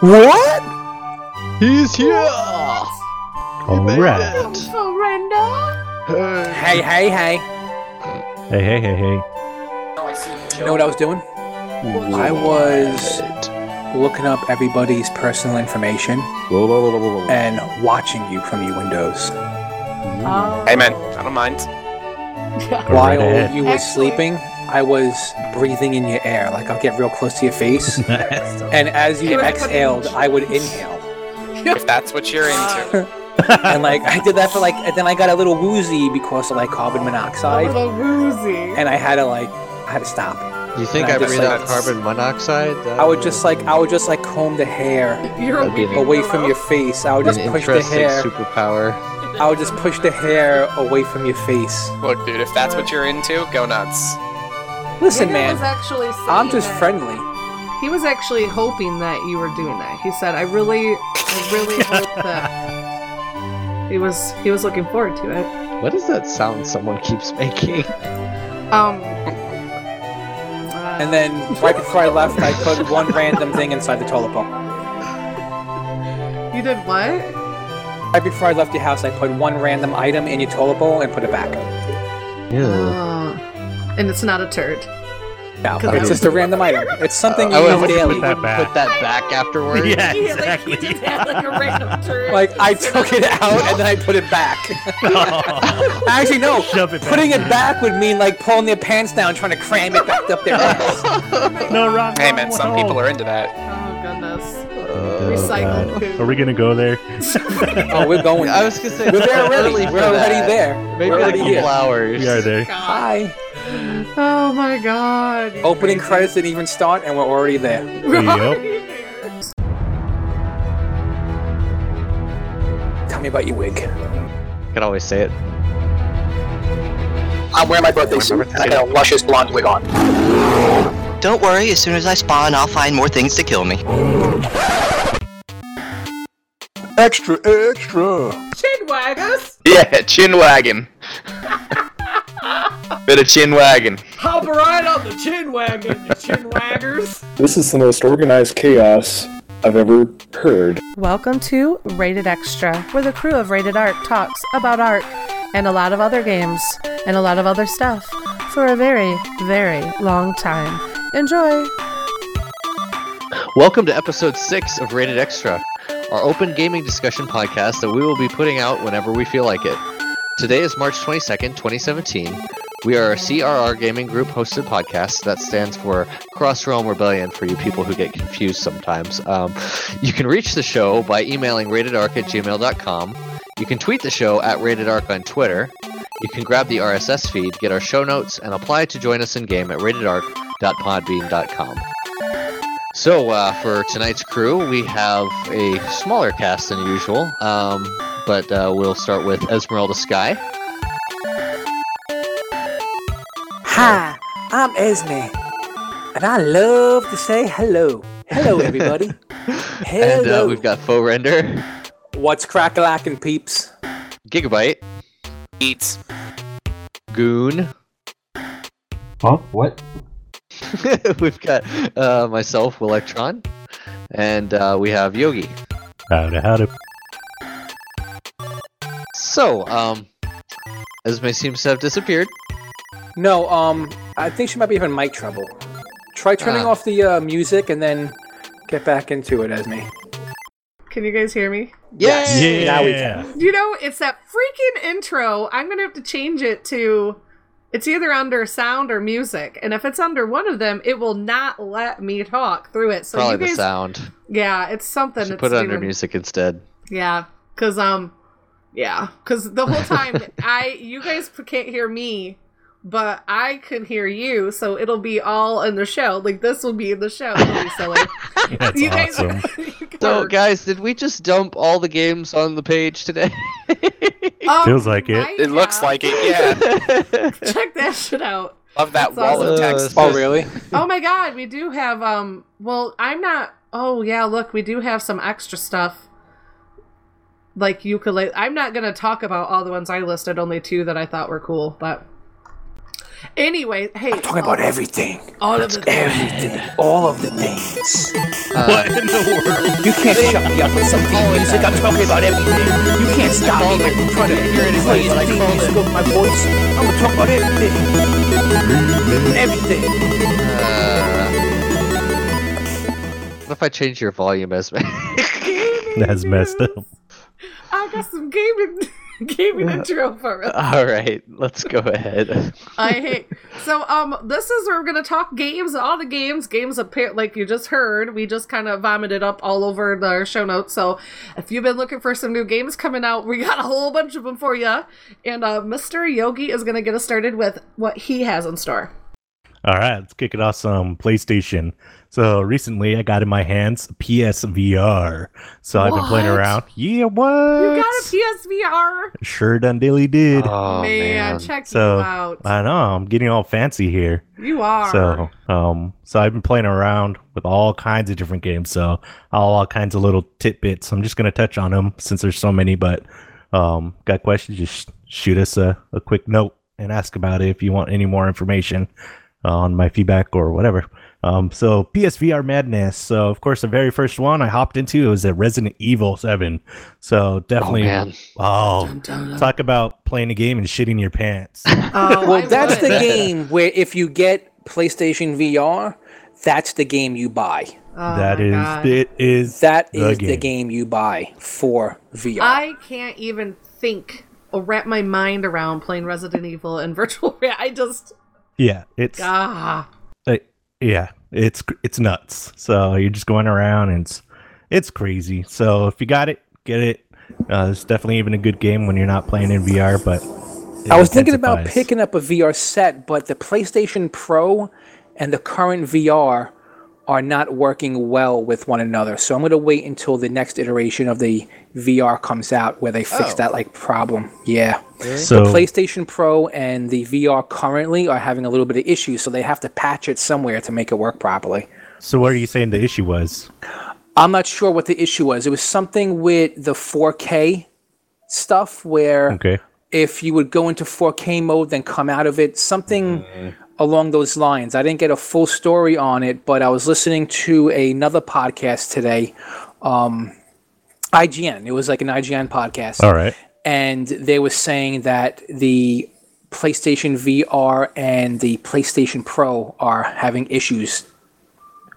What? He's here! All right. Hey, hey, hey. Hey, hey, hey, hey. You know what I was doing? I was looking up everybody's personal information and watching you from your windows. Oh. Hey man, I don't mind. While you were sleeping, I was breathing in your air. Like I'll get real close to your face, and as you exhaled, I would inhale. If that's what you're into. And like I did that for like, and then I got a little woozy because of like carbon A monoxide, little woozy. and I had to like, I had to stop. You think I I breathe like- out carbon monoxide? I would just like, I would just like comb the hair You're That'd be weeping away from your face. I would just push the interesting hair. superpower. I would just push the hair away from your face. Look, dude, if that's what you're into, go nuts. Listen, Nigga man, was actually I'm just that- friendly. He was actually hoping that you were doing that. He said, "I really, I really hope that." He was he was looking forward to it. What is that sound someone keeps making? Um. And then right before I left, I put one random thing inside the toilet bowl. you did what? Right before I left your house, I put one random item in your toilet bowl and put it back. Yeah. Uh, and it's not a turd. No, it's I just a random item. It's something you I would daily. put that back. Put that back afterwards. Yeah, Yeah, like, exactly. he just had like a random turd. Like I took it out and then I put it back. Actually, no. Shove it back. Putting it back would mean like pulling their pants down, trying to cram it back up their ass. no, wrong. Hey man, some people are into that. oh goodness. Uh, Recycled poop. Are we gonna go there? Oh, we're going. I was gonna say We're there already. We're already that. there. Maybe We're in a couple hours. We are there. God. Hi. Oh my god. Opening credits didn't even start, and we're already there. We're Yep. already there. Tell me about your wig. Can always say it. I'm wearing my birthday suit, and I got a luscious blonde wig on. Don't worry, as soon as I spawn, I'll find more things to kill me. Extra, extra. Chin waggers. Yeah, chin wagon. Bit of chin wagon. Hop right on the chin wagon, you chin waggers. This is the most organized chaos I've ever heard. Welcome to Rated Extra, where the crew of Rated Ark talks about Ark and a lot of other games and a lot of other stuff for a very, very long time. Enjoy! Welcome to episode six of Rated Extra, our open gaming discussion podcast that we will be putting out whenever we feel like it. Today is March 22nd, 2017. We are a CRR gaming group hosted podcast. That stands for Cross Realm Rebellion for you people who get confused sometimes. Um, you can reach the show by emailing ratedark at gmail.com. You can tweet the show at ratedark on Twitter. You can grab the RSS feed, get our show notes, and apply to join us in game at ratedark.podbean.com. So, uh, for tonight's crew, we have a smaller cast than usual, um, but uh, we'll start with Esmeralda Sky. Hi, I'm Esme, and I love to say hello. Hello, everybody. hello. And uh, we've got Faux Render, What's crackalackin' peeps? Gigabyte, Eats. Goon. Huh? What? we've got uh, myself, Electron, and uh, we have Yogi. Howdy, howdy. So, um, Esme seems to have disappeared. No, um, I think she might be having mic trouble. Try turning Ah. off the uh, music and then get back into it, Esme. Can you guys hear me? Yes. Yeah. Now we can. You know, it's that freaking intro. I'm gonna have to change it to. It's either under sound or music, and if it's under one of them, it will not let me talk through it. So Probably you the sound. yeah, it's something. Should it's put it under doing- music instead. Yeah, cause um, yeah, cause the whole time I, you guys can't hear me, but I can hear you, so it'll be all in the show. Like this will be in the show. It'll silly. That's you guys, awesome. guys So, guys, did we just dump all the games on the page today? Um, Feels like it. might It looks like it, yeah. Check that shit out. Love that That's wall of text. Uh, Oh, really? Oh my god, we do have um. Well, I'm not. Oh yeah, look, we do have some extra stuff. Like Yooka-Laylee. I'm not gonna talk about all the ones I listed. Only two that I thought were cool, but Anyway, hey, I'm talking about everything. all of the Everything. All of the things. Uh, in the world? You can't shut me up with some theme music. I'm talking about everything. You can't stop me from trying to hear it play the theme music of my voice. I'm gonna talk about everything. Everything. uh, what if I change your volume, Esme? That's messed up. I got some gaming gaming intro for us. All right, let's go ahead. I hate. So um, this is where we're gonna talk games. All the games, games appear like you just heard. We just kind of vomited up all over the show notes. So if you've been looking for some new games coming out, we got a whole bunch of them for you. And uh, Mr. Yogi is gonna get us started with what he has in store. All right, let's kick it off some PlayStation. So recently, I got in my hands PSVR. So I've been playing around. Yeah, what? You got a PSVR, Sure done dilly did. Oh man, man. Check So, you out. I know, I'm getting all fancy here. you are. So, um, so I've been playing around with all kinds of different games. So, all, all kinds of little tidbits. I'm just gonna touch on them since there's so many. But, um, got questions? Just shoot us a, a quick note and ask about it if you want any more information on my feedback or whatever. Um, so PSVR madness. So of course, the very first one I hopped into was a Resident Evil Seven. So Oh definitely, man. oh, Dun, dun, dun. talk about playing a game and shitting your pants. Oh, Well, that's the game where if you get PlayStation VR, that's the game you buy. Oh that my is, God. it is That The is the game. game you buy for VR. I can't even think or wrap my mind around playing Resident Evil and virtual reality. I just yeah, it's ah. like, yeah, it's it's nuts. So you're just going around and it's it's crazy. So if you got it, get it. Uh, it's definitely even a good game when you're not playing in VR. But I was thinking about picking up a VR set, but the PlayStation Pro and the current VR are not working well with one another. So I'm going to wait until the next iteration of the VR comes out where they fix Oh. that like problem. Yeah. So PlayStation Pro and the VR currently are having a little bit of issues, so they have to patch it somewhere to make it work properly. so what are you saying the issue was? I'm not sure what the issue was. It was something with the 4K stuff where Okay. if you would go into 4K mode, then come out of it, something mm-hmm. Along those lines. I didn't get a full story on it, but I was listening to another podcast today, um, IGN. It was like an IGN podcast, All right. and they were saying that the PlayStation VR and the PlayStation Pro are having issues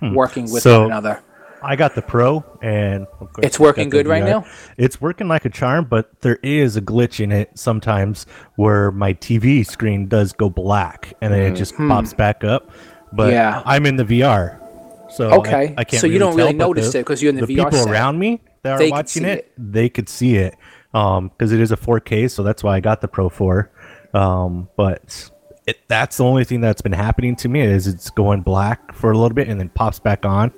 working with So- one another. I got the Pro, and It's working the good right now? It's working like a charm, but there is a glitch in it sometimes where my TV screen does go black and then it just pops back up. But Yeah. I'm in the VR, so Okay. I, I can't. So you don't really tell, notice the, it 'cause you're in the VR people set. around me that are They could watching it, it. they could see it um because it is a 4K, so that's why I got the Pro 4. Um, but it, that's the only thing that's been happening to me is it's going black for a little bit and then pops back on.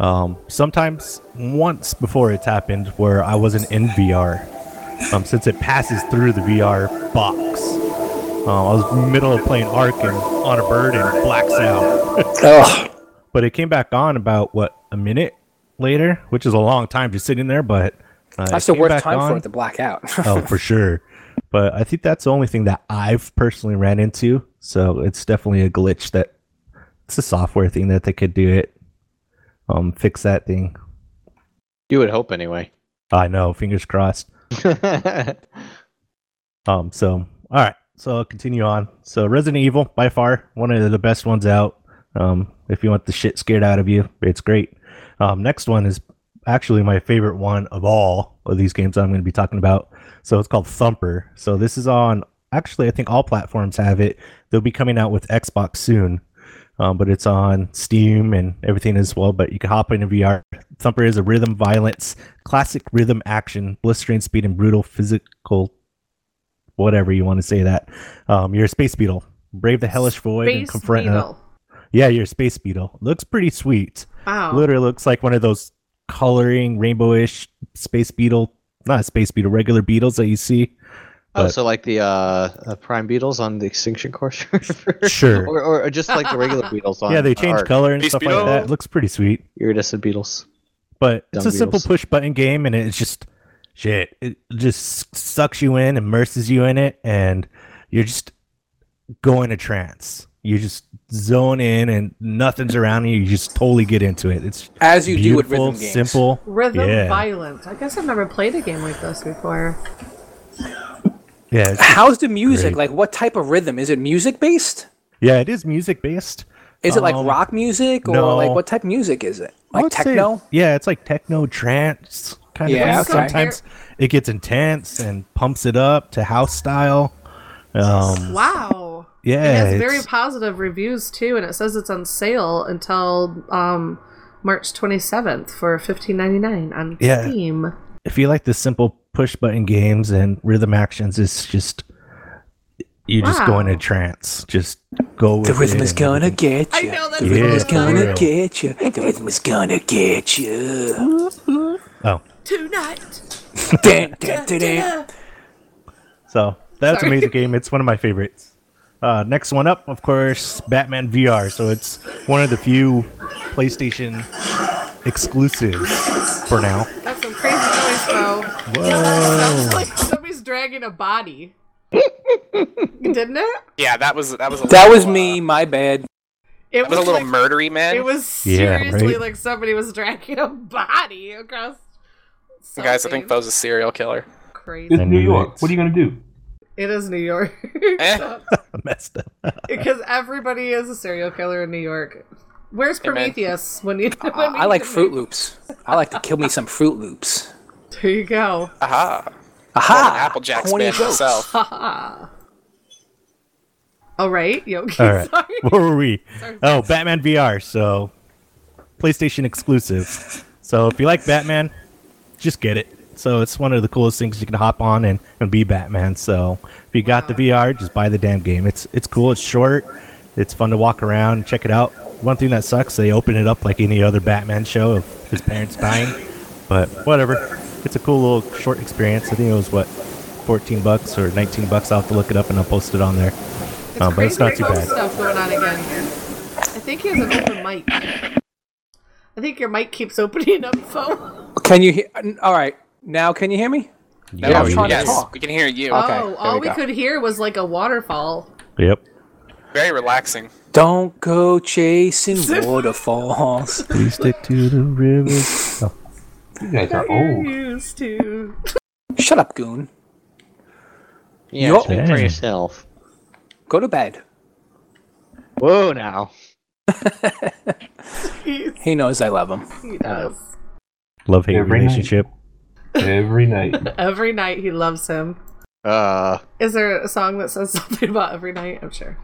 Um, sometimes once before it's happened where I wasn't in VR, um, since it passes through the VR box. Uh, I was in the middle of playing Ark and on a bird and it blacks out. But it came back on about what a minute later, which is a long time just sitting there. But uh, That's the worst time for on. it to black out. oh, for sure. But I think that's the only thing that I've personally ran into. So it's definitely a glitch that it's a software thing that they could do it. Um, fix that thing. You would hope anyway. I know, fingers crossed. Um, so all right, so I'll continue on. So Resident Evil, by far one of the best ones out. Um, if you want the shit scared out of you, it's great. Um, next one is actually my favorite one of all of these games I'm going to be talking about. So it's called Thumper. So this is on actually I think all platforms have it. They'll be coming out with Xbox soon. Um, but it's on Steam and everything as well. But you can hop into VR. Thumper is a rhythm violence, classic rhythm action, blistering speed, and brutal physical whatever you want to say that. Um, you're a space beetle. Brave the hellish void and confront. a- Beetle. yeah, you're a space beetle. Looks pretty sweet. Wow. Literally looks like one of those coloring rainbowish space beetle, not space beetle, regular beetles that you see. Oh, But- so like the uh, uh, prime beetles on the extinction course? Sure. or, or, or just like the regular beetles on yeah, they change Ark. color and Space stuff like that. It looks pretty sweet. Iridescent beetles. But it's Dumb a simple push button game, and it's just shit. It just sucks you in, immerses you in it, and you're just going in a trance. You just zone in and nothing's around you. You just totally get into it. It's As you do with beautiful, rhythm games. simple. Rhythm yeah. violent. I guess I've never played a game like this before. Yeah, it's- How's the music? Great. Like, what type of rhythm? Is it music based? yeah, it is music based. Is it like Um, rock music or no. like what type of music is it? I Like would say- techno? yeah, it's like techno trance kind Yeah, of thing. okay. Sometimes it gets intense and pumps it up to house style. Um, Wow. yeah, it has very positive reviews too, and it says it's on sale until um, March 27th for 15.99 on Yeah. Steam. If you like the simple push button games and rhythm actions, it's just you just go in a trance. Just go. With The rhythm it is and gonna everything. get I you. know, that's the rhythm is gonna real. get you. The rhythm is gonna get you. Oh, Tonight. dun, dun, dun, dun. so that's Sorry. an amazing game. It's one of my favorites. Uh, next one up, of course, Batman VR. So it's one of the few PlayStation exclusives for now. That's some crazy noise, though. Whoa! Sounds like somebody's dragging a body. Didn't it? Yeah, that was that was a That little, was uh, me. My bad. It That was a little like, murdery, man. It was Yeah, seriously right? like somebody was dragging a body across. Guys, I think that was a serial killer. crazy. It's New York. What are you gonna do? It is New York. Eh? Messed up. because everybody is a serial killer in New York. Where's Hey. Prometheus when you? When I you like Fruit? Loops. I like to kill me some Fruit Loops. There you go. Aha. Aha! Apple Jacks Corny man jokes. himself. Haha. All right, Yogi. All right. Sorry. Where were we? Sorry. Oh, Batman VR. So, PlayStation exclusive. So, if you like Batman, just get it. So, it's one of the coolest things you can hop on and, and be Batman. So, if you got the VR, just buy the damn game. It's it's cool. It's short. It's fun to walk around, check it out. One thing that sucks, they open it up like any other Batman show of his parents dying. But whatever. It's a cool little short experience. I think it was what, 14 bucks or 19 bucks. I'll have to look it up and I'll post it on there. It's Um, but it's not too bad. stuff going on again. I think he has an open mic. I think your mic keeps opening up, phone. Can you hear? All right. Now, can you hear me? Yeah, I'm we- trying to yes, talk. we can hear you. Oh, there all we we could hear was like a waterfall. Yep. Very relaxing. Don't go chasing waterfalls. Please stick to the rivers. Oh, You guys are You're old. used to. Shut up, goon. Yeah, Yup. speak for Dang. yourself. Go to bed. Whoa, now. He, He knows I love him. he does. love hate Every night. relationship. Every night. Every night he loves him. Uh, Is there a song that says something about every night? I'm sure.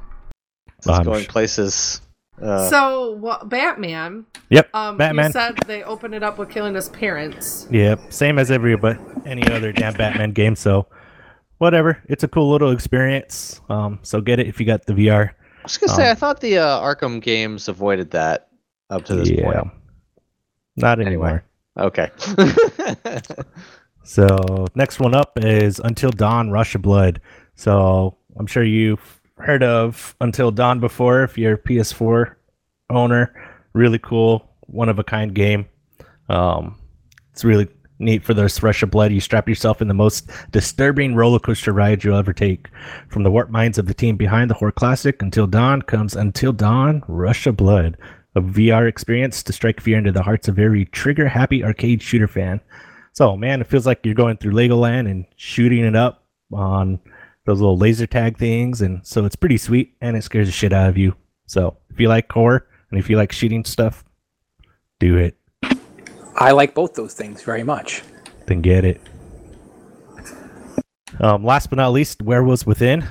it's I'm going sh- places. Uh, so, what, Batman. Yep. Um, Batman. You said they opened it up with killing his parents. Yep. Same as every but any other damn Batman game. So whatever. It's a cool little experience. Um. So get it if you got the VR. I was gonna say, um, I thought the uh, Arkham games avoided that up to this yeah. point. Not Anyway. Okay. So next one up is Until Dawn: Rush of Blood. So I'm sure you've heard of Until Dawn before. If you're a PS4 owner, really cool, one of a kind game. Um, it's really neat for this Rush of Blood. You strap yourself in the most disturbing roller coaster ride you'll ever take. From the warp minds of the team behind the horror classic Until Dawn comes Until Dawn: Rush of Blood. A VR experience to strike fear into the hearts of every trigger happy arcade shooter fan. So, man, it feels like you're going through Legoland and shooting it up on those little laser tag things. And so it's pretty sweet and it scares the shit out of you. So, if you like horror and if you like shooting stuff, do it. I like both those things very much. Then get it. Um, last but not least, Werewolves Within.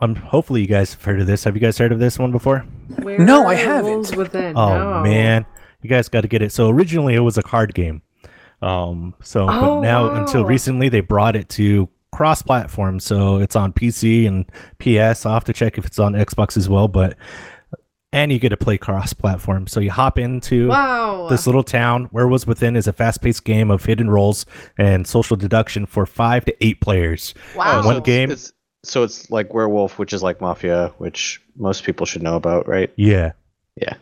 Um, hopefully you guys have heard of this. Have you guys heard of this one before? Where No, I haven't. Within? Oh No. man, you guys got to get it. So originally it was a card game. Um, so but Oh, now until recently they brought it to cross-platform. So it's on PC and PS. I'll have to check if it's on Xbox as well. But and you get to play cross-platform. So you hop into Wow. this little town. Werewolves Within is a fast-paced game of hidden roles and social deduction for five to eight players. wow. one so game- It's, so it's like Werewolf, which is like Mafia, which most people should know about, right? Yeah. Yeah.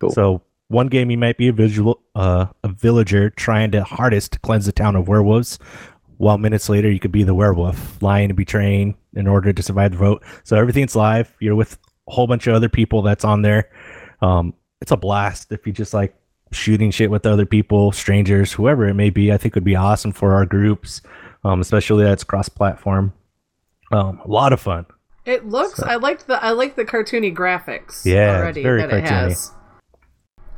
Cool. So one game you might be a visual uh, a villager trying to hardest to cleanse the town of werewolves. While minutes later you could be the werewolf, lying and betraying in order to survive the vote. So everything's live. You're with a whole bunch of other people that's on there. Um, it's a blast if you just like shooting shit with other people, strangers, whoever it may be. I think would be awesome for our groups, um, especially that's cross-platform. Um, a lot of fun. It looks. I liked the. I like the cartoony graphics. Yeah, already very that it cartoony. has.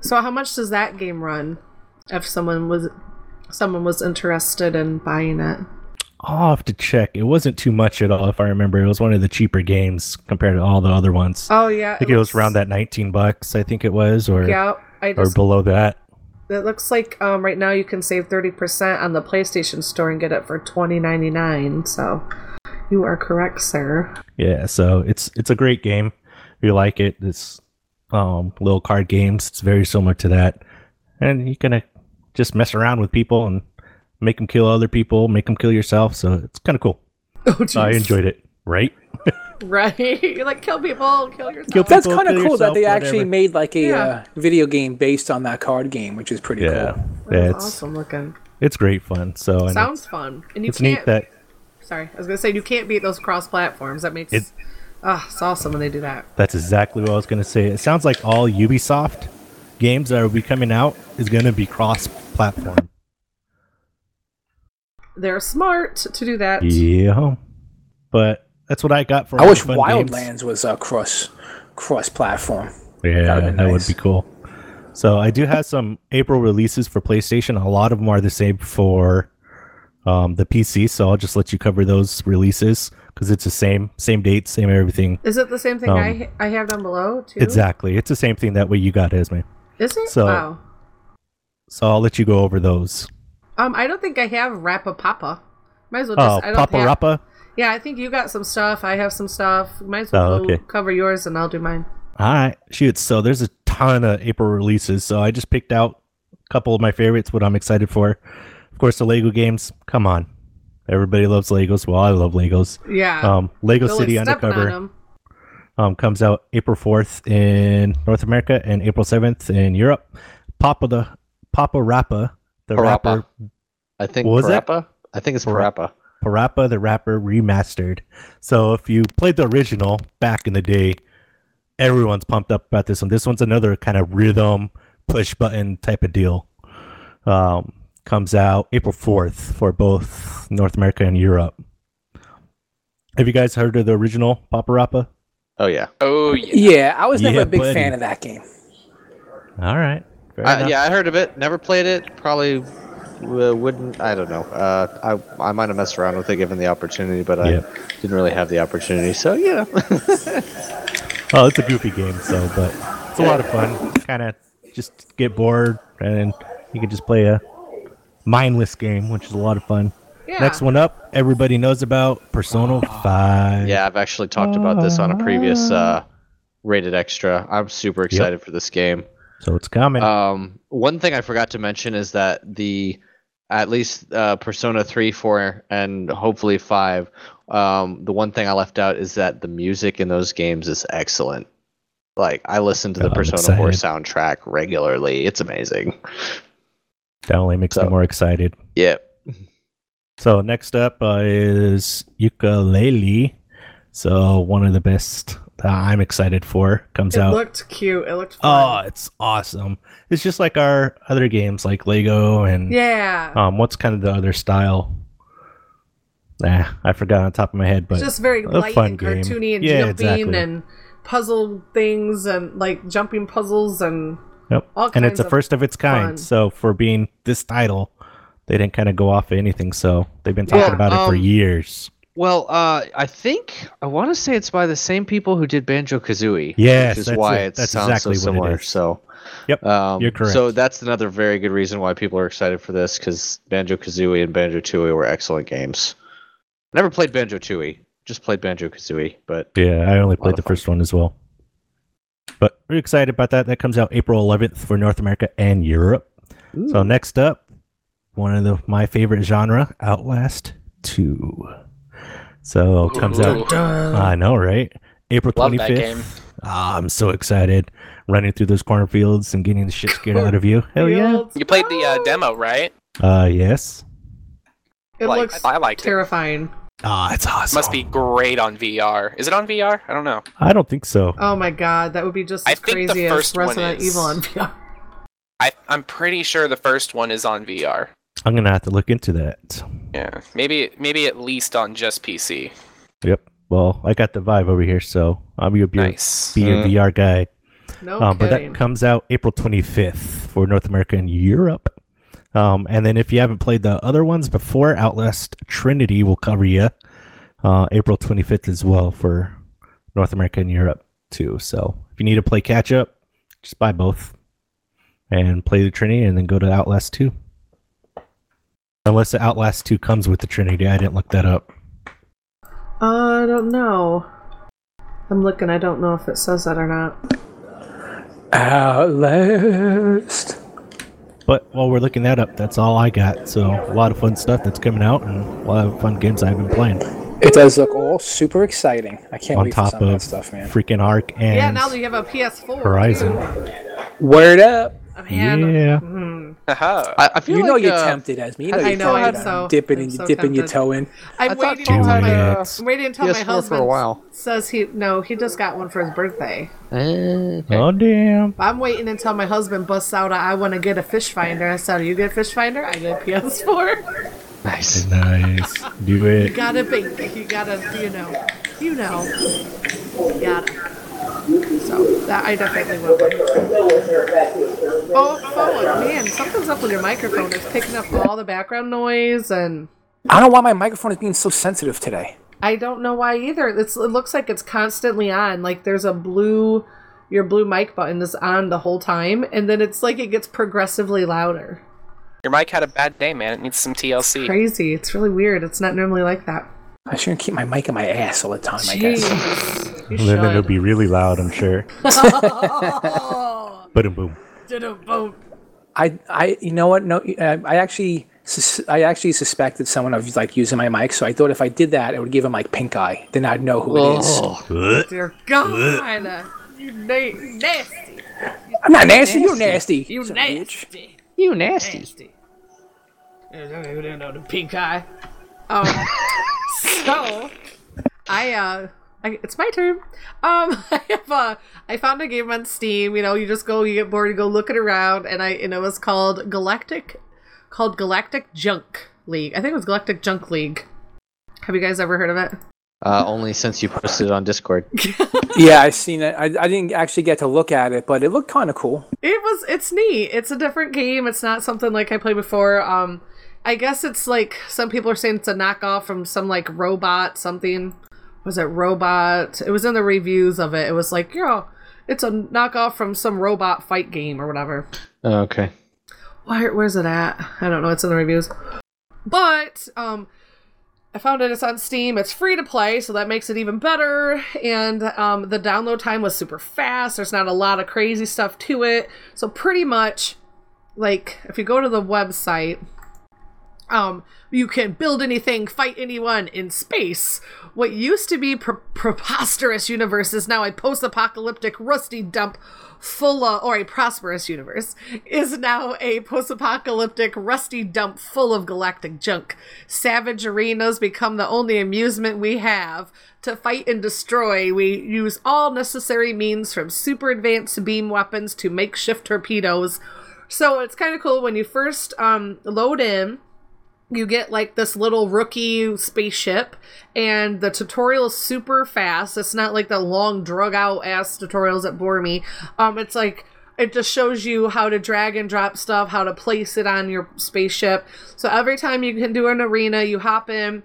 So how much does that game run? If someone was, someone was interested in buying it. I'll have to check. It wasn't too much at all, if I remember. It was one of the cheaper games compared to all the other ones. Oh yeah, I think it was around that 19 bucks, I think it was, or Yeah, I or below that. It looks like um, right now you can save thirty percent on the PlayStation Store and get it for twenty ninety nine. So, you are correct, sir. Yeah, so it's it's a great game. If you like it, it's um little card games. It's very similar to that, and you can just mess around with people and make them kill other people, make them kill yourself. So it's kind of cool. Oh, I enjoyed it. Right? Right, you're like kill people, kill yourself. Kill That's kind of kill cool that yourself, they actually made like a Yeah. uh, video game based on that card game, which is pretty Yeah, cool. yeah, it's awesome looking. it's great fun. So and Sounds it's, fun, and you it's can't. neat that Sorry, I was gonna say you can't beat those cross platforms. That makes. It- Ah, it's awesome when they do that. That's exactly what I was going to say. It sounds like all Ubisoft games that will be coming out is going to be cross-platform. They're smart to do that. Yeah, but that's what I got for. I wish the fun games. Wildlands was uh, cross cross platform. Yeah, That'd that be would be cool. So I do have some April releases for PlayStation. A lot of them are the same for um, the PC. So I'll just let you cover those releases because it's the same same date, same everything. Is it the same thing Um, I I have down below too? Exactly, it's the same thing that way you got, Esme. Is it? So- wow. So I'll let you go over those. Um, I don't think I have Rappa Papa. Might as well Oh, just. I don't Papa have, Rappa. Yeah, I think you got some stuff. I have some stuff. Might as well Oh, okay. cover yours, and I'll do mine. All right, shoot. So there's a ton of April releases. So I just picked out a couple of my favorites, what I'm excited for. Of course, the Lego games. Come on, everybody loves Legos. Well, I love Legos. Yeah. Um, Lego City like stepping on Undercover. Um, comes out April 4th in North America and April 7th in Europe. Papa the Papa Rappa, the Parappa. rapper I think What was? Parappa. I think it's Para- Parappa. Parappa the Rapper remastered. So if you played the original back in the day, everyone's pumped up about this one. This one's another kind of rhythm push button type of deal. Um, comes out April 4th for both North America and Europe. Have you guys heard of the original Papa Rappa? Oh yeah. Oh yeah. Yeah, I was never Yeah, a big buddy. fan of that game. All right. I, yeah, I heard of it. Never played it. Probably uh, wouldn't. I don't know. Uh, I I might have messed around with it given the opportunity, but I didn't really have the opportunity. So yeah. Oh, it's a goofy game, so but it's a lot of fun. Kind of just get bored, and you can just play a mindless game, which is a lot of fun. Yeah. Next one up, everybody knows about Persona Five. yeah, I've actually talked about this on a previous uh, rated extra. I'm super excited for this game. So it's coming. Um, one thing I forgot to mention is that the at least uh, Persona three, four, and hopefully five. Um, the one thing I left out is that the music in those games is excellent. Like I listen to the I'm Persona four soundtrack regularly. It's amazing. that only makes me more excited. Yep. So next up uh, is Yooka-Laylee. So one of the best that I'm excited for comes It out. It looked cute. It looked fun. oh, it's awesome! It's just like our other games, like Lego and yeah. um, what's kind of the other style? Nah, I forgot on top of my head, but It's just very light and game. cartoony and Yeah, jumping exactly. and puzzle things and like jumping puzzles and Yep. and it's a first of its kind. fun. So for being this title, they didn't kind of go off of anything. So they've been talking Yeah, about it for um, years. Well, uh, I think I want to say it's by the same people who did Banjo Kazooie. Yes, which is that's why it. That's sounds exactly so what it similar. So, Yep, um, you're correct. So that's another very good reason why people are excited for this because Banjo Kazooie and Banjo Tooie were excellent games. Never played Banjo Tooie, just played Banjo Kazooie, but Yeah, I only played the fun. first one as well. But we're excited about that. That comes out April 11th for North America and Europe. So next up, one of the my favorite genre, Outlast 2. So it comes out. I know, right? April 25th. that. Ah, I'm so excited. Running through those cornfields and getting the shit scared out of you. Hell yeah. You played the uh, demo, right? Uh, yes. It Like, looks I liked it. terrifying. Ah, it's awesome. Must be great on VR. Is it on VR? I don't know. I don't think so. Oh my god, that would be just I as think the crazy as first one Resident is. Evil on VR. I I'm pretty sure the first one is on VR. I'm gonna have to look into that. Yeah, maybe maybe at least on just PC. Yep. Well, I got the Vive over here, so I'm gonna be, Nice. be a VR guy. No um, but that comes out April 25th for North America and Europe. Um, and then if you haven't played the other ones before, Outlast Trinity will cover you uh, April 25th as well for North America and Europe too. So if you need to play catch up, just buy both and play the Trinity, and then go to Outlast 2. Unless the Outlast 2 comes with the Trinity, I didn't look that up. Uh, I don't know. I'm looking. I don't know if it says that or not. Outlast. But while we're looking that up, that's all I got. So a lot of fun stuff that's coming out, and a lot of fun games I've been playing. It does look all super exciting. I can't on wait for top some of of that stuff, man. freaking Ark and yeah, now that you have a PS4. Horizon. Word up. Man, Yeah. mhm. I, I feel You know you're uh, tempted as me. You know I know. I'm so- dipping, I'm and so dipping your toe in. I'm I thought waiting until my, uh, I'm waiting until my PS4 for a husband while. says he no, he just got one for his birthday. eh, okay. Oh damn! I'm waiting until my husband busts out. a, I want to get a fish finder. I said, "You get a fish finder? I get a PS4. Nice. Nice. Do it. You gotta be. You gotta. You know. You know. You gotta. So that I definitely will. Oh, phone, man! Something's up with your microphone. It's picking up all the background noise, and I don't know why my microphone is being so sensitive today. I don't know why either. It's, it looks like it's constantly on. Like there's a blue, your blue mic button is on the whole time, and then it's like it gets progressively louder. Your mic had a bad day, man. It needs some TLC. Crazy. It's really weird. It's not normally like that. I shouldn't keep my mic in my ass all the time. I guess. Jeez. You Then it'll be really loud, I'm sure. Oh, Boom, boom. da-da-boom. I, I, you know what? No, uh, I actually, sus- I actually suspected someone of like using my mic. So I thought if I did that, it would give him like pink eye. Then I'd know who it is. Oh, Dear God, you na- nasty. I'm not nasty. You're nasty. You son of bitch. nasty. you nasty. Nasty. You don't know the pink eye. Um, so I uh, I, it's my turn. Um, I have uh, I found a game on Steam. You know, you just go, you get bored, you go looking around, and I and it was called Galactic, called Galactic Junk League. I think it was Galactic Junk League. Have you guys ever heard of it? Uh, only since you posted it on Discord. Yeah, I seen it. I, I didn't actually get to look at it, but it looked kind of cool. It was it's neat. It's a different game. It's not something like I played before. Um I guess it's like some people are saying it's a knockoff from some like robot something. Was it robot? It was in the reviews of it. It was like, yeah, it's a knockoff from some robot fight game or whatever. Oh, okay. Where where's it at? I don't know. It's in the reviews. But um I found it. It's on Steam. It's free to play, so that makes it even better. And um, the download time was super fast. There's not a lot of crazy stuff to it. So pretty much, like if you go to the website, um, you can build anything, fight anyone in space. What used to be pre- preposterous universe is now a post-apocalyptic rusty dump full of, or a prosperous universe is now a post-apocalyptic rusty dump full of galactic junk. Savage arenas become the only amusement we have. To fight and destroy, we use all necessary means from super advanced beam weapons to makeshift torpedoes. So it's kind of cool when you first um, load in you get like this little rookie spaceship and the tutorial is super fast. It's not like the long drug out ass tutorials that bore me. Um it's like it just shows you how to drag and drop stuff how to place it on your spaceship. So every time you can do an arena you hop in.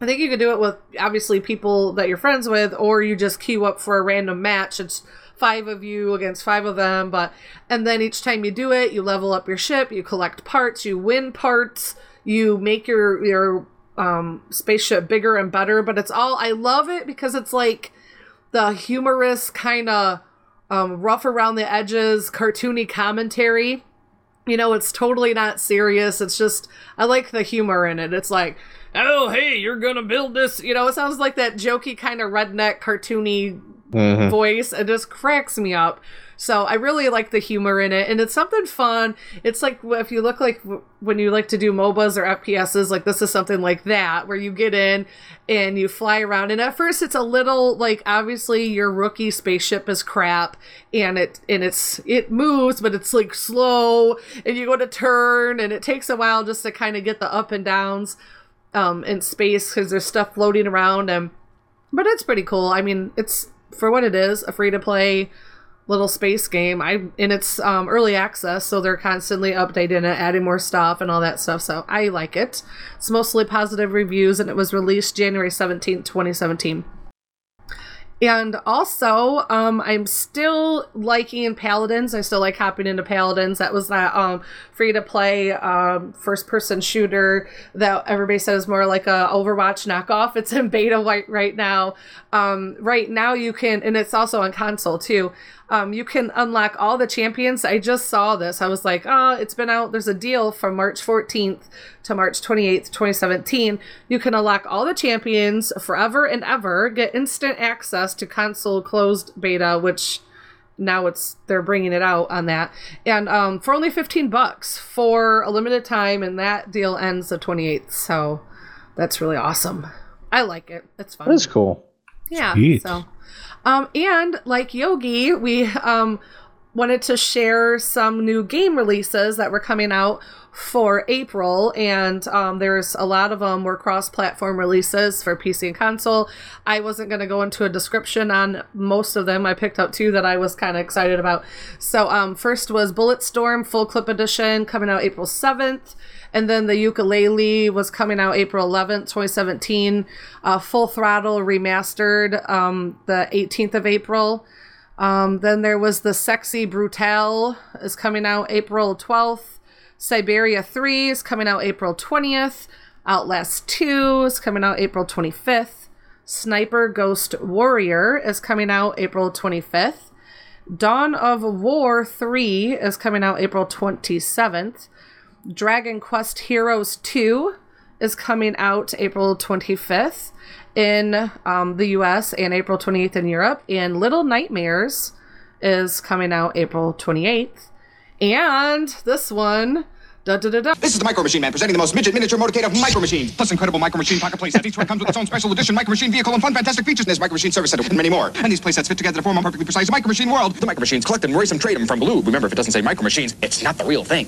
I think you could do it with obviously people that you're friends with, or you just queue up for a random match. It's five of you against five of them, but and then each time you do it, you level up your ship, you collect parts, you win parts, you make your your um, spaceship bigger and better. But it's all I love it because it's like the humorous kind of um, rough around the edges, cartoony commentary you know it's totally not serious it's just i like the humor in it it's like oh hey you're gonna build this you know it sounds like that jokey kind of redneck cartoony Mhm. voice. It just cracks me up. So I really like the humor in it, and it's something fun. It's like if you look like when you like to do MOBAs or FPSs, like this is something like that, where you get in and you fly around. And at first, it's a little like obviously your rookie spaceship is crap, and it and it's it moves, but it's like slow, and you go to turn, and it takes a while just to kind of get the up and downs um, in space because there's stuff floating around and but it's pretty cool. I mean, it's for what it is, a free to play little space game. I and it's um, early access, so they're constantly updating it, adding more stuff and all that stuff. So I like it. It's mostly positive reviews, and it was released January seventeenth, twenty seventeen. And also, um, I'm still liking Paladins. I still like hopping into Paladins. That was that um, free to play um, first person shooter that everybody says more like a Overwatch knockoff. It's in beta right, right now. Um, right now, you can, and it's also on console too. Um, you can unlock all the champions. I just saw this. I was like, oh, it's been out. There's a deal from March 14th to March 28th, 2017. You can unlock all the champions forever and ever, get instant access to console closed beta, which now it's they're bringing it out on that and um for only 15 bucks for a limited time and that deal ends the 28th so that's really awesome i like it it's fun That's cool. yeah. Sweet. So, um, and like Yogi, we um wanted to share some new game releases that were coming out for April, and um, there's a lot of them were cross-platform releases for PC and console. I wasn't going to go into a description on most of them. I picked out two that I was kind of excited about. So, um, first was Bulletstorm Full Clip Edition coming out April 7th. And then the Yooka-Laylee was coming out April 11th, 2017. Uh, Full Throttle remastered um, the 18th of April. Um, then there was the Sexy Brutale is coming out April 12th. Syberia 3 is coming out April 20th. Outlast 2 is coming out April 25th. Sniper Ghost Warrior is coming out April 25th. Dawn of War 3 is coming out April 27th. Dragon Quest Heroes 2 is coming out April 25th in um, the US and April 28th in Europe. And Little Nightmares is coming out April 28th. And this one. Da, da, da. This is the Micro Machine Man presenting the most midget miniature motorcade of Micro Machines. Plus incredible Micro Machine pocket playsets. Each one comes with its own special edition Micro Machine vehicle and fun fantastic features in this Micro Machine service center and many more. And these playsets fit together to form a perfectly precise Micro Machine world. The Micro Machines collect and them, trade them from Galoob. Remember, if it doesn't say Micro Machines, it's not the real thing.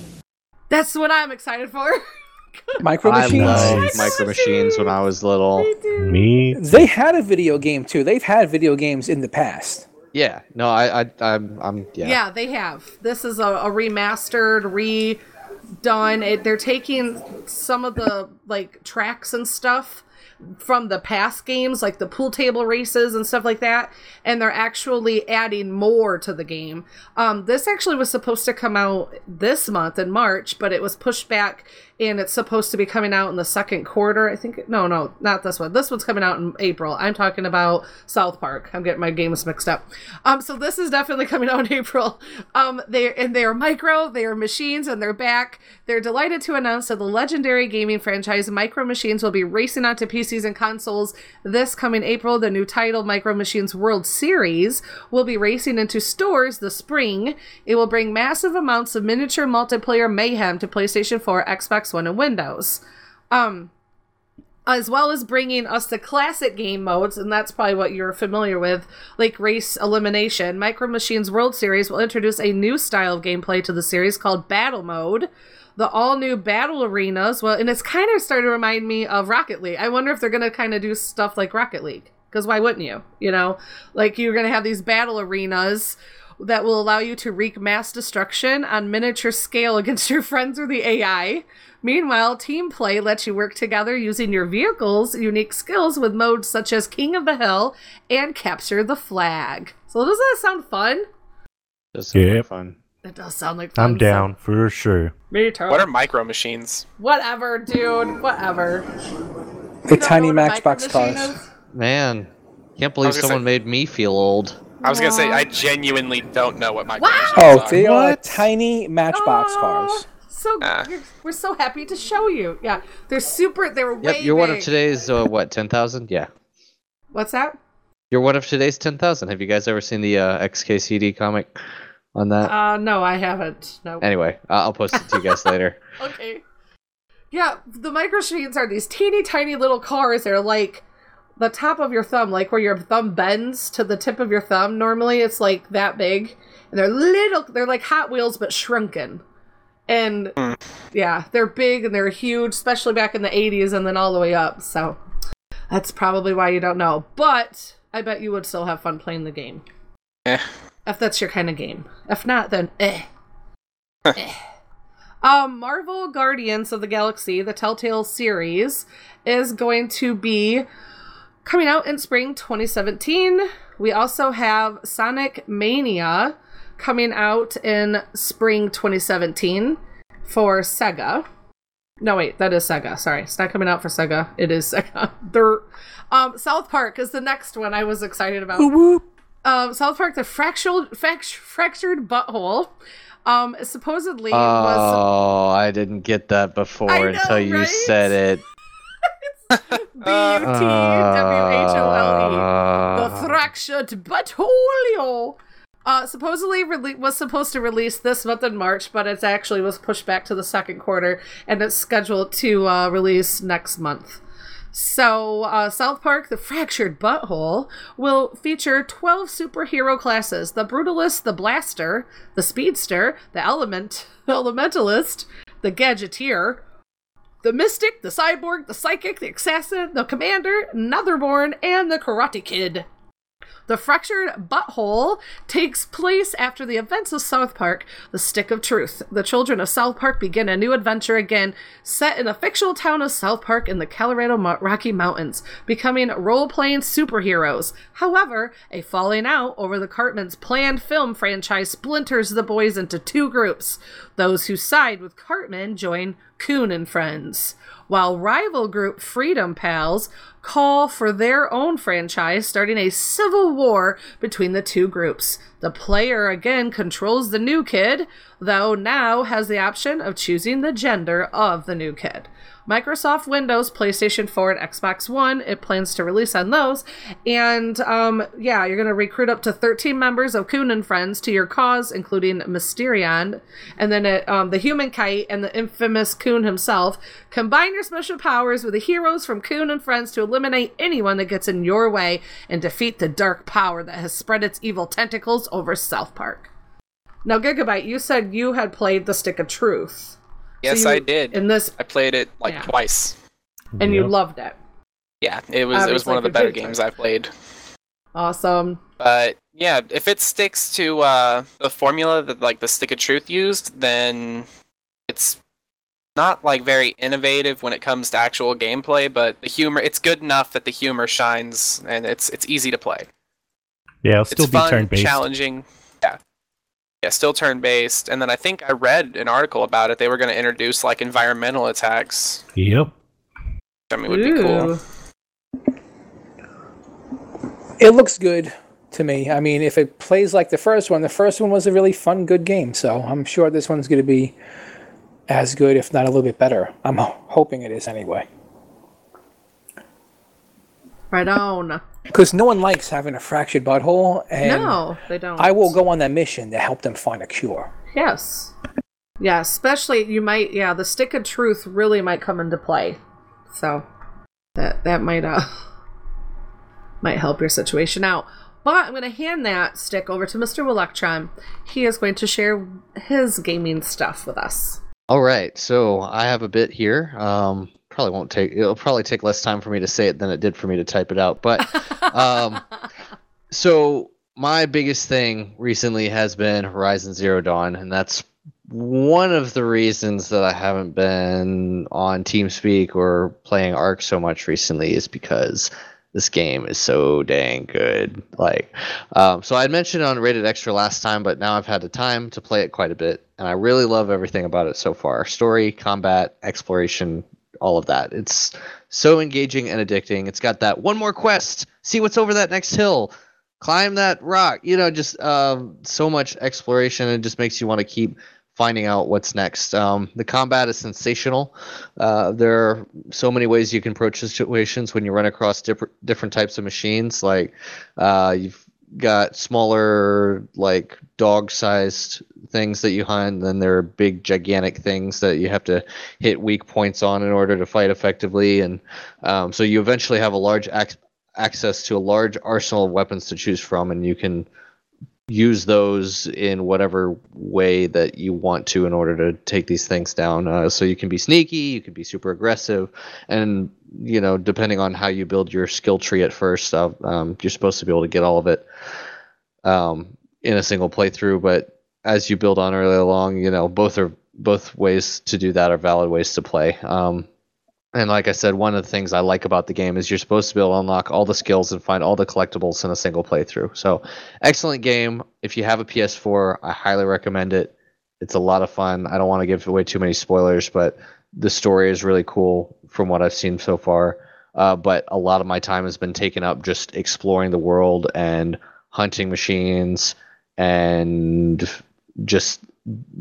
That's what I'm excited for. Micro machines. I Machines. loved Micro Machines when I was little. Me. They had a video game too. They've had video games in the past. Yeah, no, I, I, I'm, I'm, yeah. Yeah, they have. This is a, a remastered, redone. It, they're taking some of the like tracks and stuff from the past games, like the pool table races and stuff like that, and they're actually adding more to the game. Um, this actually was supposed to come out this month in March, but it was pushed back, and it's supposed to be coming out in the second quarter. I think. No, no, not this one. This one's coming out in April. I'm talking about South Park. I'm getting my games mixed up. Um, so this is definitely coming out in April. Um, they and they are micro. They are machines, and they're back. They're delighted to announce that the legendary gaming franchise Micro Machines will be racing onto PCs and consoles this coming April. The new title, Micro Machines World Series, will be racing into stores this spring. It will bring massive amounts of miniature multiplayer mayhem to PlayStation 4, Xbox One, and Windows. Um, as well as bringing us the classic game modes, and that's probably what you're familiar with, like race elimination. Micro Machines World Series will introduce a new style of gameplay to the series called Battle Mode. The all new battle arenas, well, and it's kind of starting to remind me of Rocket League. I wonder if they're going to kind of do stuff like Rocket League. Because why wouldn't you? You know, like you're going to have these battle arenas that will allow you to wreak mass destruction on miniature scale against your friends or the AI. Meanwhile, team play lets you work together using your vehicle's unique skills with modes such as King of the Hill and Capture the Flag. So doesn't that sound fun? Does sound like fun. It does sound like fun. I'm down for sure. So, me too. What are micro machines? Whatever, dude. Whatever. The tiny know Matchbox cars. is? Man, can't believe someone say- made me feel old. I was gonna say I genuinely don't know what micro Wow. machines Oh, are. they are What? tiny Matchbox Aw, cars. So Ah. we're so happy to show you. Yeah, they're super. They're way Yep, you're one of today's uh, what ten thousand? Yeah. What's that? You're one of today's 10,000. Have you guys ever seen the uh, XKCD comic on that? Uh, no, I haven't. No. anyway, I- I'll post it to you guys later. Okay. Yeah, the micro machines are these teeny tiny little cars. They're like the top of your thumb, like where your thumb bends to the tip of your thumb. Normally, it's like that big, and they're little. They're like Hot Wheels but shrunken. And yeah, they're big and they're huge, especially back in the '80s, and then all the way up. So that's probably why you don't know. But I bet you would still have fun playing the game. Eh. If that's your kind of game. If not, then eh. eh. Um, Marvel Guardians of the Galaxy, the Telltale series, is going to be coming out in spring 2017. We also have Sonic Mania coming out in spring 2017 for Sega. No, wait, that is Sega. Sorry, it's not coming out for Sega. It is Sega. They're, um, South Park is the next one I was excited about. Um, South Park, the fractured, fract- fractured butthole. Um, supposedly was Oh, I didn't get that before know, until you right? said it. B U T W H O L E. Uh, The fractured butthole. Uh, supposedly rele- was supposed to release this month in March, but it's actually was pushed back to the second quarter, and it's scheduled to uh, release next month. So, uh, South Park: The Fractured Butthole will feature 12 superhero classes: the Brutalist, the Blaster, the Speedster, the Element, the Elementalist, the Gadgeteer, the Mystic, the Cyborg, the Psychic, the Assassin, the Commander, Netherborn, and the Karate Kid. The Fractured Butthole takes place after the events of South Park, The Stick of Truth. The children of South Park begin a new adventure again, set in the fictional town of South Park in the Colorado Rocky Mountains, becoming role playing superheroes. However, a falling out over the Cartman's planned film franchise splinters the boys into two groups. Those who side with Cartman join Coon and Friends, while rival group Freedom Pals call for their own franchise, starting a civil war between the two groups. The player again controls the new kid, though now has the option of choosing the gender of the new kid. Microsoft Windows, PlayStation 4, and Xbox One, it plans to release on those. And um, yeah, you're going to recruit up to 13 members of Coon and Friends to your cause, including Mysterion, and then it, um, the Human Kite and the infamous Coon himself. Combine your special powers with the heroes from Coon and Friends to anyone that gets in your way and defeat the dark power that has spread its evil tentacles over South Park. Now, Gigabyte, you said you had played The Stick of Truth. Yes, you- I did. In this, I played it like Yeah. twice. and you loved it. Yeah, it was it was Obviously one of the better kids, games I played. Awesome. But yeah, if it sticks to uh, the formula that like the Stick of Truth used, then it's not like very innovative when it comes to actual gameplay. But the humor, it's good enough that the humor shines, and it's it's easy to play. Yeah, it'll still it's be turn based. challenging. Yeah, yeah, still turn based. And then I think I read an article about it. They were going to introduce like environmental attacks. Yep. Which, I mean, would be cool. It looks good to me. I mean, if it plays like the first one, the first one was a really fun, good game. So I'm sure this one's going to be as good, if not a little bit better. I'm hoping it is anyway. Right on. Because no one likes having a fractured butthole, and no, they don't. I will go on that mission to help them find a cure. Yes. Yeah, especially you might yeah, the stick of truth really might come into play. So that that might uh might help your situation out. But I'm gonna hand that stick over to Mr. Electron. He is going to share his gaming stuff with us. All right, so I have a bit here. Um, probably won't take. It'll probably take less time for me to say it than it did for me to type it out. But um, so my biggest thing recently has been Horizon Zero Dawn, and that's one of the reasons that I haven't been on TeamSpeak or playing Ark so much recently is because this game is so dang good. Like, um, so I mentioned on Rated Extra last time, but now I've had the time to play it quite a bit, and I really love everything about it so far: story, combat, exploration, all of that. It's so engaging and addicting. It's got that one more quest. See what's over that next hill. Climb that rock. You know, just um, so much exploration. It just makes you want to keep finding out what's next. Um, the combat is sensational. Uh, there are so many ways you can approach situations when you run across different different types of machines. Like uh, you've got smaller, like dog-sized things that you hunt, and then there are big, gigantic things that you have to hit weak points on in order to fight effectively. And um, so you eventually have a large ac- access to a large arsenal of weapons to choose from, and you can use those in whatever way that you want to in order to take these things down. Uh, so you can be sneaky, you can be super aggressive, and you know, depending on how you build your skill tree at first, uh, um, you're supposed to be able to get all of it um, in a single playthrough. But as you build on early along, you know, both are both ways to do that are valid ways to play. Um, and like I said, one of the things I like about the game is you're supposed to be able to unlock all the skills and find all the collectibles in a single playthrough. So, excellent game. If you have a PS4, I highly recommend it. It's a lot of fun. I don't want to give away too many spoilers, but the story is really cool from what I've seen so far. Uh, but a lot of my time has been taken up just exploring the world and hunting machines and just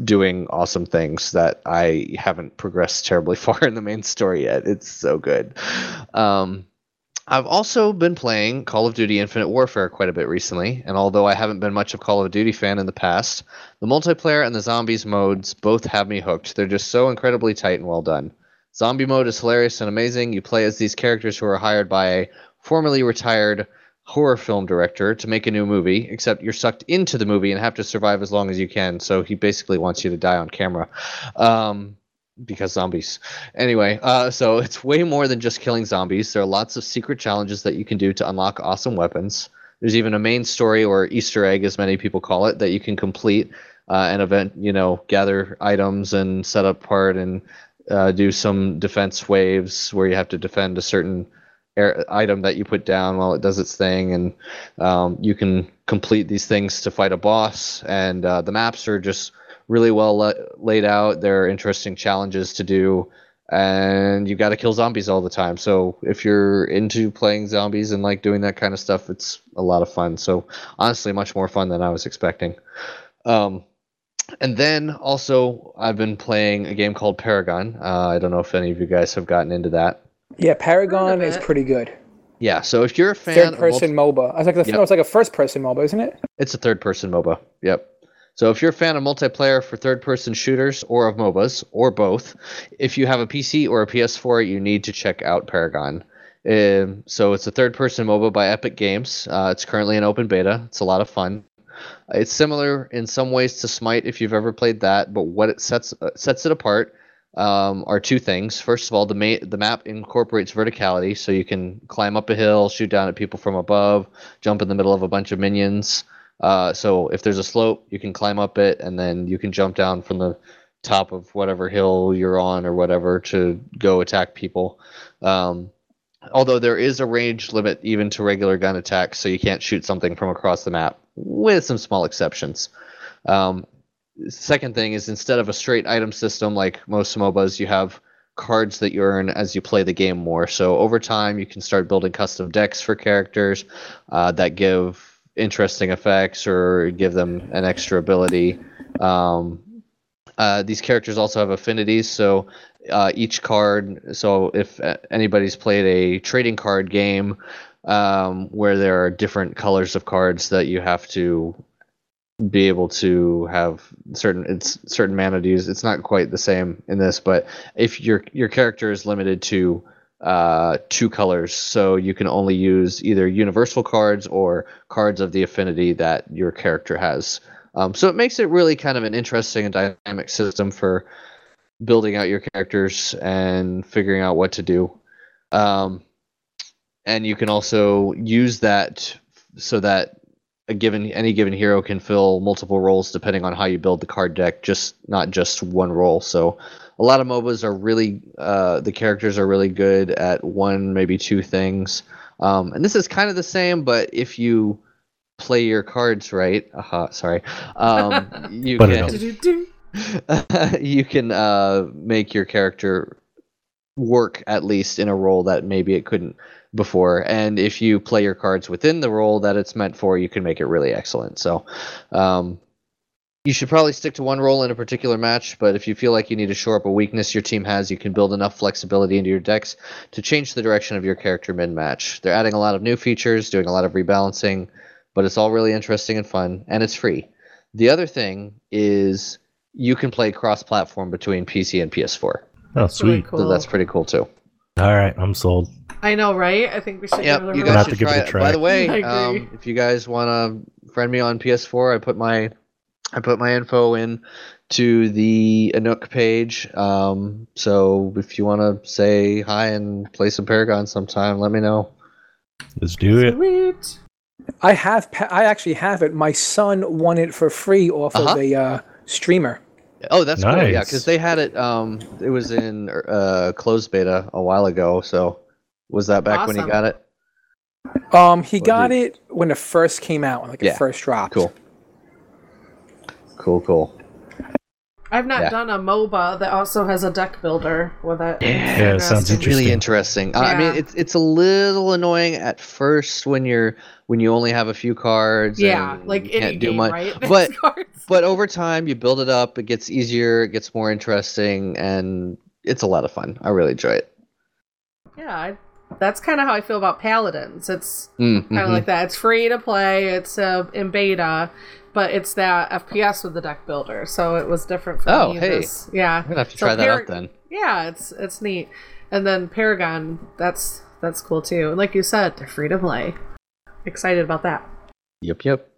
doing awesome things that I haven't progressed terribly far in the main story yet. It's so good. Um, I've also been playing Call of Duty Infinite Warfare quite a bit recently, and although I haven't been much of Call of Duty fan in the past, the multiplayer and the zombies modes both have me hooked. They're just so incredibly tight and well done. Zombie mode is hilarious and amazing. You play as these characters who are hired by a formerly retired horror film director to make a new movie, except you're sucked into the movie and have to survive as long as you can. So he basically wants you to die on camera. Um, because zombies. Anyway, uh, so it's way more than just killing zombies. There are lots of secret challenges that you can do to unlock awesome weapons. There's even a main story or Easter egg, as many people call it, that you can complete uh, an event. You know, gather items and set up part and uh, do some defense waves where you have to defend a certain item that you put down while it does its thing, and um, you can complete these things to fight a boss. And uh, the maps are just really well la- laid out. There are interesting challenges to do, and you've got to kill zombies all the time. So if you're into playing zombies and like doing that kind of stuff, it's a lot of fun. So honestly, much more fun than I was expecting. Um, and then also, I've been playing a game called Paragon. Uh, I don't know if any of you guys have gotten into that. Yeah, Paragon is pretty good. Yeah, so if you're a fan, Third of person MOBA. I was like, the, Yep. no, it's like a first person MOBA, isn't it? It's a third person MOBA. Yep. So if you're a fan of multiplayer for third person shooters or of MOBAs or both, if you have a PC or a PS4, you need to check out Paragon. Um, so it's a third person MOBA by Epic Games. Uh, it's currently in open beta. It's a lot of fun. It's similar in some ways to Smite if you've ever played that, but what it sets uh, sets it apart um, are two things. First of all, the ma- the map incorporates verticality, so you can climb up a hill, shoot down at people from above, jump in the middle of a bunch of minions. Uh, so if there's a slope, you can climb up it, and then you can jump down from the top of whatever hill you're on or whatever to go attack people. Um, although there is a range limit even to regular gun attacks, so you can't shoot something from across the map, with some small exceptions. Um, second thing is instead of a straight item system like most MOBAs, you have cards that you earn as you play the game more. So over time, you can start building custom decks for characters uh, that give interesting effects or give them an extra ability. Um, uh, these characters also have affinities, so uh, each card. So if anybody's played a trading card game um, where there are different colors of cards that you have to be able to have certain it's certain mana to use. It's not quite the same in this, but if your your character is limited to uh, two colors, so you can only use either universal cards or cards of the affinity that your character has. Um, so it makes it really kind of an interesting and dynamic system for building out your characters and figuring out what to do. Um, and you can also use that so that a given any given hero can fill multiple roles depending on how you build the card deck, just not just one role. So a lot of MOBAs are really uh, the characters are really good at one maybe two things. Um, and this is kind of the same, but if you play your cards right, aha, sorry, um, you can you can uh, make your character work at least in a role that maybe it couldn't before. And if you play your cards within the role that it's meant for, you can make it really excellent. So, um, You should probably stick to one role in a particular match, but if you feel like you need to shore up a weakness your team has, you can build enough flexibility into your decks to change the direction of your character mid match. They're adding a lot of new features, doing a lot of rebalancing, but it's all really interesting and fun, and it's free. The other thing is you can play cross platform between PC and PS4. Oh, really sweet. cool. So that's pretty cool too. All right, I'm sold. I know, right? I think we should. give it Yep, a you run. Gonna have guys to should give it try a it. try. By the way, um, if you guys want to friend me on PS4, I put my I put my info in to the Anook page. Um, so if you want to say hi and play some Paragon sometime, let me know. Let's do it. Sweet. I have. I actually have it. My son won it for free off Uh-huh. of a uh, streamer. Oh, that's cool. Yeah, because they had it. Um, it was in uh closed beta a while ago. So was that back when you Awesome. got it? Um, he What got do it when it first came out, when like Yeah, it first dropped. Cool. Cool. Cool. I've not Yeah. done a MOBA that also has a deck builder with it. Yeah, it sounds It's really Interesting. interesting. Uh, I mean, it's it's a little annoying at first when you're when you only have a few cards. Yeah, and like you can't do game, much. right? But but over time, you build it up. It gets easier. It gets more interesting, and it's a lot of fun. I really enjoy it. yeah, I, that's kind of how I feel about Paladins. It's Mm, kind of mhm. like that. It's free to play. It's uh, in beta, but it's that FPS with the deck builder. So it was different for Oh, me. hey. this- yeah. I'm gonna have to So try that Par- out then. Yeah, it's it's neat. And then Paragon, that's that's cool too. And like you said, they're free to play. Excited about that. Yep, yep.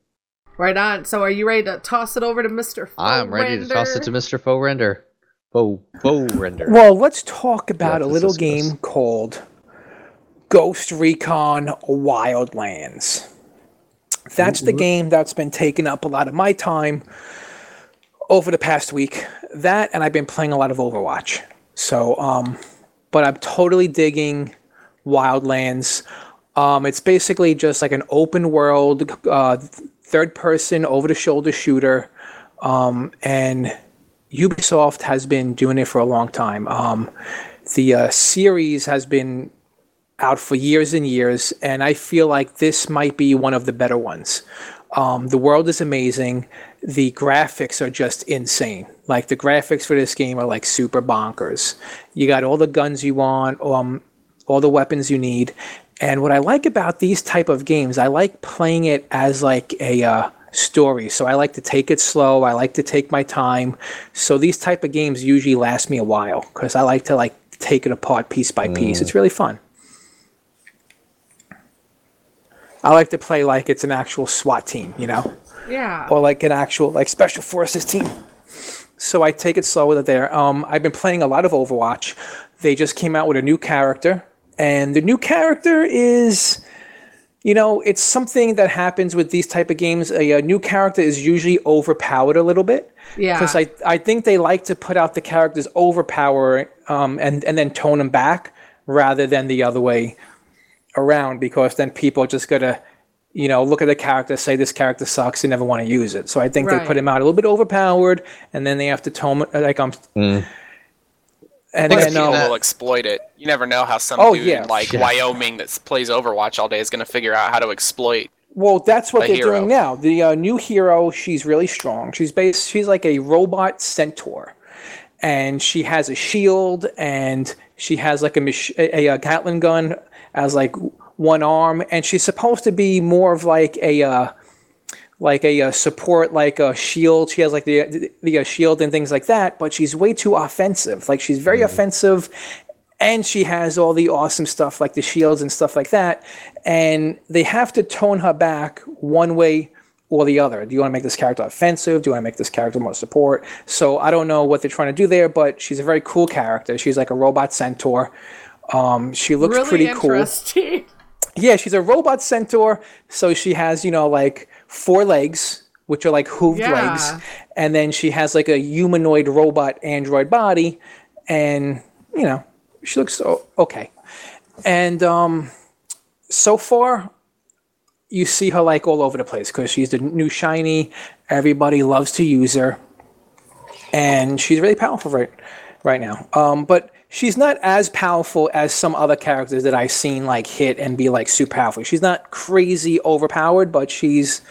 Right on. So are you ready to toss it over to Mr. I'm ready to toss it to Mr. Faux Render. Faux Faux Render. Well, let's talk about a little is game called Ghost Recon Wildlands. That's the game that's been taking up a lot of my time over the past week. That and I've been playing a lot of Overwatch. So, um, but I'm totally digging Wildlands. Um, it's basically just like an open world, uh, third person, over the shoulder shooter. Um, and Ubisoft has been doing it for a long time. Um, the uh, series has been out for years and years, and I feel like this might be one of the better ones. Um, the world is amazing. The graphics are just insane. Like the graphics for this game are like super bonkers. You got all the guns you want, um, all the weapons you need. And what I like about these type of games, I like playing it as like a uh, story. So I like to take it slow. I like to take my time. So these type of games usually last me a while because I like to like take it apart piece by piece. It's really fun. I like to play like it's an actual SWAT team, you know, Yeah. or like an actual like special forces team. So I take it slow with it there. Um, I've been playing a lot of Overwatch. They just came out with a new character, and the new character is, you know, it's something that happens with these type of games. A, a new character is usually overpowered a little bit. Yeah. Because I, I think they like to put out the characters overpower um, and, and then tone them back rather than the other way around because then people are just going to, you know, look at the character, say this character sucks, and never want to use it. So I think they put him out a little bit overpowered and then they have to tone it like um Mm. and Plus, then people uh, will exploit it. You never know how some Oh, dude yeah. in like Yeah. Wyoming that plays Overwatch all day is going to figure out how to exploit. Well, that's what a they're hero. doing now. The uh, new hero, she's really strong. She's based. She's like a robot centaur, and she has a shield, and she has like a mach- a, a Gatling gun as like one arm, and she's supposed to be more of like a. Uh, like a, uh support, like a shield. She has like the the, the uh, shield and things like that, but she's way too offensive. Like she's very offensive, and she has all the awesome stuff like the shields and stuff like that. And they have to tone her back one way or the other. Do you want to make this character offensive? Do you want to make this character more support? So I don't know what they're trying to do there, but she's a very cool character. She's like a robot centaur. Um, she looks really pretty cool. interesting. Yeah, she's a robot centaur. So she has, you know, like four legs, which are like hooved Yeah. legs. And then she has like a humanoid robot android body. And, you know, she looks okay. And um, so far, you see her like all over the place because she's the new shiny. Everybody loves to use her. And she's really powerful right, right now. Um, but she's not as powerful as some other characters that I've seen like hit and be like super powerful. She's not crazy overpowered, but she's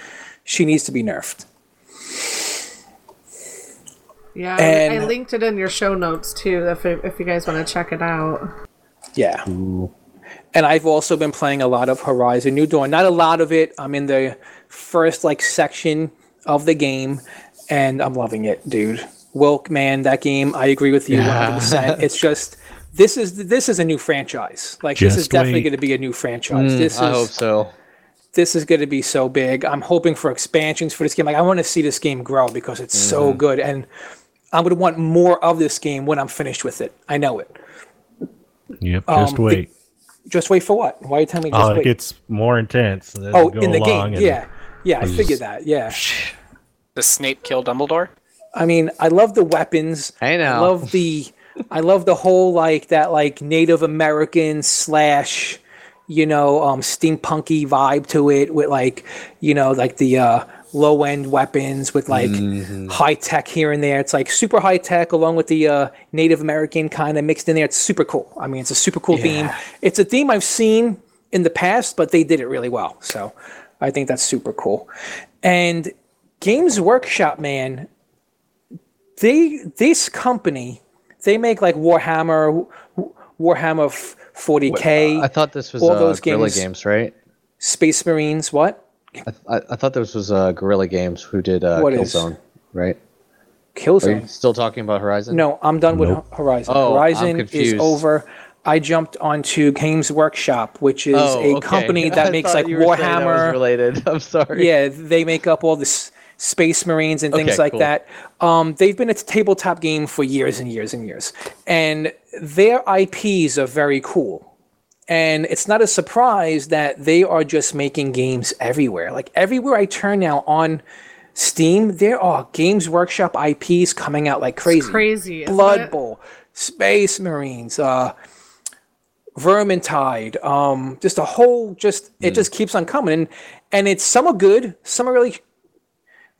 she needs to be nerfed. Yeah, And- I linked it in your show notes too. If if you guys want to check it out. Yeah. And I've also been playing a lot of Horizon New Dawn. Not a lot of it. I'm in the first like section of the game, and I'm loving it, dude. Wilk, man, that game. I agree with you 100. percent It's just this is this is a new franchise. Like this is Just definitely wait. going to be a new franchise. this I hope is so. this is going to be so big. I'm hoping for expansions for this game. Like I want to see this game grow because it's so Mm-hmm. good, and I'm going to want more of this game when I'm finished with it. I know it. Yep. Um, Just the- wait. Just wait for what? Why are you telling me just Oh, it wait? gets more intense. Oh, in the game, yeah, yeah, I It's figured just- that. Yeah, the Snape kill Dumbledore? I mean, I love the weapons. I now. love the, I love the whole like that like Native American slash, you know, um, steampunky vibe to it with like, you know, like the uh, low end weapons with like Mm-hmm. high tech here and there. It's like super high tech along with the uh, Native American kind of mixed in there. It's super cool. I mean, it's a super cool theme. It's a theme I've seen in the past, but they did it really well. So I think that's super cool. And Games Workshop, man, they this company they make like Warhammer, Warhammer f- 40k, I thought this was all uh, those Guerrilla games- Games, right? Space Marines. What? I, I thought this was uh, Guerrilla Games who did uh, What is? Killzone, right? Are Killzone. you still talking about Horizon? No, I'm done with Horizon. Oh, I'm Horizon is over. I jumped onto Games Workshop, which is Oh, a okay. company I that makes like you were saying that was Warhammer. related. I'm sorry. Yeah, they make up all this Space Marines and things Okay, like cool. that. Um, they've been a tabletop game for years and years and years, and their IPs are very cool. And it's not a surprise that they are just making games everywhere. Like everywhere I turn now on Steam, there are Games Workshop IPs coming out like crazy. Crazy. Blood it? Bowl, Space Marines, uh, Vermintide, um, just a whole, just it just keeps on coming, and and it's some are good, some are really,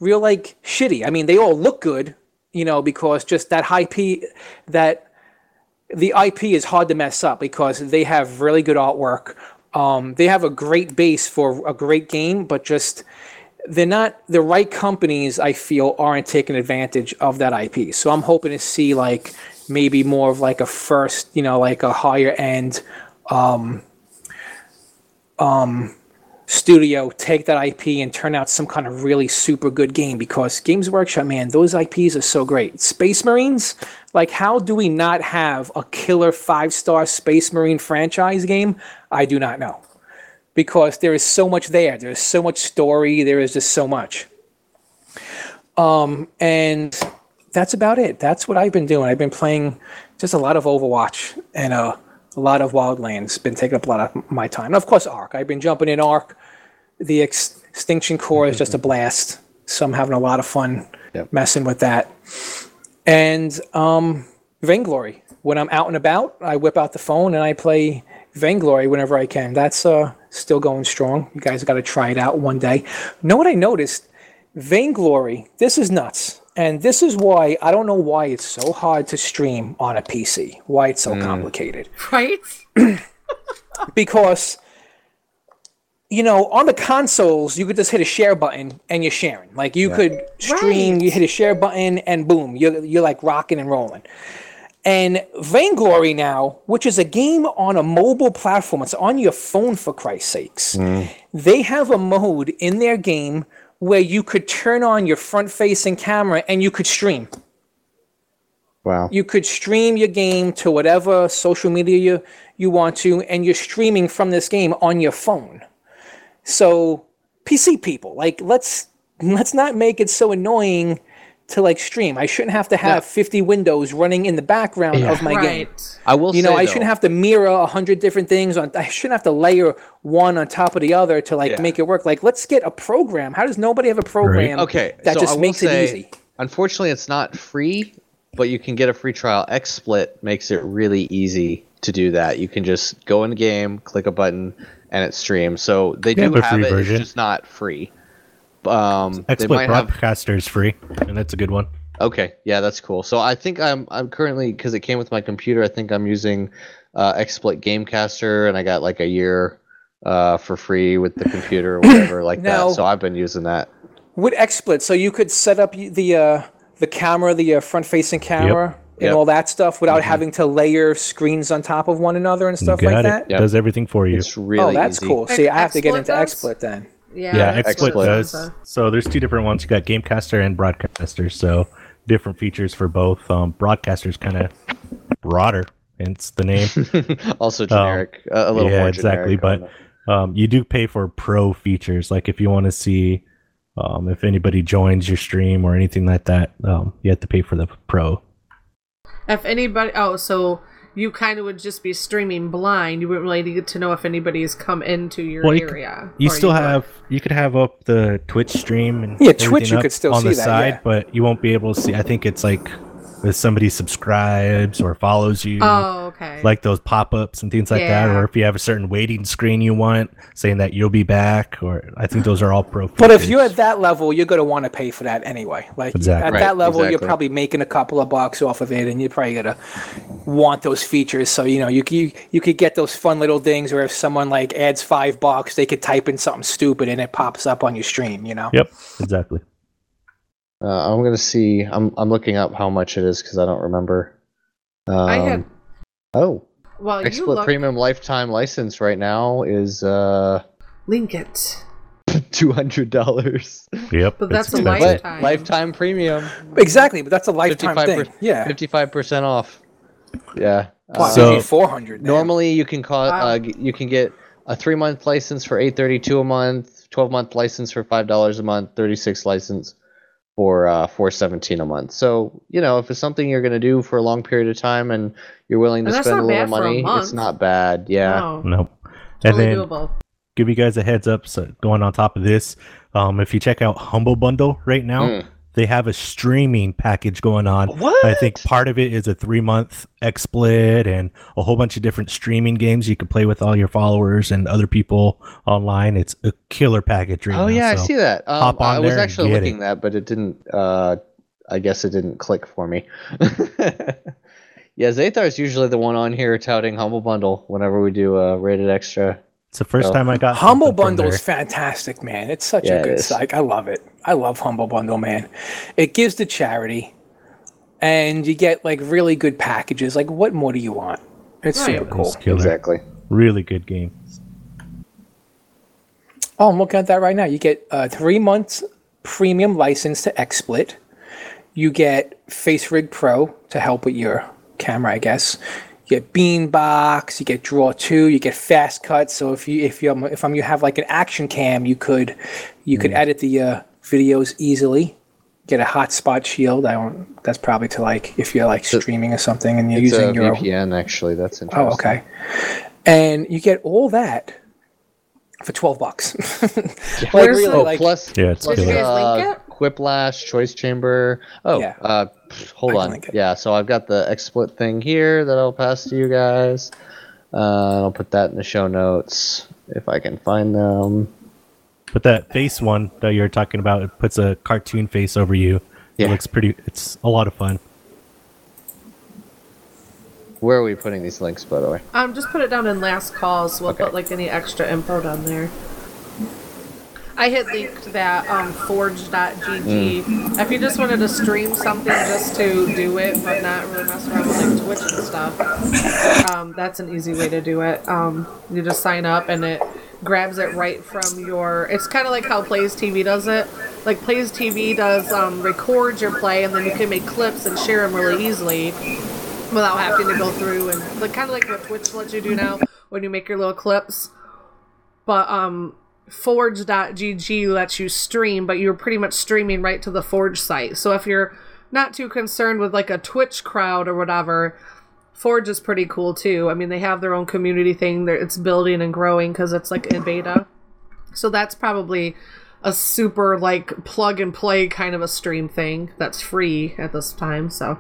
real like shitty. I mean, they all look good, you know, because just that high P, that the IP is hard to mess up because they have really good artwork. Um, they have a great base for a great game, but just they're not the right companies. I feel aren't taking advantage of that IP. So I'm hoping to see like maybe more of like a first, you know, like a higher end um, um, studio take that IP and turn out some kind of really super good game because Games Workshop, man, those IPs are so great. Space Marines, like, how do we not have a killer five star Space Marine franchise game? I do not know. Because there is so much there. There's so much story. There is just so much. Um, and that's about it. That's what I've been doing. I've been playing just a lot of Overwatch and uh, a lot of Wildlands. Been taking up a lot of my time. And of course, Ark. I've been jumping in Ark. The Ex- Extinction Core is just a blast. So I'm having a lot of fun Yep. messing with that. And um, Vainglory. When I'm out and about, I whip out the phone and I play Vainglory whenever I can. That's uh, still going strong. You guys got to try it out one day. Know what I noticed? Vainglory, this is nuts. And this is why I don't know why it's so hard to stream on a PC, why it's so hmm. complicated. Right? Because, you know, on the consoles, you could just hit a share button and you're sharing. Like you could stream, Right. you hit a share button and boom, you're, you're like rocking and rolling. And Vainglory now, which is a game on a mobile platform, it's on your phone for Christ's sakes. Hmm. They have a mode in their game where you could turn on your front facing camera and you could stream. Wow. You could stream your game to whatever social media you, you want to, and you're streaming from this game on your phone. So PC people, like let's let's not make it so annoying to like stream. I shouldn't have to have 50 windows running in the background Yeah. of my game. I will You know, say, I though, shouldn't have to mirror a hundred different things on. I shouldn't have to layer one on top of the other to like Yeah. make it work. Like, let's get a program. How does nobody have a program Okay, that so just I makes say, it easy? Unfortunately, it's not free, but you can get a free trial. XSplit makes it really easy to do that. You can just go in the game, click a button, and it streams. So they They do have have it. version. It's just not free. Um, they XSplit might have. Is free, and that's a good one. Okay, yeah, that's cool. So I think I'm I'm currently because it came with my computer. I think I'm using uh, XSplit Gamecaster, and I got like a year uh, for free with the computer or whatever like Now- that. So I've been using that. with XSplit, so you could set up the uh, the camera, the uh, front-facing camera, and Yep. all that stuff, without having to layer screens on top of one another and stuff got like it. that. Yep. Does everything for you. It's really oh, that's easy. cool. See, I have to get into does? XSplit then. Yeah, Yeah, XSplit does. is. So there's two different ones. You got Gamecaster and Broadcaster. So different features for both. Um, Broadcaster's kind of broader, hence the name. also generic, uh, a little more. yeah, more exactly. generic on But um, you do pay for pro features. Like if you want to see um, if anybody joins your stream or anything like that, um, you have to pay for the pro. If anybody, oh, so you kind of would just be streaming blind. You wouldn't really get to know if anybody's come into your Well, you c- area. You or still would. have you could have up the Twitch stream and Yeah, Twitch you could still on see the that, side, yeah. but you won't be able to see. I think it's like if somebody subscribes or follows you. Oh, okay. like those pop-ups and things like that or if you have a certain waiting screen you want saying that you'll be back or i think those are all pro But if you're at that level, you're going to want to pay for that anyway. Like Exactly. at Right, that level, you're probably making a couple of bucks off of it, and you're probably going to want those features. So you know, you c- you you could get those fun little things where if someone like adds five bucks, they could type in something stupid and it pops up on your stream. You know. yep exactly Uh, I'm gonna see. I'm I'm looking up how much it is because I don't remember. Um, I had- Oh, well, you XSplit look, Premium lifetime license right now is uh link it. two hundred dollars. yep But that's a expensive. lifetime. lifetime premium, Exactly, but that's a lifetime thing. 55%, Yeah. fifty-five percent off. Yeah. Wow, Uh, So- four hundred. normally you can call Wow. uh, you can get a three month license for eight thirty two a month, twelve month license for five dollars a month, thirty six license for uh, four seventeen a month. So you know if it's something you're gonna do for a long period of time and you're willing to spend a little bad for a money, it's not bad. Yeah. No, nope and totally then doable. give you guys a heads up so going on top of this um if you check out humble bundle right now Mm. They have a streaming package going on What? I think part of it is a three month XSplit and a whole bunch of different streaming games you can play with all your followers and other people online. It's a killer package right Oh now. yeah, I see that. Um, hop on I was actually looking it. that, but it didn't. Uh, I guess it didn't click for me. yeah, Zathar is usually the one on here touting Humble Bundle whenever we do a rated extra. It's the first So- time I got Humble something from Bundle there. is fantastic, man. It's such Yeah, a good site. I love it. I love Humble Bundle, man. It gives to charity, and you get like really good packages. Like, what more do you want? It's Right. super cool. It's. Exactly. Really good game. Oh, I'm looking at that right now. You get a three months premium license to XSplit. You get FaceRig Pro to help with your camera, I guess. You get Beanbox. You get Draw Two. You get Fast Cut. So if you if you if um, you have like an action cam, you could you could edit the uh, videos easily. Get a hotspot shield. I don't. That's probably to like if you're like So- streaming or something and you're It's using a your VPN actually. That's interesting. Oh, okay. And you get all that for twelve bucks. like Where's really, Oh, like plus Yeah, it's plus Did you killer. guys link uh, it? Quiplash, Choice Chamber. Oh, Yeah. uh, hold I on. link. Yeah, so I've got the XSplit thing here that I'll pass to you guys. Uh, I'll put that in the show notes if I can find them. But that face one that you're talking about, it puts a cartoon face over you. Yeah. It looks pretty. It's a lot of fun. Where are we putting these links, by the way? Um, just put it down in last calls. We'll Okay. put like any extra info down there. I had linked that um, forge.gg. Mm. If you just wanted to stream something just to do it, but not really mess around with like Twitch and stuff, um, that's an easy way to do it. Um, you just sign up and it grabs it right from your. It's kind of like how Plays TV does it. Like Plays TV does um, record your play and then you can make clips and share them really easily without having to go through and like kind of like what Twitch lets you do now when you make your little clips. But um forge.gg lets you stream, but you're pretty much streaming right to the Forge site. So if you're not too concerned with like a Twitch crowd or whatever, Forge is pretty cool too. I mean, they have their own community thing. They're, it's building and growing because it's like in beta. So that's probably a super like plug and play kind of a stream thing that's free at this time. So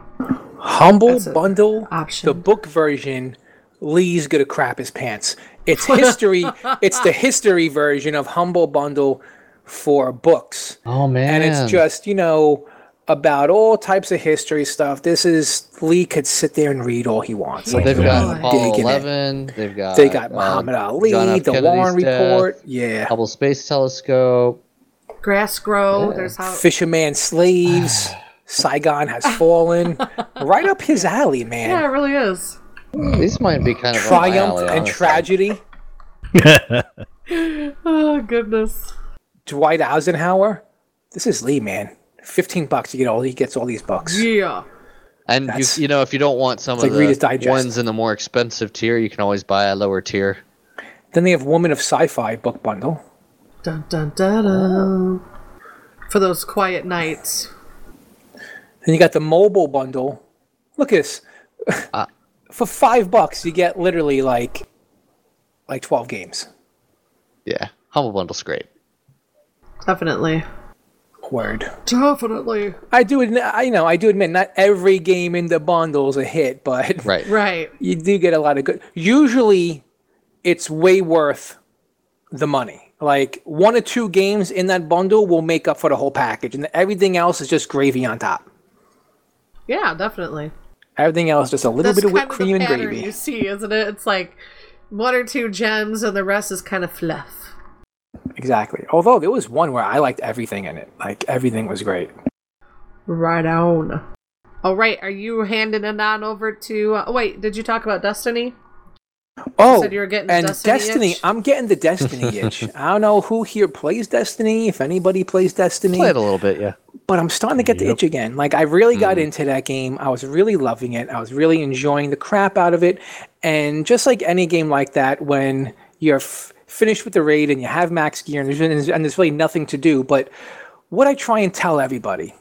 Humble Bundle, option. the book version. Lee's gonna crap his pants. It's history. it's the history version of Humble Bundle for books, Oh man, and it's just you know about all types of history stuff. This is Lee could sit there and read all he wants. So Like, they've got Apollo dig in it. 11. They've got They got uh, Muhammad Ali, the Kennedy's Warren death, Report. Yeah, Hubble Space Telescope. grass grow. Yeah. There's how Fisherman slaves. Saigon has fallen. right up his alley, man. Yeah, it really is. These might be kind of Triumph alley, and tragedy. Oh goodness. Dwight Eisenhower. This is Lee, man. Fifteen bucks to get all he gets all these books. Yeah. And you, you know, if you don't want some It's of like Reader's the ones in the more expensive tier, you can always buy a lower tier. Then they have Woman of Sci-Fi book bundle. Dun dun dun dun. For those quiet nights. Then you got the mobile bundle. Look at this. Uh. For five bucks, you get literally like like twelve games. Yeah, Humble Bundle's great. Definitely. Word. Definitely. I do admit, I you know, I do admit, not every game in the bundle is a hit, but Right. Right. you do get a lot of good. Usually, it's way worth the money. Like one or two games in that bundle will make up for the whole package, and everything else is just gravy on top. Yeah, definitely. Everything else just a little That's bit of whipped kind of cream the and gravy. you see, isn't it? It's like one or two gems and the rest is kind of fluff. Exactly. Although there was one where I liked everything in it. Like everything was great. Right on. All right, are you handing it on over to? Uh, wait, did you talk about Destiny? Oh, said you were getting and Destiny Destiny. I'm getting the Destiny itch. I don't know who here plays Destiny. If anybody plays Destiny, Play it a little bit, yeah. But I'm starting to get the itch again. Like I really got mm. into that game. I was really loving it. I was really enjoying the crap out of it. And just like any game like that, when you're f- finished with the raid and you have max gear and there's, and there's really nothing to do, but what I try and tell everybody,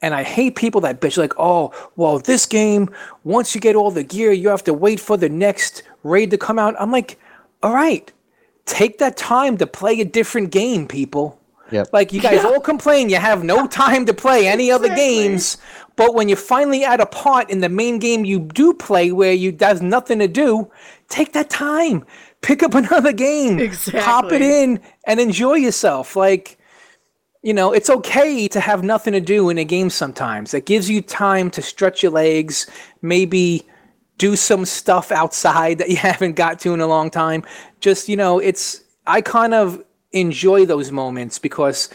and I hate people that bitch like, oh, well, this game, once you get all the gear, you have to wait for the next raid to come out. I'm like, all right, take that time to play a different game, people. Yep. Like you guys all complain you have no time to play any other games, but when you're finally add a part in the main game you do play where you there's nothing to do, take that time. Pick up another game. Pop it in and enjoy yourself. Like you know, it's okay to have nothing to do in a game sometimes. It gives you time to stretch your legs, maybe do some stuff outside that you haven't got to in a long time. Just, you know, it's I kind of enjoy those moments because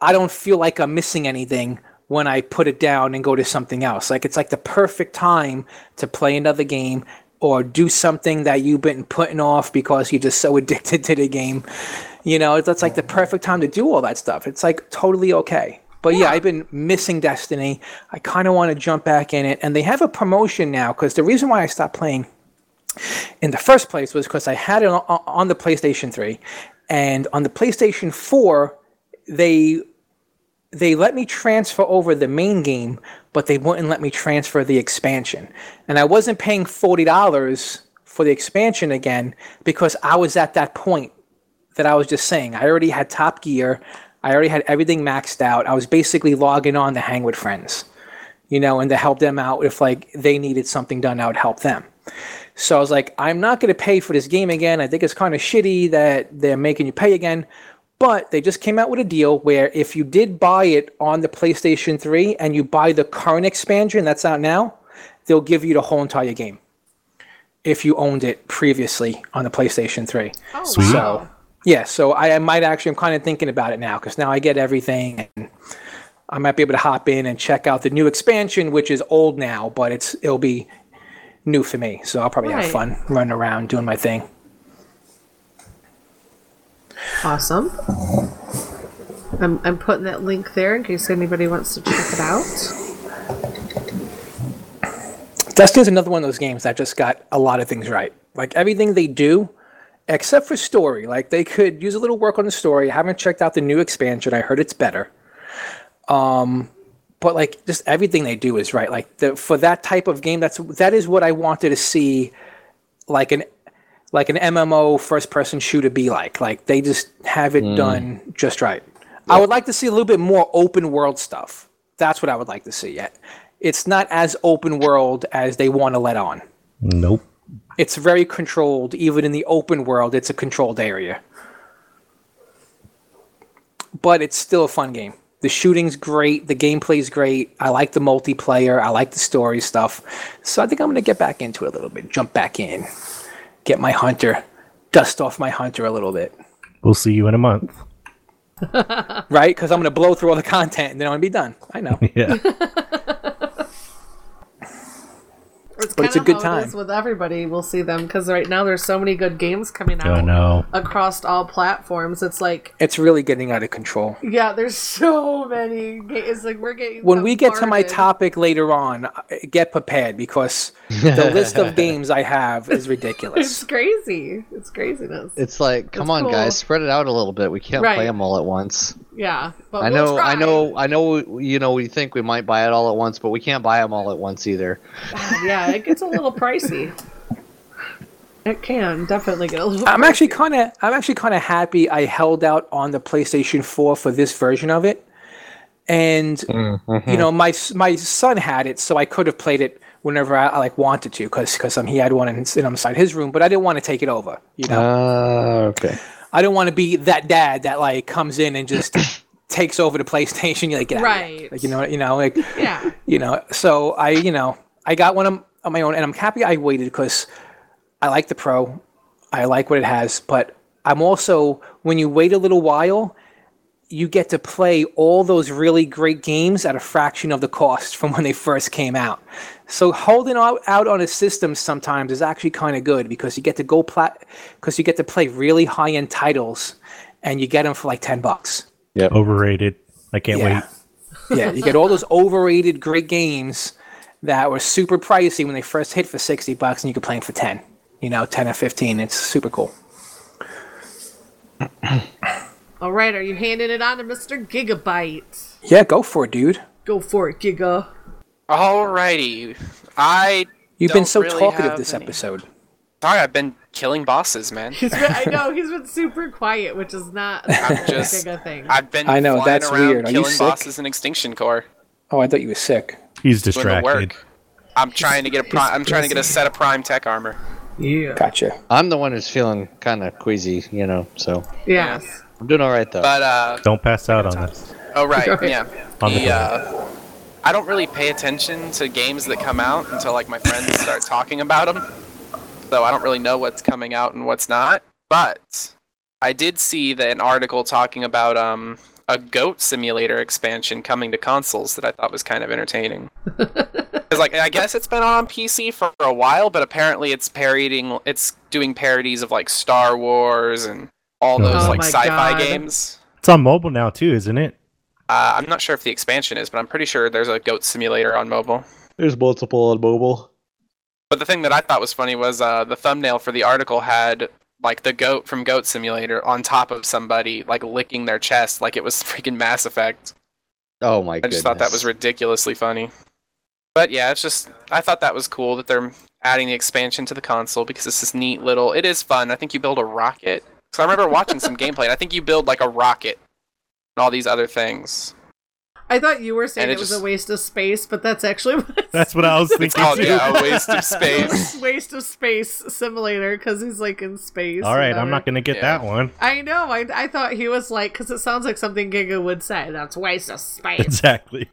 I don't feel like I'm missing anything when I put it down and go to something else. Like it's like the perfect time to play another game or do something that you've been putting off because you're just so addicted to the game. You know, that's like the perfect time to do all that stuff. It's like totally okay. But yeah, I've been missing Destiny. I kind of want to jump back in it. And they have a promotion now because the reason why I stopped playing in the first place was because I had it on, on the PlayStation 3. And on the PlayStation 4, they they let me transfer over the main game, but they wouldn't let me transfer the expansion. And I wasn't paying $40 for the expansion again because I was at that point that I was just saying. I already had Top Gear. I already had everything maxed out. I was basically logging on to hang with friends, you know, and to help them out if like they needed something done, I would help them. So I was like, I'm not going to pay for this game again. I think it's kind of shitty that they're making you pay again. But they just came out with a deal where if you did buy it on the PlayStation 3 and you buy the current expansion that's out now, they'll give you the whole entire game if you owned it previously on the PlayStation 3. Oh, Sweet. So, yeah, so I, I might actually, I'm kind of thinking about it now because now I get everything and I might be able to hop in and check out the new expansion, which is old now, but it's it'll be new for me. So I'll probably Right. have fun running around doing my thing. Awesome. I'm, I'm putting that link there in case anybody wants to check it out. Destiny's another one of those games that just got a lot of things right. Like everything they do, except for story. Like they could use a little work on the story. I haven't checked out the new expansion. I heard it's better. Um, but like just everything they do is right. Like the, for that type of game, that's that is what I wanted to see, like an like an MMO first person shooter be like. Like they just have it mm. done just right. I would like to see a little bit more open world stuff. That's what I would like to see. Yet it's not as open world as they want to let on. Nope. It's very controlled. Even in the open world, it's a controlled area. But it's still a fun game. The shooting's great. The gameplay's great. I like the multiplayer. I like the story stuff. So I think I'm going to get back into it a little bit. Jump back in. Get my hunter. Dust off my hunter a little bit. We'll see you in a month. right? Because I'm going to blow through all the content and then I'm going to be done. I know. Yeah. It's But it's a kinda good how it time. with everybody. We'll see them because right now there's so many good games coming out I know. across all platforms. It's like, It's really getting out of control. yeah, there's so many. Ga- it's like we're getting. When we get to my topic later on, uh, get prepared because the list of games I have is ridiculous. it's crazy. It's craziness. It's like, come That's on, cool. guys, spread it out a little bit. We can't Right. play them all at once. Yeah, but I we'll know, I know, I know. You know, we think we might buy it all at once, but we can't buy them all at once either. yeah, it gets a little pricey. It can definitely get a little. I'm actually kind of I'm actually kind of happy I held out on the PlayStation 4 for this version of it. And you know, my my son had it, so I could have played it whenever I, I like wanted to, because because um, he had one in, in inside his room, but I didn't want to take it over. You know, Uh, okay. I don't want to be that dad that like comes in and just takes over the PlayStation. You're like, get. Right. Like, you know, you know, like Yeah. you know. So I, you know, I got one on, on my own, and I'm happy I waited because I like the Pro. I like what it has, but I'm also when you wait a little while, you get to play all those really great games at a fraction of the cost from when they first came out. So holding out, out on a system sometimes is actually kind of good because you get to go plat because you get to play really high end titles, and you get them for like ten bucks. Yeah, overrated. I can't Yeah. wait. Yeah, you get all those overrated great games that were super pricey when they first hit for 60 bucks and you can play them for 10. You know, 10 or 15. It's super cool. All right, are you handing it on to Mr. Gigabyte? Yeah, go for it, dude. Go for it, Giga. Alrighty. I You've been don't so really talkative this any- episode. Sorry, I've been killing bosses, man. He's been, I know he's been super quiet, which is not I'm a just Giga thing. I've been I know, that's around weird. Are you killing sick? bosses in Extinction Core. Oh, I thought you were sick. He's Doing distracted. work. I'm trying to get a pri- I'm trying to get a set of prime tech armor. Yeah. Gotcha. I'm the one who's feeling kind of queasy, you know. So Yes. I'm doing all right though. But uh Don't pass out on this. oh right, Right. yeah. On the The, uh, I don't really pay attention to games that come out until like my friends start talking about them. So I don't really know what's coming out and what's not. But I did see that an article talking about um a goat simulator expansion coming to consoles that I thought was kind of entertaining. Because like I guess it's been on PC for a while, but apparently it's parodying it's doing parodies of like Star Wars and all those Oh like sci-fi God. games. It's on mobile now too, isn't it? Uh, I'm not sure if the expansion is, but I'm pretty sure there's a goat simulator on mobile. There's multiple on mobile. But the thing that I thought was funny was uh, the thumbnail for the article had like the goat from Goat Simulator on top of somebody, like licking their chest, like it was freaking Mass Effect. Oh my I goodness. just thought that was ridiculously funny. But yeah, it's just I thought that was cool that they're adding the expansion to the console because it's this neat little. It is fun. I think you build a rocket. So I remember watching some gameplay. And I think you build like a rocket and all these other things. I thought you were saying it, it was just- a waste of space, but that's actually what That's what I was thinking Oh too. yeah, a waste of space. waste of space simulator because he's like in space. All right, I'm not gonna get Yeah. that one. I know. I, I thought he was like because it sounds like something Giga would say. That's waste of space. Exactly.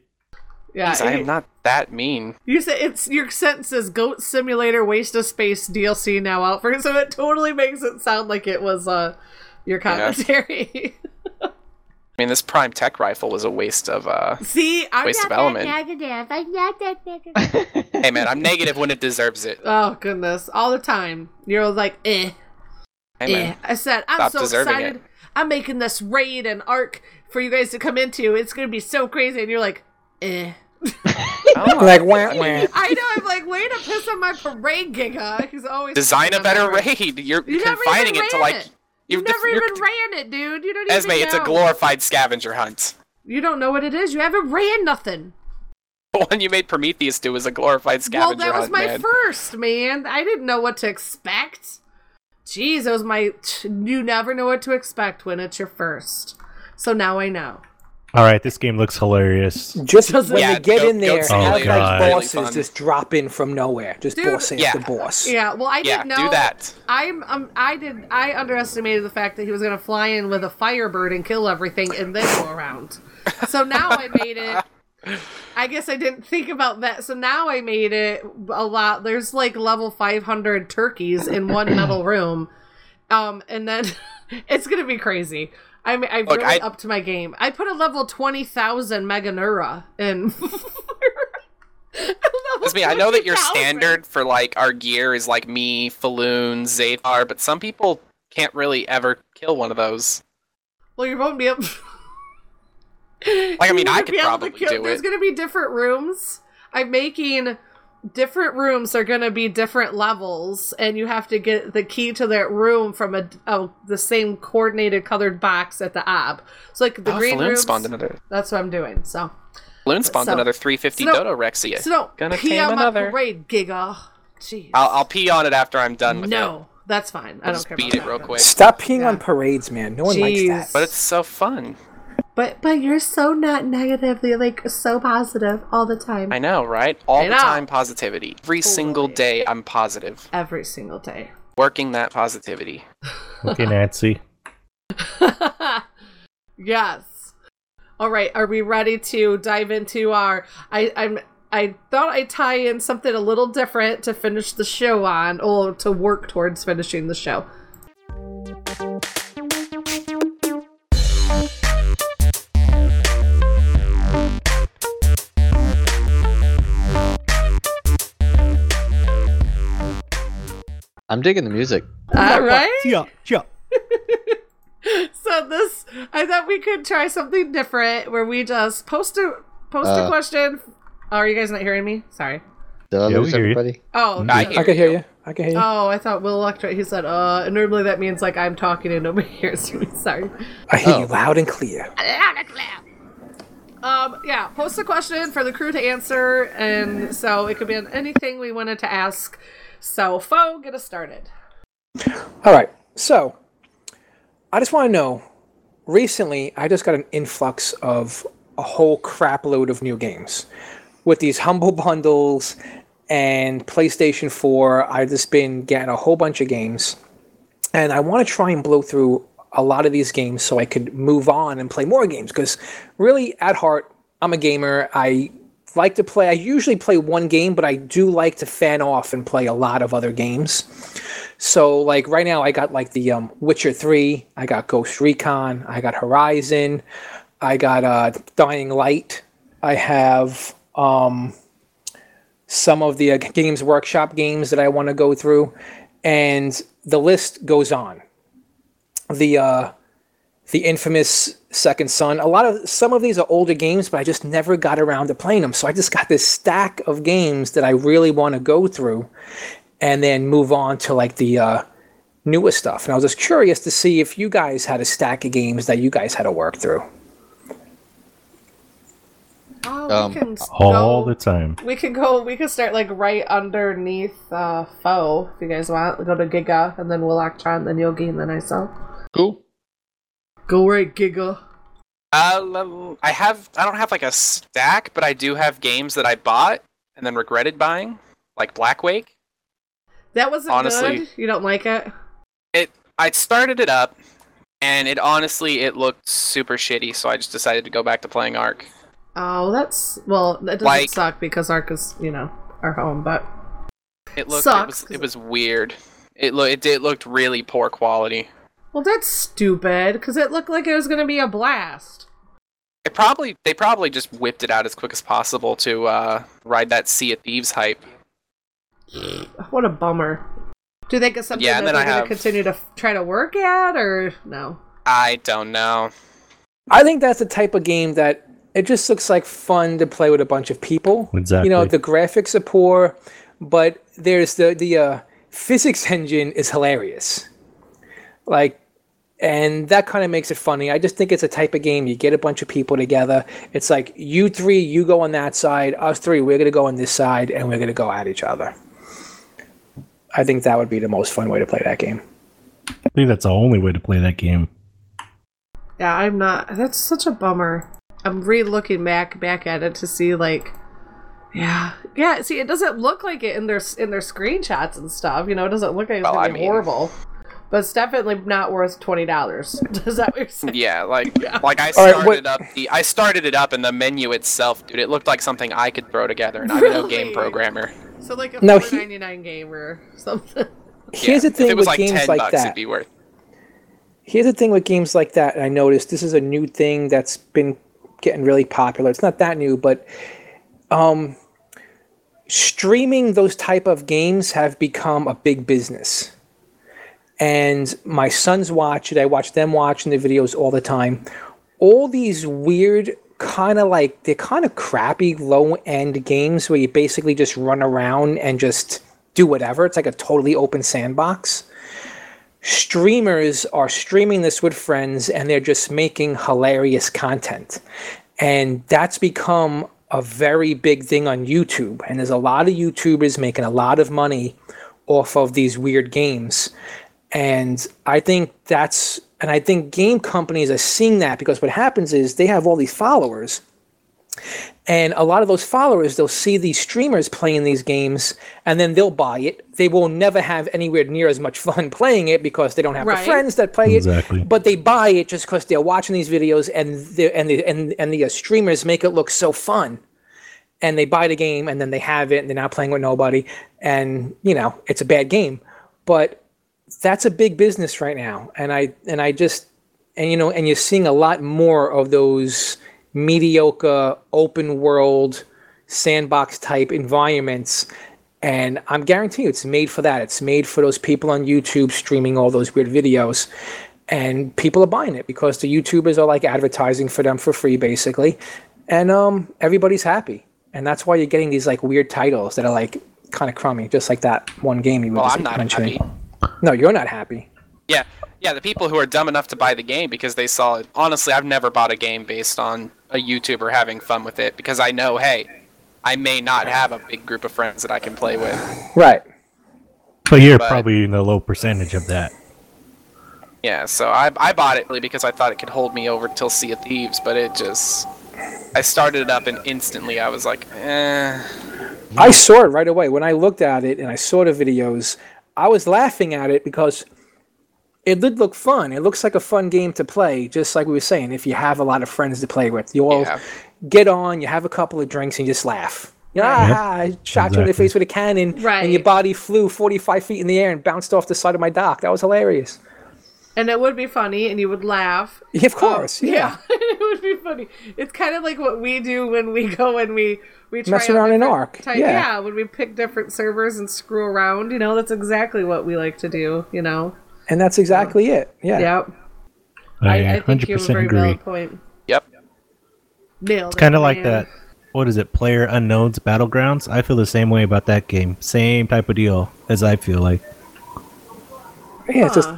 Yeah, Jeez, I am not that mean. You said it's your sentence says Goat Simulator Waste of Space DLC now out for so it totally makes it sound like it was uh your commentary. I mean, this Prime Tech rifle was a waste of. uh See, I'm Waste not of element. that negative. I'm not that negative. Hey man, I'm negative when it deserves it. oh goodness, all the time. You're like, eh, Hey eh. man, I said, I'm Stop so excited. it. I'm making this raid and Ark for you guys to come into. It's gonna be so crazy, and you're like, eh. Oh, Like, wah, wah. I know. I'm like, way to piss on my parade, Giga. He's always design a better my raid. You're You confining it to like. it. You you've never even ran it, dude. You don't Esme, even it's a glorified scavenger hunt. You don't know what it is. You haven't ran nothing. The one you made Prometheus do was a glorified scavenger hunt. well, that was hunt, my man. first, man. I didn't know what to expect. Jeez, that was my. You never know what to expect when it's your first. So now I know. All right, this game looks hilarious. Just Doesn't- when Yeah, they get Goat- in there, Goat have like Simulator really bosses fun. just drop in from nowhere. Just Dude, boss yeah. after boss. Yeah, well, I yeah, didn't know. do that. I'm, um, I did. I underestimated the fact that he was gonna fly in with a firebird and kill everything and then go around. So now I made it. I guess I didn't think about that. So now I made it a lot. There's like level 500 turkeys in one metal room, um, and then it's gonna be crazy. I'm I've Look, really I- upped my game. I put a level twenty thousand Meganeura in. Excuse me, I know that your 20,000. standard for like our gear is like me, Falloon, Zathar, but some people can't really ever kill one of those. Well, you won't be able. Like, I mean, I could to probably kill- do There's it. There's going to be different rooms. I'm making different rooms are going to be different levels, and you have to get the key to that room from a, a the same coordinated colored box at the ab. So like the oh, green Falloon rooms. spawned another. That's what I'm doing. So Falloon spawned So- another 350 so no- Dodo Rexia. so don't Gonna pee tame on another. my parade, Giga. Jeez. I'll, I'll pee on it after I'm done with it. no, that's fine. I I'll don't just care. beat about it real quick. Stop peeing on parades, man. No one likes that. But it's so fun. But but you're so not negatively like so positive all the time. I know, right? All I the know. time positivity. Every single day I'm positive. Every single day. Working that positivity. Okay, Nancy. yes. All right. Are we ready to dive into our? I I'm. I thought I'd tie in something a little different to finish the show on, or to work towards finishing the show. I'm digging the music. All right. Yeah, yeah. So this, I thought we could try something different where we just post a post a Uh. question. Oh, are you guys not hearing me? Sorry. Did I Yeah, we lose hear you. everybody? Oh, I okay. I can hear you. I can hear you. Oh, I thought Will Electron. He said, "Uh." And normally that means like I'm talking and nobody hears me. Sorry. I hear Oh. you loud and clear. Loud and clear. Um. Yeah. Post a question for the crew to answer, and so it could be on anything we wanted to ask. So, Fo, get us started. All right. So, I just want to know. Recently, I just got an influx of a whole crap load of new games with these humble bundles and PlayStation 4. I've just been getting a whole bunch of games, and I want to try and blow through a lot of these games so I could move on and play more games. Because really, at heart, I'm a gamer. I like to play. I usually play one game, but I do like to fan off and play a lot of other games. So like right now I got like the um, Witcher 3, I got Ghost Recon, I got Horizon, I got uh, Dying Light, I have um, some of the uh, Games Workshop games that I want to go through, and the list goes on. The uh, the infamous Second Son. A lot of some of these are older games, but I just never got around to playing them. So I just got this stack of games that I really want to go through, and then move on to like the uh, newest stuff. And I was just curious to see if you guys had a stack of games that you guys had to work through. Oh, Um, we can All go, the time. We can go. We can start like right underneath uh, Fo if you guys want. Go to Giga and then Will Electron, then Yogi, and then myself. Cool. Go right, Giga. Uh, I have. I don't have like a stack, but I do have games that I bought and then regretted buying, like Blackwake. That wasn't Honestly- good. You don't like it? It. I started it up, and it honestly it looked super shitty. So I just decided to go back to playing Ark. Oh, that's well. That doesn't Like- suck because Ark is you know our home, but It looked. Sucks, It was. It was weird. It look. It did looked really poor quality. Well, that's stupid because it looked like it was gonna be a blast. It probably. They probably just whipped it out as quick as possible to uh, ride that Sea of Thieves hype. What a bummer. Do you think it's something Yeah, and that they're I gonna continue to f- try to work at, or no? I don't know. I think that's the type of game that it just looks like fun to play with a bunch of people. Exactly. You know, the graphics are poor, but there's the the uh, physics engine is hilarious. Like, and that kind of makes it funny. I just think it's a type of game you get a bunch of people together. It's like you three, you go on that side, us three, we're gonna go on this side, and we're gonna go at each other. I think that would be the most fun way to play that game. I think that's the only way to play that game. Yeah, I'm not. That's such a bummer. I'm re-looking back back at it to see like, yeah, yeah. See, it doesn't look like it in their in their screenshots and stuff. You know, it doesn't look like it's Well, gonna I be mean- horrible. But it's definitely not worth twenty dollars. Is that what you're saying? Yeah, like like I All right, started what- up the I started it up and the menu itself, dude. It looked like something I could throw together, and I'm no game programmer. So like a No, four he- ninety nine game or something. Here's Yeah, the thing if it was with like games ten like bucks, that. it'd be worth. here's the thing with games like that. I noticed this is a new thing that's been getting really popular. It's not that new, but um, streaming those type of games have become a big business. And my sons watch it. I watch them watching the videos all the time. All these weird kind of like they're kind of crappy low end games where you basically just run around and just do whatever. It's like a totally open sandbox streamers are streaming this with friends and they're just making hilarious content. And that's become a very big thing on YouTube. And there's a lot of YouTubers making a lot of money off of these weird games. And I think that's, and I think game companies are seeing that because what happens is they have all these followers and a lot of those followers, they'll see these streamers playing these games and then they'll buy it. They will never have anywhere near as much fun playing it because they don't have Right. the friends that play Exactly. it. But they buy it just because they're watching these videos and the and the and, and the uh, streamers make it look so fun. And they buy the game and then they have it and they're not playing with nobody. And you know, it's a bad game. But that's a big business right now. And I and I just and you know, and you're seeing a lot more of those mediocre open world sandbox type environments. And i'm guaranteeing you it's made for that. It's made for those people on youtube streaming all those weird videos. And people are buying it because the youtubers are like advertising for them for free basically. And um everybody's happy. And that's why you're getting these like weird titles that are like kind of crummy just like that one game you were Well, just I'm not mentioning. happy. No you're not happy Yeah, yeah, the people who are dumb enough to buy the game because they saw it. Honestly, I've never bought a game based on a YouTuber having fun with it because I know, hey, I may not have a big group of friends that I can play with. right But you're But- probably in a low percentage of that. Yeah, so I, I bought it really because I thought it could hold me over till Sea of Thieves, but it just. I started it up and instantly I was like, eh. I saw it right away. When I looked at it and I saw the videos, I was laughing at it because it did look fun. It looks like a fun game to play, just like we were saying. If you have a lot of friends to play with, you all Yeah. get on, you have a couple of drinks, and you just laugh. You know, Right. ah, I shot you in the face with a cannon, Right. and your body flew 45 feet in the air and bounced off the side of my dock. That was hilarious. And it would be funny, and you would laugh. Yeah, of course, Um, yeah. it would be funny. It's kind of like what we do when we go and we we try Mess around in different Ark, type- yeah. when we pick different servers and screw around. You know, that's exactly what we like to do. You know. And that's exactly it. Yeah. Yep. I, I, I think you have a 100% very agree. valid point. Yep. Nailed It's kind of like man. that. What is it? Player Unknown's Battlegrounds. I feel the same way about that game. Same type of deal as I feel like. Yeah, it's just Huh.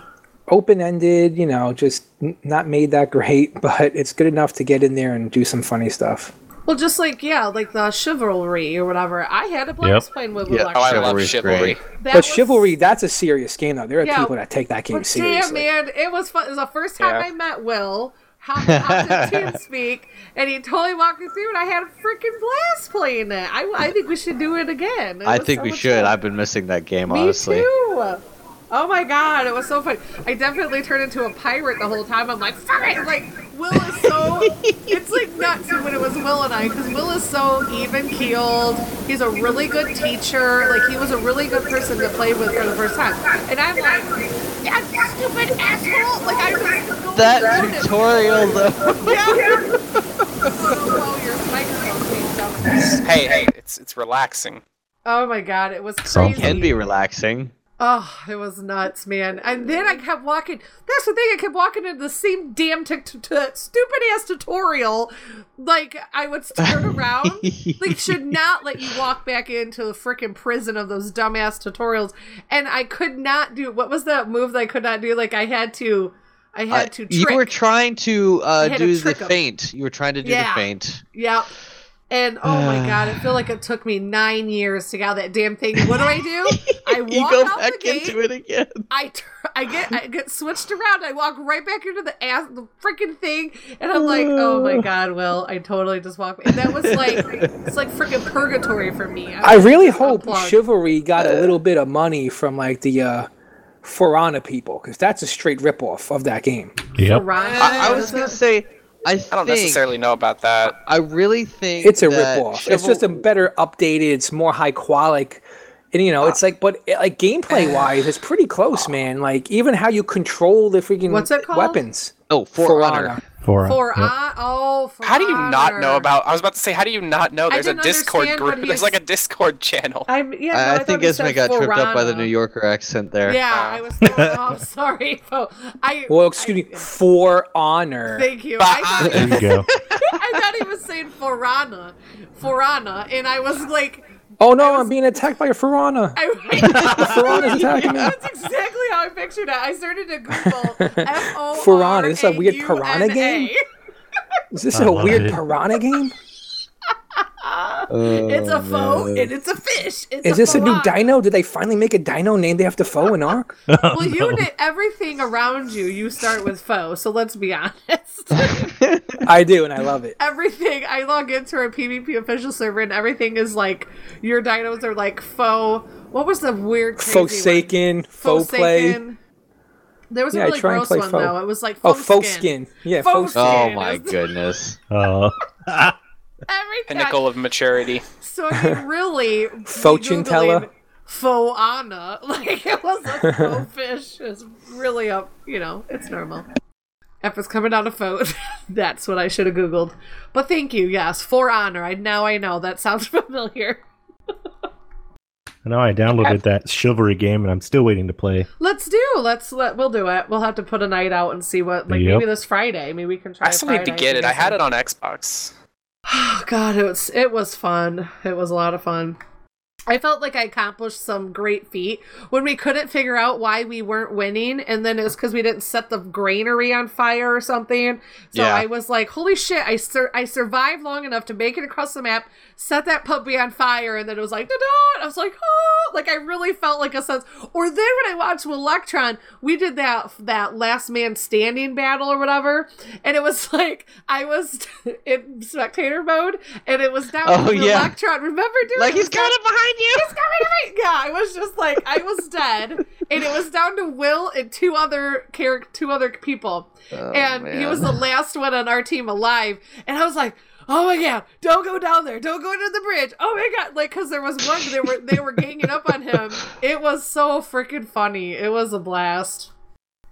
Open ended, you know, just n- not made that great, but it's good enough to get in there and do some funny stuff. Well, just like yeah, like the chivalry or whatever. I had a Yep. blast playing with Yeah. Alexa. Oh, I love Chivalry. but was- chivalry, that's a serious game, though. There are Yeah, people that take that game But seriously. damn, man, it was fun. It was the first time Yeah. I met Will. Hopped hopped in TeamSpeak, and he totally walked me through, and I had a freaking blast playing it. I, I think we should do it again. It I think so we should. fun. I've been missing that game, Me honestly. too. Oh my god, it was so fun. I definitely turned into a pirate the whole time. I'm like, fuck it! Like, Will is so. it's like nuts when it was Will and I, because Will is so even keeled. He's a really good teacher. Like, he was a really good person to play with for the first time. And I'm like, that stupid asshole! Like, I was. going That around him. tutorial, though. Yeah. oh, your microphone changed up. Hey, hey, it's it's relaxing. Oh my god, it was crazy. Some Can be relaxing. Oh, it was nuts, man. And then I kept walking. That's the thing. I kept walking into the same damn t- t- stupid ass tutorial. Like I would turn around. like should not let you walk back into the freaking prison of those dumbass tutorials. And I could not do. What was that move that I could not do? Like I had to. I had Uh, to. Trick. you were trying to uh, had to do the 'em. feint. You were trying to do Yeah. the feint. Yep. And oh my god, I feel like it took me nine years to get out that damn thing. What do I do? I walk you go out back the gate. into it again. I, I get I get switched around. I walk right back into the ass the freaking thing, and I'm like, oh my god, Will, I totally just walked. And that was like it's like freaking purgatory for me. I really hope unplugged. Chivalry got a little bit of money from like the uh, For Honor people, because that's a straight ripoff of that game. Yep. Ryan, I, I was gonna say, I, I don't necessarily know about that. I really think It's a that ripoff. It's just a better updated. It's more high quality. And you know, it's like, but eh, like gameplay wise, it's pretty close, man. Like even how you control the freaking What's it called? weapons. Oh, Forerunner. For Honor. Honor. For, For yep. hon- oh, for How do you not know about? I was about to say, how do you not know? There's a Discord group. There's was- like a Discord channel. I'm yeah. No, I, I thought think he Esme said got tripped up by the New Yorker accent there. Yeah, Uh, I was. Oh, I'm sorry. Oh, I. Well, excuse me, for honor. Thank you. I thought, There you go. I thought he was saying Forana, Forana, and I was like, Oh no, I'm being attacked by a Farana. I, Farana's attacking me. That's exactly how I pictured it. I started to Google F O Farana, is this a weird piranha game? Is this I a love weird it. piranha game? It's a oh, foe and it's a fish. It's Is this a new dino? Did they finally make a dino named after Foe and Ark? Well, you na- everything around you, you start with foe. So let's be honest. I do, and I love it. everything I log into our PvP official server, and everything is like your dinos are like foe. What was the weird crazy one? Forsaken, Faux play. There was Yeah, I a really try gross one faux. though. It was like Oh, faux, faux skin. skin. Yeah, Faux faux skin. Oh my goodness. Oh. Every time. Pinnacle of maturity. So I mean, really, Fortune Googling teller. Faux Anna, like it was a faux fish. It's really a you know, it's normal. If it's coming out of faux, that's what I should have googled. But thank you, yes, for honor. I now I know that sounds familiar. I know I downloaded that chivalry game and I'm still waiting to play. Let's do. Let's let. We'll do it. We'll have to put a night out and see what. Like Yep. maybe this Friday. Maybe we can try. I still need to get it. I had it on Xbox. Oh God, it was it was fun. It was a lot of fun. I felt like I accomplished some great feat when we couldn't figure out why we weren't winning, and then it was because we didn't set the granary on fire or something. So Yeah. I was like, "Holy shit!" I sur- I survived long enough to make it across the map, set that puppy on fire, and then it was like, "Da-da!" I was like, "Oh!" Like I really felt like a sense. Or then when I watched Electron, we did that that last man standing battle or whatever, and it was like I was in spectator mode, and it was down Oh, yeah. Electron. Remember, dude? Like It was he's coming behind you. He's coming to me. Yeah, I was just like I was dead, and it was down to Will and two other character, two other people, oh, and he was the last one on our team alive, and I was like. Oh my god! Don't go down there! Don't go into the bridge! Oh my god! Like, cause there was one they were they were ganging up on him. It was so freaking funny. It was a blast.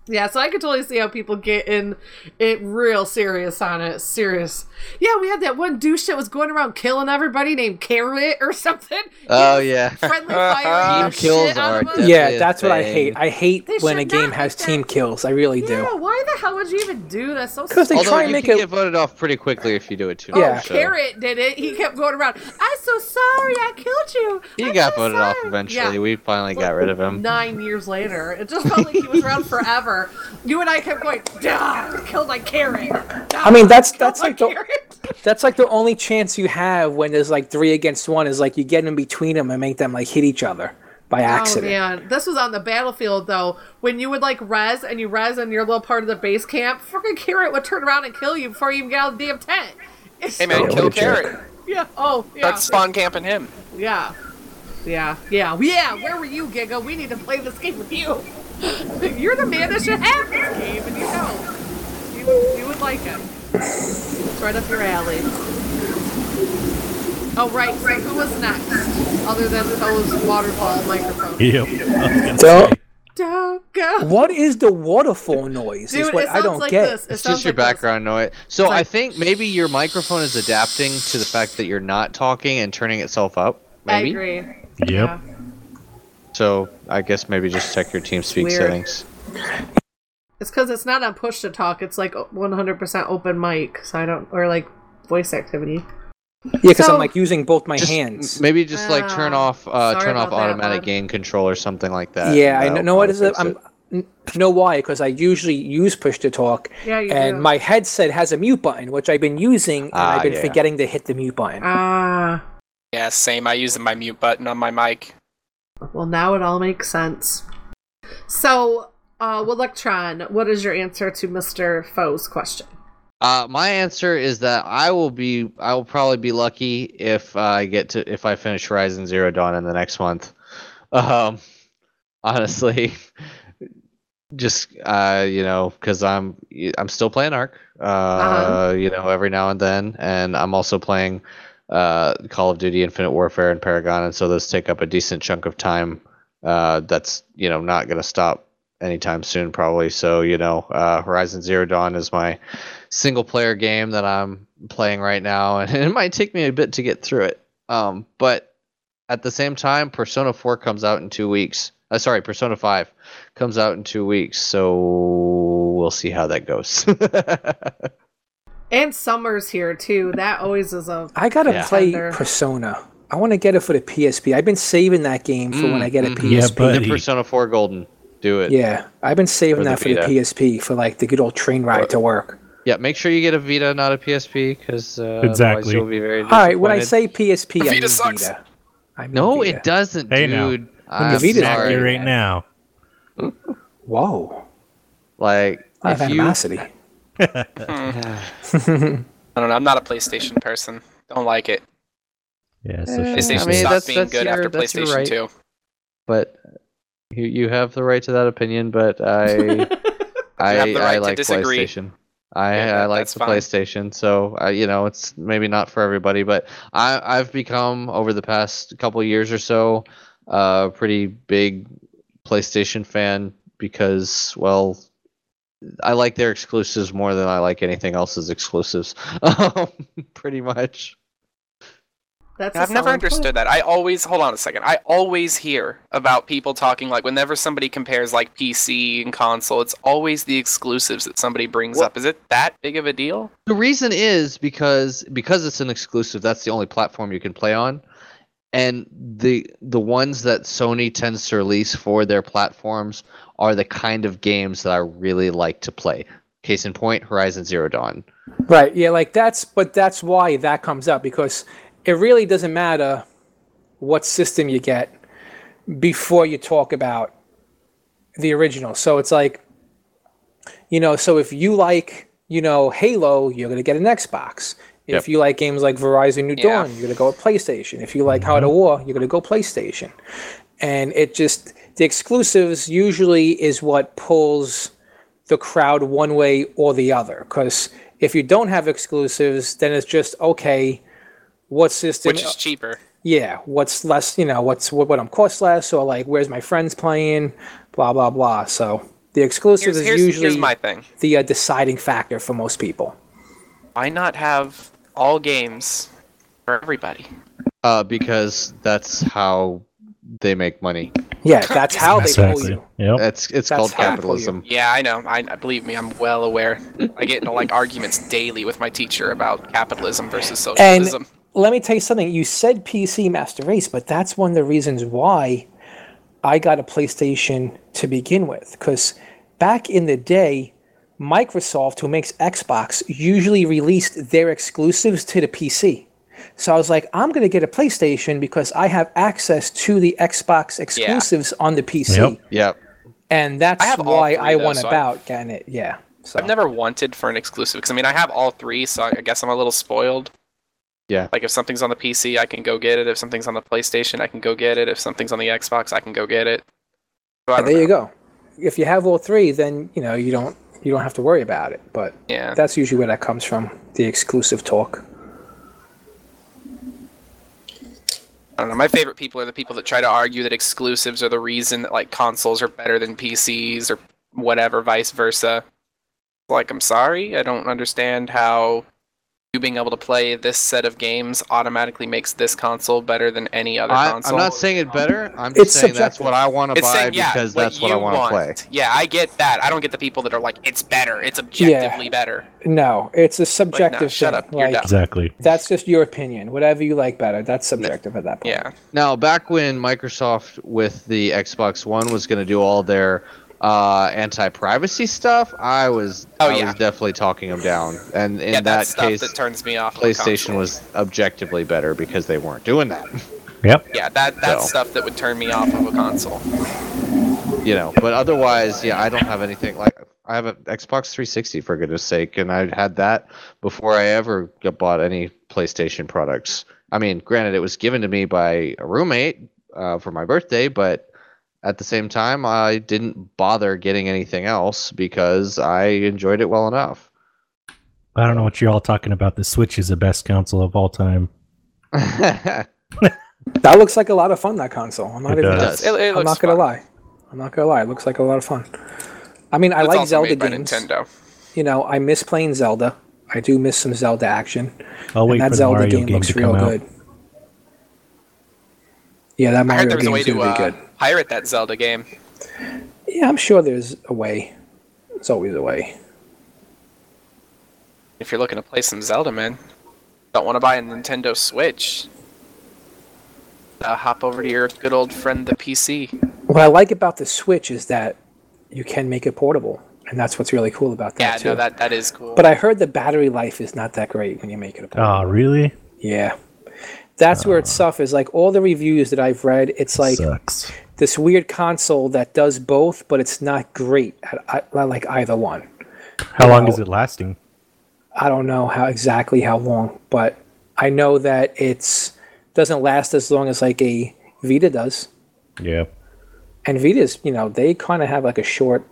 Yeah, so I could totally see how people get in it real serious on it. Serious. Yeah, we had that one douche that was going around killing everybody named Carrot or something. Oh yeah. Friendly fire. Team kills are of us. definitely Yeah, a that's what I hate. I hate They when a game has team that- kills. I really Yeah, do. why the hell would you even do that? So 'Cause they stupid. Although try and make it- get voted off pretty quickly if you do it too Yeah. much. so- Carrot did it. He kept going around. I'm so sorry, I killed you. He I'm got so voted off eventually. Yeah. We finally got rid of him. Nine years later, it just felt like he was around forever. You and I kept going, "Dah, killed my carrot." I mean, that's that's like the carrot." that's like the only chance you have when there's like three against one is like you get in between them and make them like hit each other by oh, accident. Oh man, this was on the battlefield though. When you would like res and you res in your little part of the base camp, freaking carrot would turn around and kill you before you even get out of the damn tent. It's Hey man, what kill a. Carrot. Yeah. Oh yeah. Start spawn camping him. Yeah. Yeah. Yeah. Yeah. Where were you, Giga? We need to play this game with you. You're the man that should have this game, and you know. You, you would like it. It's right up your alley. Oh, right. So who was next? Other than those waterfall microphones. Yep. I Don't- Don't go. What is the waterfall noise? Dude, is what it I sounds don't like get. this. It It's sounds just your like this. background noise. So It's I think maybe your microphone is adapting to the fact that you're not talking and turning itself up. Maybe. I agree. Yep. Yeah. So I guess maybe just check your TeamSpeak Weird. settings. It's because it's not on push to talk. It's like 100% open mic. So I don't, or like voice activity. yeah, because So- I'm like using both my Just hands. maybe just like turn Oh, off uh, turn off about that, automatic bud. gain control or something like that. yeah, I know, That'll know what it. I'm n- know why because I usually use push to talk, Yeah, you and do. my headset has a mute button, which I've been using, and Ah, I've been yeah. forgetting to hit the mute button. Ah. Yeah, same. I use my mute button on my mic. Well, now it all makes sense. So, uh, Electron, what is your answer to Mr. Foe's question? Uh, my answer is that I will be I will probably be lucky if I get to if I finish Horizon Zero Dawn in the next month. Um, honestly, just uh, you know, because I'm I'm still playing Ark. Uh, Uh-huh. you know, every now and then, and I'm also playing uh, Call of Duty, Infinite Warfare, and Paragon, and so those take up a decent chunk of time. Uh, that's you know not going to stop anytime soon, probably. So you know, uh, Horizon Zero Dawn is my single player game that I'm playing right now, and it might take me a bit to get through it. Um, but at the same time, Persona 4 comes out in two weeks. Uh, sorry, Persona 5 comes out in two weeks, so we'll see how that goes. And summer's here too. That always is a. I gotta Yeah. play Persona. I want to get it for the PSP. I've been saving that game for when I get a Mhm. Yeah, PSP. but- Persona 4 Golden. Do it. Yeah, I've been saving Or the that for the PSP for like the good old train ride to work. Yeah, make sure you get a Vita, not a PSP, because uh, otherwise Exactly. you'll be very All right, when I say PSP, I Vita mean sucks. Vita. I mean No, Vita. it doesn't, Hey, now. dude. the I'm Vita's sorry. great. right now. Whoa, Like, I have if you, animosity. I don't know. I'm not a PlayStation person. Don't like it. Yeah, so Eh, shit PlayStation I mean, stopped that's- being that's good your- after PlayStation right. 2. but you you have the right to that opinion. But I I, right I like disagree. PlayStation. I, Yeah, I like the fine. PlayStation, so uh, you know it's maybe not for everybody, but I I've become over the past couple of years or so a pretty big PlayStation fan because well I like their exclusives more than I like anything else's exclusives, um, pretty much. That's. a I've never selling point. understood that. I always hold on a second. I always hear about people talking like whenever somebody compares like PC and console, it's always the exclusives that somebody brings Well- up. Is it that big of a deal? The reason is because because it's an exclusive. That's the only platform you can play on, and the the ones that Sony tends to release for their platforms are the kind of games that I really like to play. Case in point, Horizon Zero Dawn. Right. Yeah, like that's but that's why that comes up because it really doesn't matter what system you get before you talk about the original. So it's like you know, so if you like, you know, Halo, you're going to get an Xbox. If you like games like Horizon New Yeah. Dawn, you're going to go with PlayStation. If you like How to War, you're going to go PlayStation. And it just the exclusives usually is what pulls the crowd one way or the other. Because if you don't have exclusives, then it's just okay. What system? Which is cheaper. yeah. What's less? You know, what's what? What I'm cost less? Or like, where's my friends playing? Blah blah blah. So the exclusives Here's, is usually here's my thing. the uh, deciding factor for most people. Why not have all games for everybody? Uh, because that's how they make money. Yeah, that's how they pull Exactly. you. Yep. That's it's That's called how they pull you. capitalism. Yeah, I know. I I- believe me. I'm well aware. I get into like arguments daily with my teacher about capitalism versus socialism. And let me tell you something. You said PC Master Race, but that's one of the reasons why I got a PlayStation to begin with. Because back in the day, Microsoft, who makes Xbox, usually released their exclusives to the PC. So I was like, I'm going to get a PlayStation because I have access to the Xbox exclusives on the PC. Yep. Yep. And that's I have why I though, went so I- about getting it. Yeah. So I've never wanted for an exclusive because I mean I have all three, so I guess I'm a little spoiled. Yeah. Like if something's on the PC, I can go get it. If something's on the PlayStation, I can go get it. If something's on the Xbox, I can go get it. So there know. you go. If you have all three, then you know you don't you don't have to worry about it. But Yeah. that's usually where that comes from. The exclusive talk. I don't know. My favorite people are the people that try to argue that exclusives are the reason that like consoles are better than PCs or whatever, vice versa. Like, I'm sorry, I don't understand how you being able to play this set of games automatically makes this console better than any other I, console. I'm not saying it better. I'm It's just saying that's subjective. what I want to It's buy saying, yeah, because that's what I you want to play. Yeah, I get that. I don't get the people that are like, it's better. It's objectively better. No, it's a subjective shut thing. up, you're Like. Exactly. that's just your opinion. Whatever you like better, that's subjective at that point. Yeah. Now, back when Microsoft with the Xbox One was going to do all their uh, anti-privacy stuff, I was Oh, I yeah. was definitely talking them down. And in yeah, that that's stuff case, that turns me off. PlayStation was objectively better because they weren't doing that. Yep. Yeah, that that's So. stuff that would turn me off of a console. You know, but otherwise, yeah, I don't have anything like I have an Xbox 360 for goodness sake, and I had that before I ever got bought any PlayStation products. I mean, granted, it was given to me by a roommate uh, for my birthday, but at the same time, I didn't bother getting anything else because I enjoyed it well enough. I don't know what you're all talking about. The Switch is the best console of all time. That looks like a lot of fun. That console. I'm not It even. does. It, it I'm not gonna fun. lie. I'm not gonna lie. It looks like a lot of fun. I mean, I It's like also Zelda made by games. Nintendo. You know, I miss playing Zelda. I do miss some Zelda action. I'll wait and that for the Zelda Mario game game looks to real come out. good. Yeah, that I Mario heard there was a way game's to gonna be uh, good. Pirate that Zelda game. Yeah, I'm sure there's a way. There's always a way. If you're looking to play some Zelda, man, don't want to buy a Nintendo Switch. Uh, hop over to your good old friend the PC. What I like about the Switch is that you can make it portable, and that's what's really cool about Yeah, that too. no, that that is cool. But I heard the battery life is not that great when you make it a portable. Oh, really? Yeah. That's where it suffers. Like all the reviews that I've read, it's like Sucks. This weird console that does both, but it's not great at, at like either one. How long know, is it lasting? I don't know how exactly how long, but I know that it's doesn't last as long as like a Vita does. Yeah. And Vitas, you know, they kind of have like a short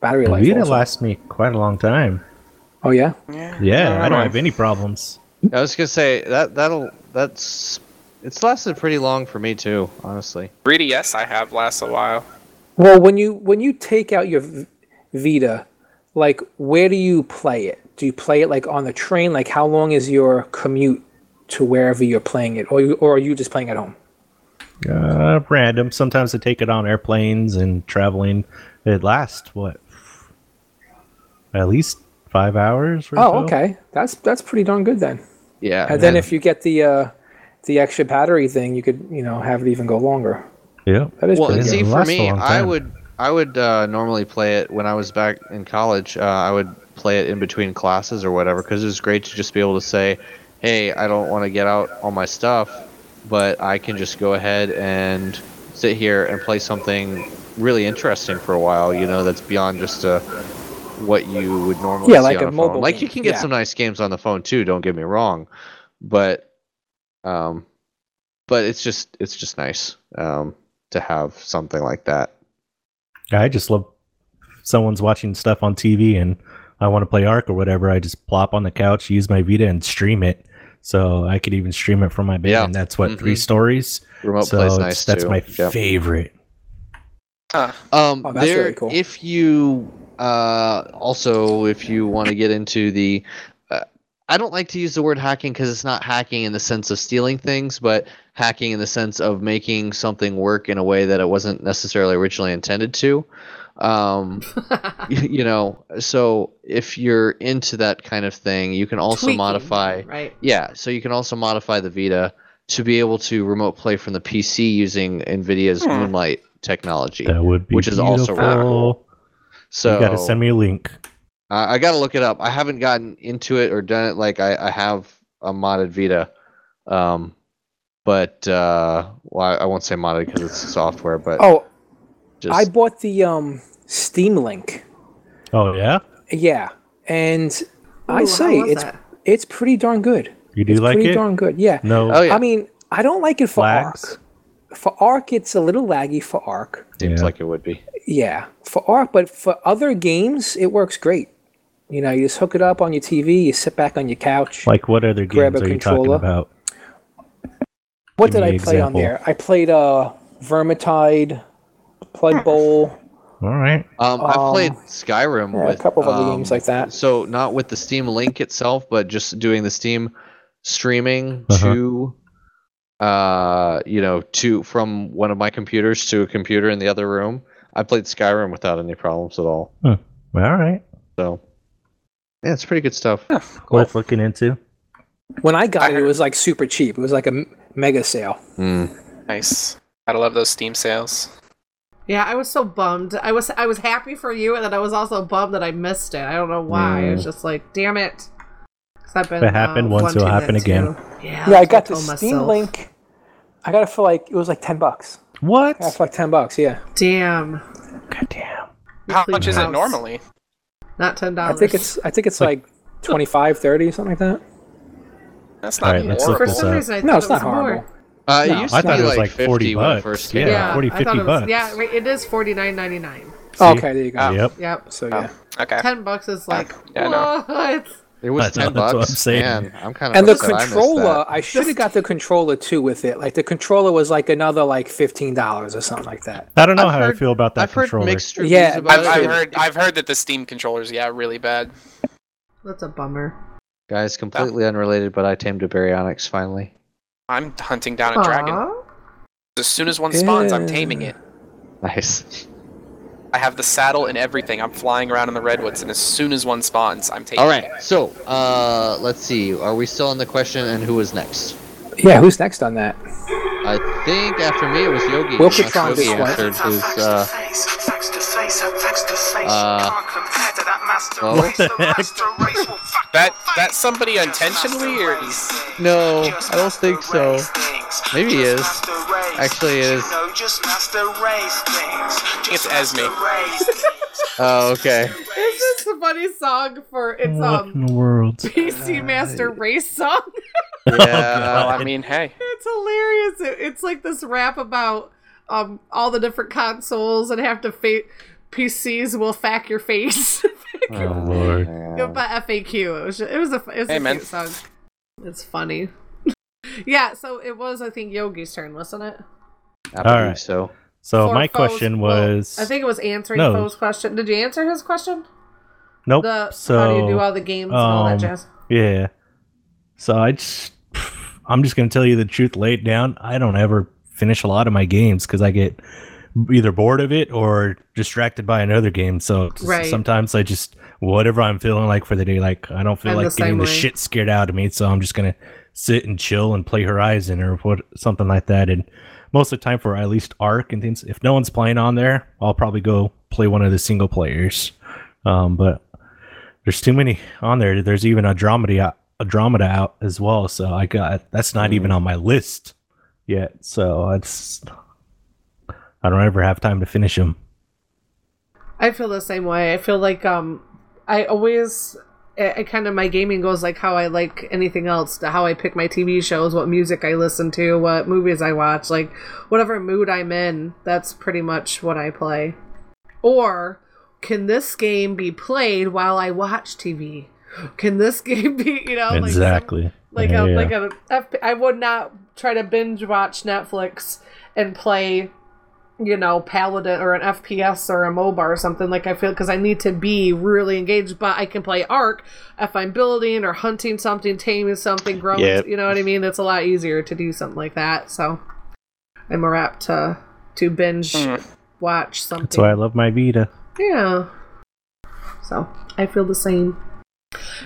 battery The life. Vita also. lasts me quite a long time. Oh yeah. Yeah, I don't have any problems. I was gonna say that that'll that's it's lasted pretty long for me too, honestly. 3DS I have lasts a while. Well, when you when you take out your V- Vita, like where do you play it? Do you play it like on the train? Like how long is your commute to wherever you're playing it, or you, or are you just playing at home? Uh, random. Sometimes I take it on airplanes and traveling. It lasts what? At least five hours. Or Oh, so? okay. That's that's pretty darn good then. Yeah. And then if you get the uh, the extra battery thing, you could you know have it even go longer. Yeah. That is well, pretty and good. see, for me, I would I would uh, normally play it when I was back in college. Uh, I would play it in between classes or whatever because it was great to just be able to say, "Hey, I don't want to get out all my stuff, but I can just go ahead and sit here and play something really interesting for a while." You know, that's beyond just uh what you would normally Yeah, see like on a a, mobile phone. Like you can get yeah. some nice games on the phone too. Don't get me wrong, but um, but it's just it's just nice um to have something like that. I just love someone's watching stuff on TV and I want to play Ark or whatever. I just plop on the couch, use my Vita, and stream it. So I could even stream it from my bed, Yeah. and that's what three Mhm. stories. Remote so plays it's- nice that's too. my Yep. favorite. Huh. Um, Oh, there, really cool. if you uh, also if you want to get into the, I don't like to use the word hacking because it's not hacking in the sense of stealing things, but hacking in the sense of making something work in a way that it wasn't necessarily originally intended to. Um, y- you know, so if you're into that kind of thing, you can also Tweaking, modify. right? Yeah, so you can also modify the Vita to be able to remote play from the PC using NVIDIA's Hmm. Moonlight technology. That would be Which is also really cool. So you got to send me a link. Uh, I got to look it up. I haven't gotten into it or done it. Like I, I have a modded Vita, um, but uh, well, I, I won't say modded because it's software. But Oh, just I bought the um, Steam Link. Oh yeah, Yeah, and I Ooh, how say was it's that? it's pretty darn good. you do It's like pretty it? darn good. Yeah. No. Oh, yeah. I mean, I don't like it for Lags? Ark. For Ark, it's a little laggy for Ark. seems Yeah. like it would be. Yeah, for Ark, but for other games, it works great. You know, you just hook it up on your TV, you sit back on your couch. Like what other Grab games a are you talking controller. about? what give did I an play on there? I played uh, Vermintide, Blood Bowl. All right. Um, I've Um, played Skyrim yeah, a couple of other games um, like that. So not with the Steam Link itself, but just doing the Steam streaming Uh-huh. to, uh, you know, to from one of my computers to a computer in the other room. I played Skyrim without any problems at all. All right. So, yeah, it's pretty good stuff. Worth looking into. When I got it, it was like super cheap. It was like a mega sale. Mm. Nice. Gotta love those Steam sales. Yeah, I was so bummed. I was I was happy for you, and then I was also bummed that I missed it. I don't know why. I was just like, damn it. Been, it happened uh, once, it'll happen that again. Yeah, Yeah, I got the Steam myself. Link. I got it for like it was like ten bucks. What? I got it for like ten bucks. Yeah, Damn. God damn. How much is it normally? Not ten dollars. I dollars. think it's I think it's like 25, 30, something like that. That's not right, let's horrible. look For this some up. reason, I No, thought it's it not was more. horrible. Uh, No. it used I to thought be it was like, like 50 40 when it bucks. first Yeah. came Yeah, out. 40, I thought 50 it was, bucks. Yeah, right, it is forty nine ninety nine. Oh, okay, there you go. Oh. Yep. Yep. So yeah, Okay. Ten bucks is like yeah, no. what? It was I know, ten that's what bucks. I'm saying. Man, I'm kind of And the upset I controller. I should have got the controller too with it. Like the controller was like another like fifteen dollars or something like that. I don't know I've how heard- I feel about that I've heard controller. mixed reviews Yeah, about I've, it. I've heard I've heard that the Steam controllers, yeah, really bad. That's a bummer. Guys, completely unrelated, but I tamed a Baryonyx finally. I'm hunting down a dragon. As soon as one spawns, I'm taming it. Nice. I have the saddle and everything. I'm flying around in the redwoods, and as soon as one spawns, I'm taking All right. it. so uh, let's see. Are we still on the question? And who was next? Yeah, who's next on that? I think after me it was Yogi. We'll unless Patron Yogi this one. answered his. Uh, uh, well, What the heck? That that's somebody intentionally, or is no, I don't think so. Maybe he is. Actually, it is. it's Esme? Oh, okay. Is this is a funny song for it's what um in the world? PC Master Race song. Yeah. Well, I mean, hey, It's hilarious. It, it's like this rap about um all the different consoles and have to fa- PCs will fack your face. Oh lord. By FAQ. It was it was a it was Hey, a man. cute song. It's funny. yeah, so it was I think Yogi's turn, wasn't it? I believe Alright. so. So For my Foe's- question well, was I think it was answering No. Foe's question. Did you answer his question? nope. The so how do you do all the games and all that um, jazz? Yeah. So I just, I'm just gonna tell you the truth. Lay it down. I don't ever finish a lot of my games because I get either bored of it or distracted by another game. So Right. sometimes I just whatever I'm feeling like for the day. Like I don't feel I'm the like getting the way. shit scared out of me. So I'm just gonna sit and chill and play Horizon or what something like that. And most of the time for at least Ark and things. If no one's playing on there, I'll probably go play one of the single players. Um, but there's too many on there. There's even a dramedy out, a dramedy out as well. So I got that's not even on my list yet. So it's I don't ever have time to finish them. I feel the same way. I feel like um I always I, I kind of my gaming goes like how I like anything else, to how I pick my TV shows, what music I listen to, what movies I watch, like whatever mood I'm in, that's pretty much what I play. Or can this game be played while I watch TV? Can this game be, you know, like some- exactly. like Yeah, a yeah. like a, I would not try to binge watch Netflix and play you know paladin or an fps or a moba or something like i feel because i need to be really engaged but i can play Ark if i'm building or hunting something taming something growing Yep. you know what i mean it's a lot easier to do something like that so i'm more apt to to binge Mm. watch something That's why I love my Vita. yeah. So I feel the same.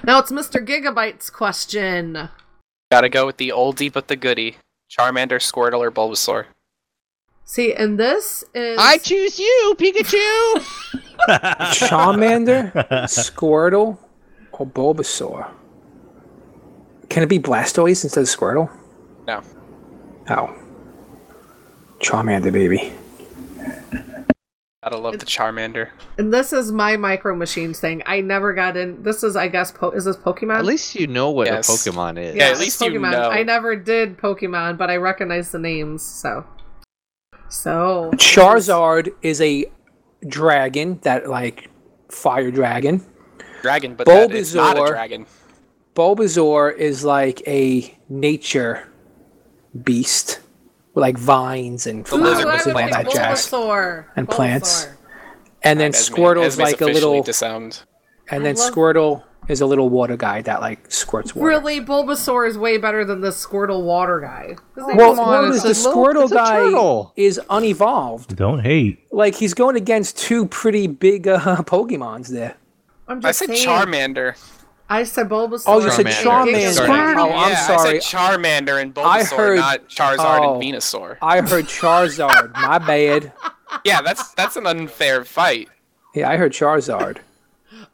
Now it's Mr. Gigabyte's question. gotta go with the oldie but the goodie: Charmander, Squirtle, or Bulbasaur. See, and this is I choose you, Pikachu. Charmander, Squirtle, or Bulbasaur? Can it be Blastoise instead of Squirtle? No. Oh. Charmander, baby. Gotta love the Charmander. and this is my micro machines thing. I never got in. This is, I guess, po- is this Pokemon? At least you know what Yes. a Pokemon is. Yeah, at it's least you Pokemon. know. I never did Pokemon, but I recognize the names. So, so Charizard is a dragon that like fire dragon. Dragon, but that, it's not a Bulbasaur. dragon. Bulbasaur is like a nature beast with like vines and The flowers was and all that jazz. Bulbasaur And Bulbasaur. plants. And then Esme- Squirtle's Esme's like a officially little, disowned. and then love- Squirtle is a little water guy that like squirts water. Really, Bulbasaur is way better than the Squirtle water guy. His Well, Come well, on, the it's a little- Squirtle it's a guy turtle. is unevolved. Don't hate. Like he's going against two pretty big uh, Pokemons there. I'm I said saying. Charmander. I said Bulbasaur. Oh, you said Charmander. Charmander. Charmander. Oh, I'm yeah, sorry. I said Charmander and Bulbasaur, I heard- not Charizard oh. and Venusaur. I heard Charizard. My bad. Yeah, that's that's an unfair fight. Yeah, I heard Charizard.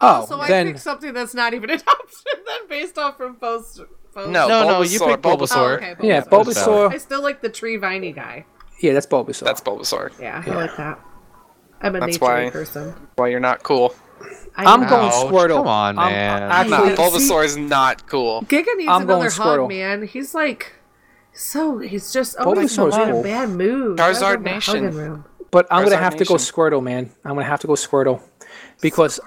Oh, so I then picked something that's not even an option then based off from post. post. No, No, no, you picked Bulbasaur. Oh, okay, yeah, Bulbasaur. I still like the tree viney guy. Yeah, that's Bulbasaur. That's Bulbasaur. Yeah, I like that. I'm a That's nature why- person. Why you're not cool? I I'm know. going Ouch, Squirtle. come on, I'm- man. actually, No, Bulbasaur is not cool. Giga needs I'm another hug, Squirtle. man. He's like so. He's just always Bulbasaur's in a cool. bad mood. Charizard Never in the Nation. room. but I'm gonna Charizard have to go Squirtle, man. I'm gonna have to go Squirtle because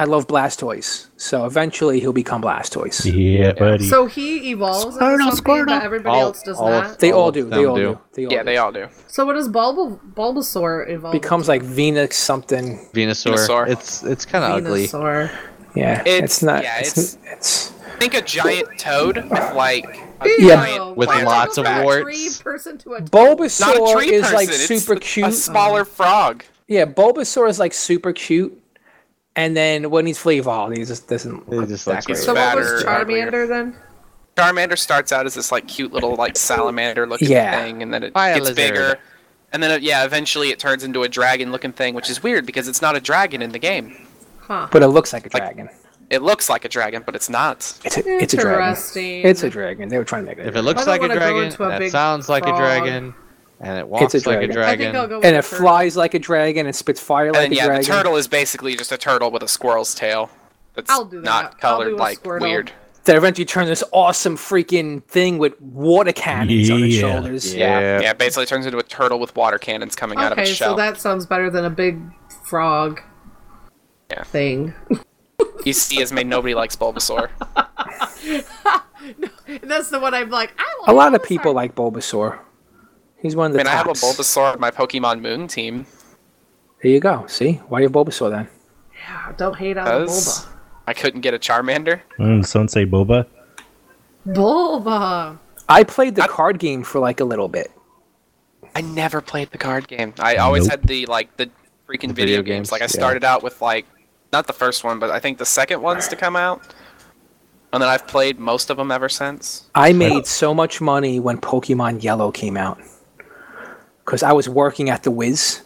I love Blastoise. So eventually he'll become Blastoise. Yeah, buddy. So he evolves into Squirtle, something Squirtle. that everybody All- else does all not. They all of do. They all do. do. They all Yeah, do. they all do. So what does Bulb- Bulbasaur evolve? becomes like Venus something. Venusaur. Venusaur. It's it's kind of ugly. Venusaur. Yeah, It's- it's, not. yeah, it's, it's- it's Think a giant toad with like a Yeah. giant With plant lots of its back. warts. Person to a Not a Bulbasaur is person. like it's super a cute. smaller oh. frog. Yeah, Bulbasaur is like super cute, and then when he's fully evolved, he just doesn't. He look just that looks great. So what was Charmander then? Charmander starts out as this like cute little like salamander looking Yeah. thing, and then it Fire gets lizard. bigger, and then it, yeah, eventually it turns into a dragon looking thing, which is weird because it's not a dragon in the game. Huh. But it looks like a Like- dragon. It looks like a dragon, but it's not. It's a, it's a dragon. Interesting. It's a dragon. They were trying to make it. If it looks like a dragon, into a and it big sounds like a dragon, and it walks like a dragon. I think dragon, I'll go with and it turtle. flies like a dragon and spits fire And like then a yeah, dragon. the turtle is basically just a turtle with a squirrel's tail. That's I'll do that. not I'll do colored a like Squirtle. weird. That eventually turns this awesome freaking thing with water cannons on its shoulders. Yeah. Yeah, basically turns into a turtle with water cannons coming out of Okay, its shell. so that sounds better than a big frog. Yeah. Thing. EC has made nobody likes Bulbasaur. no, That's the one I'm like. I A like a lot of people like Bulbasaur. He's one of I the mean, I have a. Bulbasaur on my Pokemon Moon team. There you go. See, why do you have Bulbasaur then? Yeah, don't hate on the Because I couldn't get a Charmander. Mm, some say boba. Bulba. Bulba. I played the card game for like a little bit. I never played the card game. I always Nope. had the like the freaking The video, video games. games, Like I yeah. started out with like not the first one, but I think the second ones to come out. And then I've played most of them ever since. I made so much money when Pokemon Yellow came out because I was working at the Wiz,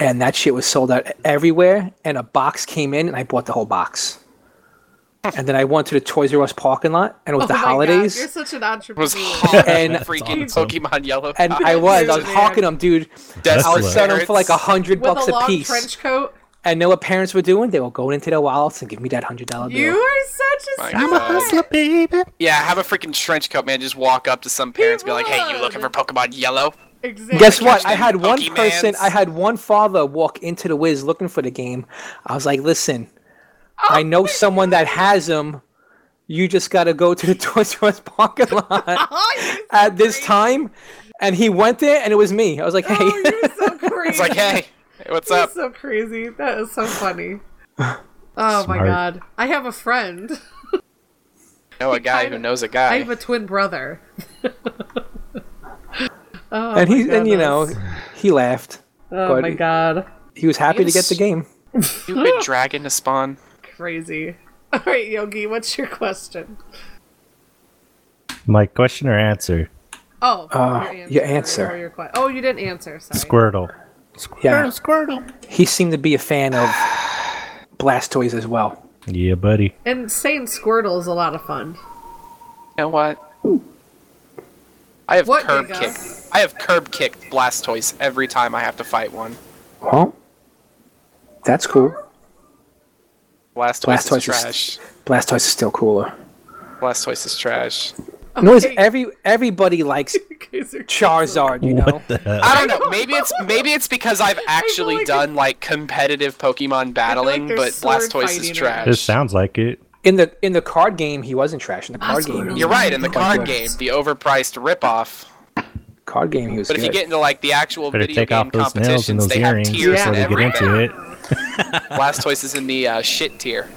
and that shit was sold out everywhere. And a box came in, and I bought the whole box. and then I went to the Toys R Us parking lot, and it was Oh the my holidays. God, you're such an It entrepreneur. was hot And- freaking awesome. Pokemon Yellow. and I was, I was Man. hawking them, dude. That's I was hilarious. selling them for like a hundred bucks a a long piece. trench coat. And know what parents were doing? They were going into their wallets and give me that hundred dollar bill. You are such a My smart. God. baby. Yeah, have a freaking trench coat, man. Just walk up to some parents, be like, "Hey, you looking for Pokemon Yellow?" Exactly. Guess what? I had one Pokemans. person, I had one father walk into the Wiz looking for the game. I was like, listen, oh, I know someone that has them. You just got to go to the Toys R Us parking lot Oh, you're at this time. And he went there, and it was me. I was like, oh, hey. Oh, you're so crazy. It's like, "Hey, hey, what's You're up?" so crazy. That is so funny. Oh my god. I have a friend. know a guy who knows a guy. I have a twin brother. Oh and my he, and you know, he laughed. Oh but- my god. He was happy to get the Yes. game. Stupid dragon to spawn. Crazy. All right, Yogi, what's your question? My question or answer? Oh, Uh, your answer. or your que- oh, you didn't answer. Sorry. Squirtle. Yeah. Squirtle. He seemed to be a fan of Blastoise as well. Yeah, buddy. And saying Squirtle is a lot of fun. You know what? I have What, curb Giga? kicked. I have curb kicked Blastoise every time I have to fight one. Well, that's cool. Blastoise, Blastoise is is- trash. Blastoise is still cooler. Blastoise is trash. Notice Okay. every everybody likes Charizard, you know. What the hell? I don't know. Maybe it's maybe it's because I've actually like done like competitive Pokemon battling, there's but sword Blastoise is in it. trash. It sounds like it. In the in the card game, he wasn't trash. In the card game, You're right. In the card game, the overpriced ripoff. card game, he was But if you get into like the actual Better video take game off those nails and competitions, those they have earrings tiers before and they get everything. into it. Blastoise is in the uh, shit tier.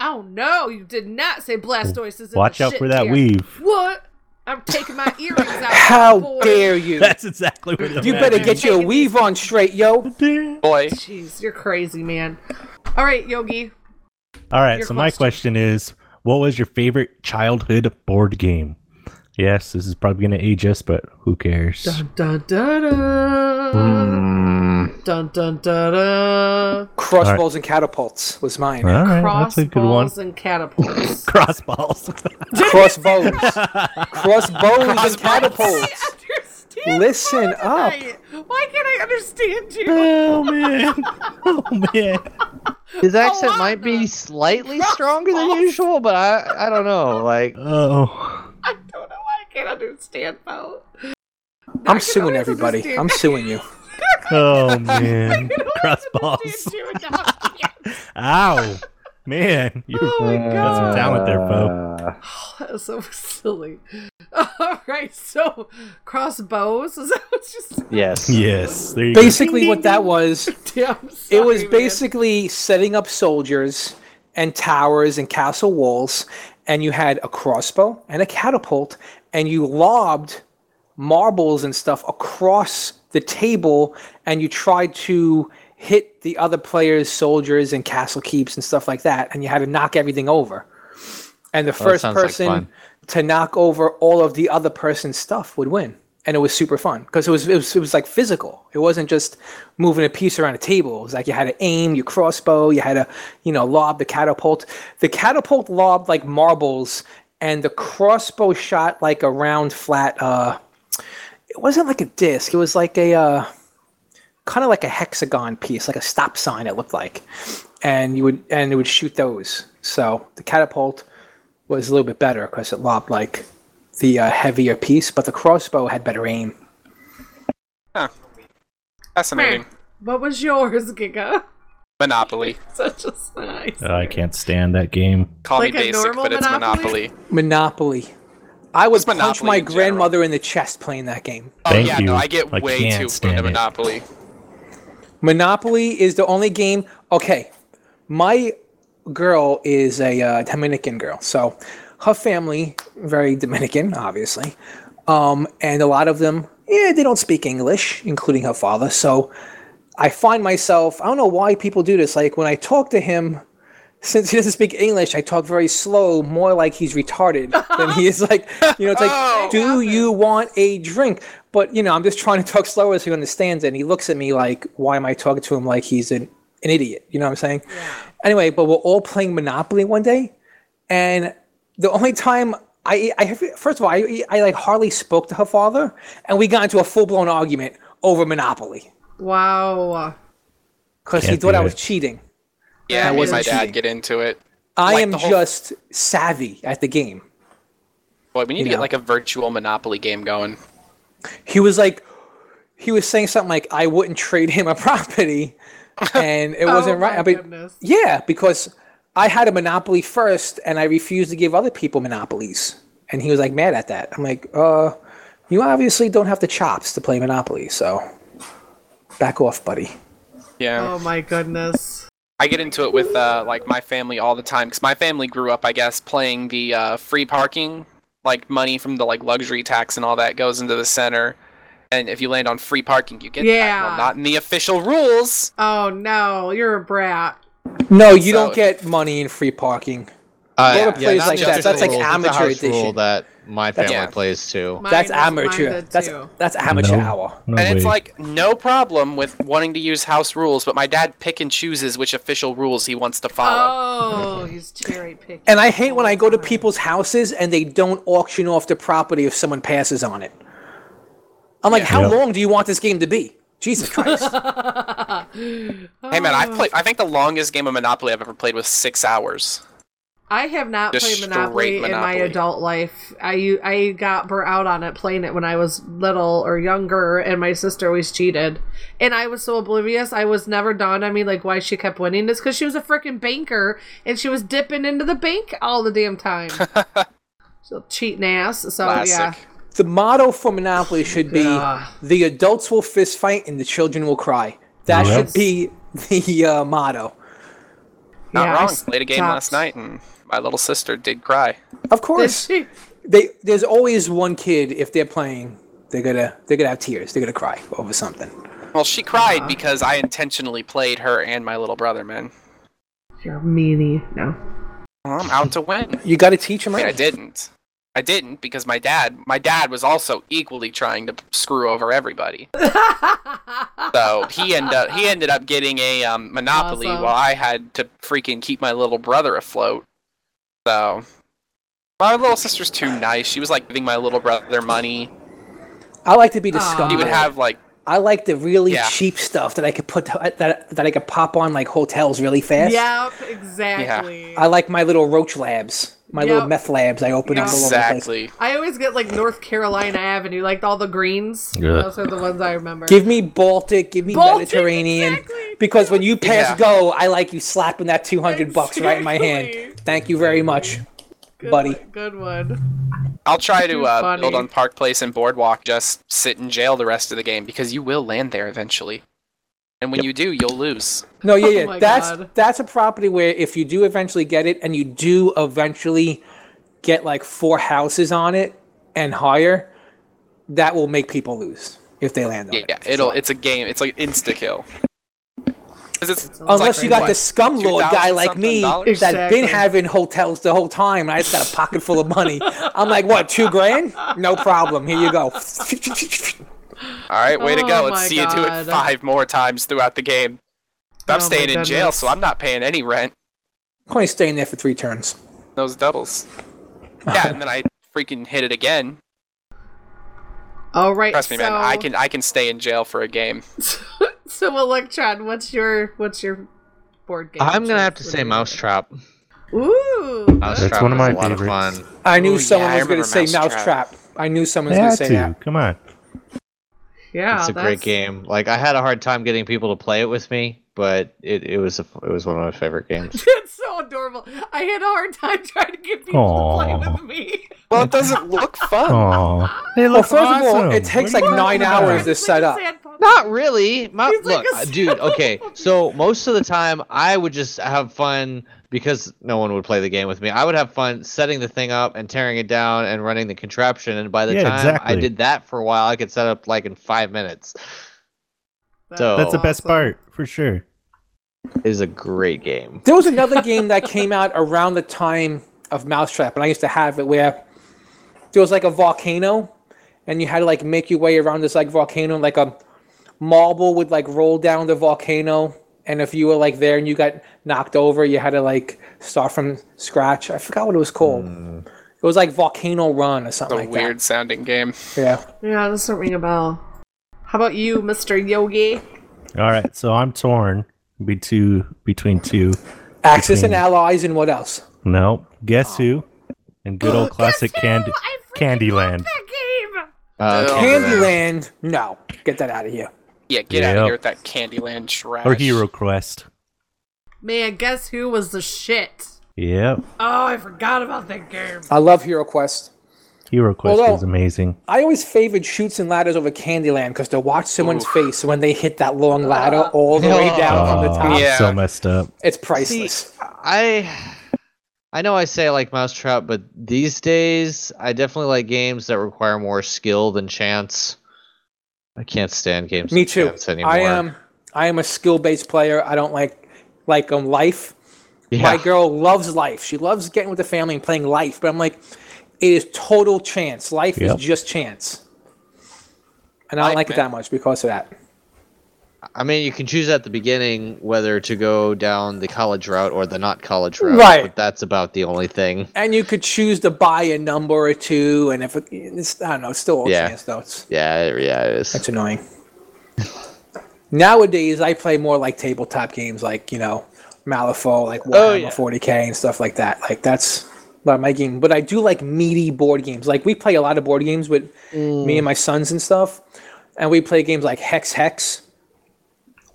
Oh no, you did not say Blastoise is in the shit. Watch the out shit for that tier. weave. What? I'm taking my earrings out. How boy. dare you? That's exactly what the You better get your weave on straight, yo. Boy, Jeez, you're crazy, man. All right, Yogi. All right, Your so my question. question is, what was your favorite childhood board game? Yes, this is probably gonna age us, but who cares? Dun dun dun dun. Dun dun dun dun. Crossbows and catapults was mine. All right, that's a good one. Crossballs and catapults. Crossballs. Crossbows, crossbows and catapults. understand. Listen up. Why can't I understand you? oh man, oh man. His accent might be slightly stronger than usual, but I I don't know. Like Oh, I don't know why I can't understand Bo. I'm suing everybody. understand. I'm suing you. oh man, I can oh, only crossballs. understand you enough. Ow, man, you Oh my got some talent there, Bo. Uh, That was so silly. All right, so crossbows. Is that what you said? yes. Yes, there you go. Basically, what that was, Damn, I'm it was man. basically setting up soldiers and towers and castle walls, and you had a crossbow and a catapult, and you lobbed marbles and stuff across the table, and you tried to hit the other players' soldiers and castle keeps and stuff like that, and you had to knock everything over. And the that first sounds like person to knock over all of the other person's stuff would win. And it was super fun because it was, it was it was like physical. It wasn't just moving a piece around a table. It was like you had to aim your crossbow, you had to, you know, lob the catapult. The catapult lobbed like marbles, and the crossbow shot like a round flat. Uh, it wasn't like a disc. It was like a uh, kind of like a hexagon piece, like a stop sign. It looked like, and you would and it would shoot those. So the catapult was a little bit better because it lobbed like the uh, heavier piece, but the crossbow had better aim. Fascinating. What was yours, Giga? Monopoly. Such a nice. Oh, I can't stand that game. Call Like me basic, normal but it's Monopoly? Monopoly. Monopoly. I would What's punch Monopoly my in general? grandmother in the chest playing that game. Oh Thank yeah, you. no, I get I way can't too stand into it. Monopoly. Is the only game. Okay, my girl is a uh, Dominican girl, so her family very Dominican, obviously, um, and a lot of them, yeah, they don't speak English, including her father. So I find myself, I don't know why people do this. Like when I talk to him, since he doesn't speak English, I talk very slow, more like he's retarded than he is like, you know, it's like, Oh. do you want a drink? But, you know, I'm just trying to talk slower so he understands it. And he looks at me like, why am I talking to him like he's an, an idiot? You know what I'm saying? Yeah. Anyway, but we're all playing Monopoly one day. And the only time I, I first of all, I, I like hardly spoke to her father. And we got into a full blown argument over Monopoly Wow. because he thought I was cheating. Yeah, That me and wasn't my dad get into it. I Like am whole- just savvy at the game. Boy, we need You to get like a virtual Monopoly game going. He was like, he was saying something like, I wouldn't trade him a property. And it wasn't Oh right. my I mean, goodness. yeah, because I had a monopoly first and I refused to give other people monopolies. And he was like mad at that. I'm like, uh, you obviously don't have the chops to play Monopoly, so back off, buddy. Yeah. Oh my goodness. I get into it with uh, like my family all the time because my family grew up, I guess, playing the uh, free parking, like money from the like luxury tax and all that goes into the center. And if you land on free parking, you get that. Yeah. Well, not in the official rules. Oh no, you're a brat. No, you So- don't get money in free parking. Uh, Go to places not like that. That's the like rules, amateur house rule edition. that my family Yeah. plays too. Mine that's is- amateur. That's too. that's amateur no, hour. No and it's like no problem with wanting to use house rules, but my dad pick and chooses which official rules he wants to follow. Oh, he's cherry picking. And I hate when I go to people's houses and they don't auction off the property if someone passes on it. I'm like, how Yep. long do you want this game to be? Jesus Christ. Hey man, I've oh. played. I think the longest game of Monopoly I've ever played was six hours. I have not Just played Monopoly, straight in my adult life. I I got burnt out on it playing it when I was little or younger, and my sister always cheated, and I was so oblivious. I was never dawned on me like why she kept winning. It's because she was a freaking banker, and she was dipping into the bank all the damn time. so cheating ass. So Classic. yeah, the motto for Monopoly should be Yeah. the adults will fist fight and the children will cry. That Yep. should be the uh, motto. Not Yeah, wrong. s- Played a game stopped. last night, and my little sister did cry. Of course. They, there's always one kid if they're playing, they're gonna they're gonna have tears. They're gonna cry over something. Well, she cried because I intentionally played her and my little brother. Man, You're a meanie. No. well, I'm out to win. You got to teach them I mean, I didn't. I didn't because my dad, my dad was also equally trying to screw over everybody. so he ended up he ended up getting a um, monopoly Awesome. while I had to freaking keep my little brother afloat. So my little sister's too nice. She was like giving my little brother money. I like to be the Aw. scum. He would have like I like the really Yeah. cheap stuff that I could put that that I could pop on like hotels really fast. Yep, exactly. I like my little roach labs, my little Yep. meth labs. I open up all over the place. exactly. I always get like North Carolina Avenue, like all the greens. Yeah. Those are the ones I remember. Give me Baltic, give me Baltic, Mediterranean. exactly. because when you pass Yeah. go, I like you slapping that two hundred bucks right in my hand. Thank you very much, Good buddy. one, Good one. I'll try to uh, build on Park Place and Boardwalk. Just sit in jail the rest of the game because you will land there eventually, and when you do, you'll lose. No, yeah, Oh yeah. my that's God. that's a property where if you do eventually get it, and you do eventually get like four houses on it and higher, that will make people lose if they land on Yeah, it. yeah, it'll. It's a game. It's like insta kill. it's- it's Unless like, you got what, the scum lord guy like me something that's dollars? been having hotels the whole time, and I just got a pocket full of money. I'm like, what, two grand? No problem. Here you go. All right, way to Oh go. Let's see you do it five more times throughout the game. I'm Oh staying in jail, so I'm not paying any rent. I'm only staying there for three turns. Those doubles. Yeah, and then I freaking hit it again. All right. Trust me, so, man. I can I can stay in jail for a game. So Electron, what's your what's your board game? I'm gonna have to say do you- Mousetrap. Ooh. Mousetrap one of my a lot of favorites. fun. I knew Ooh, someone yeah, I was going to say Mousetrap. Mousetrap. I knew someone was They going to say to. that. Come on. Yeah, it's a that's, great game. Like I had a hard time getting people to play it with me, but it, it was a, it was one of my favorite games. It's so adorable. I had a hard time trying to get people to play with me. Well, it doesn't look fun. Aw. They Well, look first of all, it takes like nine hours to set up. Not really. Mo- He's like look, uh, dude. Okay, so most of the time I would just have fun because no one would play the game with me. I would have fun setting the thing up and tearing it down and running the contraption. And by the Yeah, time I did that for a while, I could set up like in five minutes. So- That's the best awesome. part, for sure. It is a great game. There was another game that came out around the time of Mousetrap, and I used to have it where there was like a volcano, and you had to like make your way around this like volcano, like a marble would like roll down the volcano, and if you were like there and you got knocked over, you had to like start from scratch. I forgot what it was called. It was like Volcano Run or something a like weird sounding game. Yeah. Yeah, this doesn't ring a bell. How about you, Mr. Yogi? All right, so I'm torn be two, between two. Axis and allies and what else? No, guess who? And good old classic Candy Candyland. That game. Uh, Oh, Candyland. No, get that out of here. Yeah, get out of here with that Candyland trash. Or Hero Quest. Man, guess who was the shit? Yep, Oh, I forgot about that game. I love Hero Quest. Hero Quest Although- was amazing. I always favored Chutes and ladders over Candyland because to watch someone's face when they hit that long ladder all the way down from the Oh, top, Yeah. so messed up. it's priceless. I I know I say I like Mousetrap, but these days I definitely like games that require more skill than chance. I can't stand games. Me with too. chance anymore. I am. I am a skill-based player. I don't like like um life. Yeah. My girl loves life. She loves getting with the family and playing life. But I'm like, it is total chance. Life Yep. is just chance, and I don't Life, like it that much because of that. I mean, you can choose at the beginning whether to go down the college route or the not college route. Right. But that's about the only thing. And you could choose to buy a number or two, and if it, it's I don't know, it's still all Yeah. chance though. It's, Yeah, yeah, it is. That's annoying. Nowadays, I play more like tabletop games, like you know, Malifaux, like Warhammer Oh, yeah. 40k and stuff like that. Like that's not my game, but I do like meaty board games. Like we play a lot of board games with Mm. me and my sons and stuff, and we play games like Hex Hex,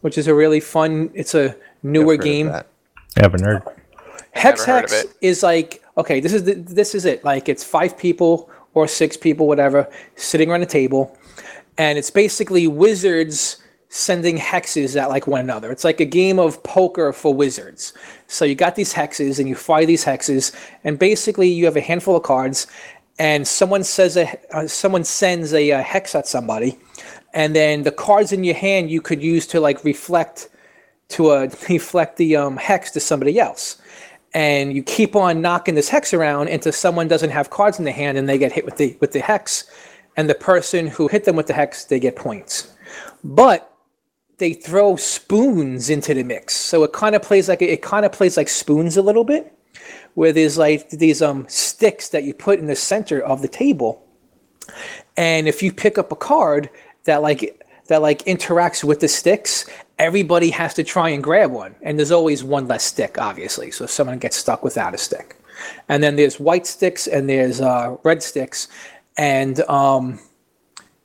which is a really fun. It's a newer I've heard game. that. Haven't heard. Hex Never heard of Hex it. is like okay, this is the, this is it. Like it's five people or six people, whatever, sitting around a table, and it's basically wizards sending hexes at like one another. It's like a game of poker for wizards. So you got these hexes, and you fire these hexes, and basically you have a handful of cards, and someone says a uh, someone sends a, uh hex at somebody, and then the cards in your hand you could use to like reflect to uh, reflect the um, hex to somebody else. And you keep on knocking this hex around until someone doesn't have cards in the hand and they get hit with the with the hex. And the person who hit them with the hex, they get points. But they throw spoons into the mix, so it kind of plays like it kind of plays like spoons a little bit, where there's like these um sticks that you put in the center of the table, and if you pick up a card that like that like interacts with the sticks, everybody has to try and grab one. And there's always one less stick, obviously. So if someone gets stuck without a stick. And then there's white sticks and there's uh, red sticks. And um,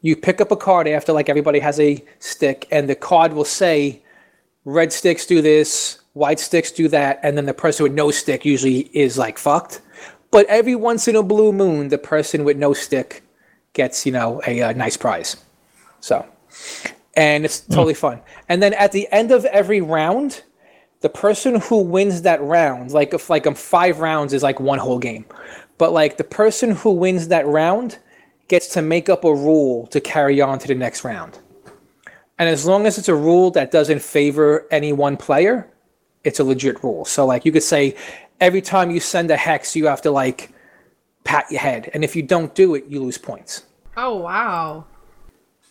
you pick up a card after like everybody has a stick, and the card will say red sticks do this, white sticks do that, and then the person with no stick usually is like fucked. But every once in a blue moon, the person with no stick gets you know a, uh nice prize. So, and it's totally fun. And then at the end of every round, the person who wins that round, like if like um five rounds is like one whole game, but like the person who wins that round gets to make up a rule to carry on to the next round. And as long as it's a rule that doesn't favor any one player, it's a legit rule. So like you could say every time you send a hex, you have to like pat your head, and if you don't do it, you lose points. Oh wow,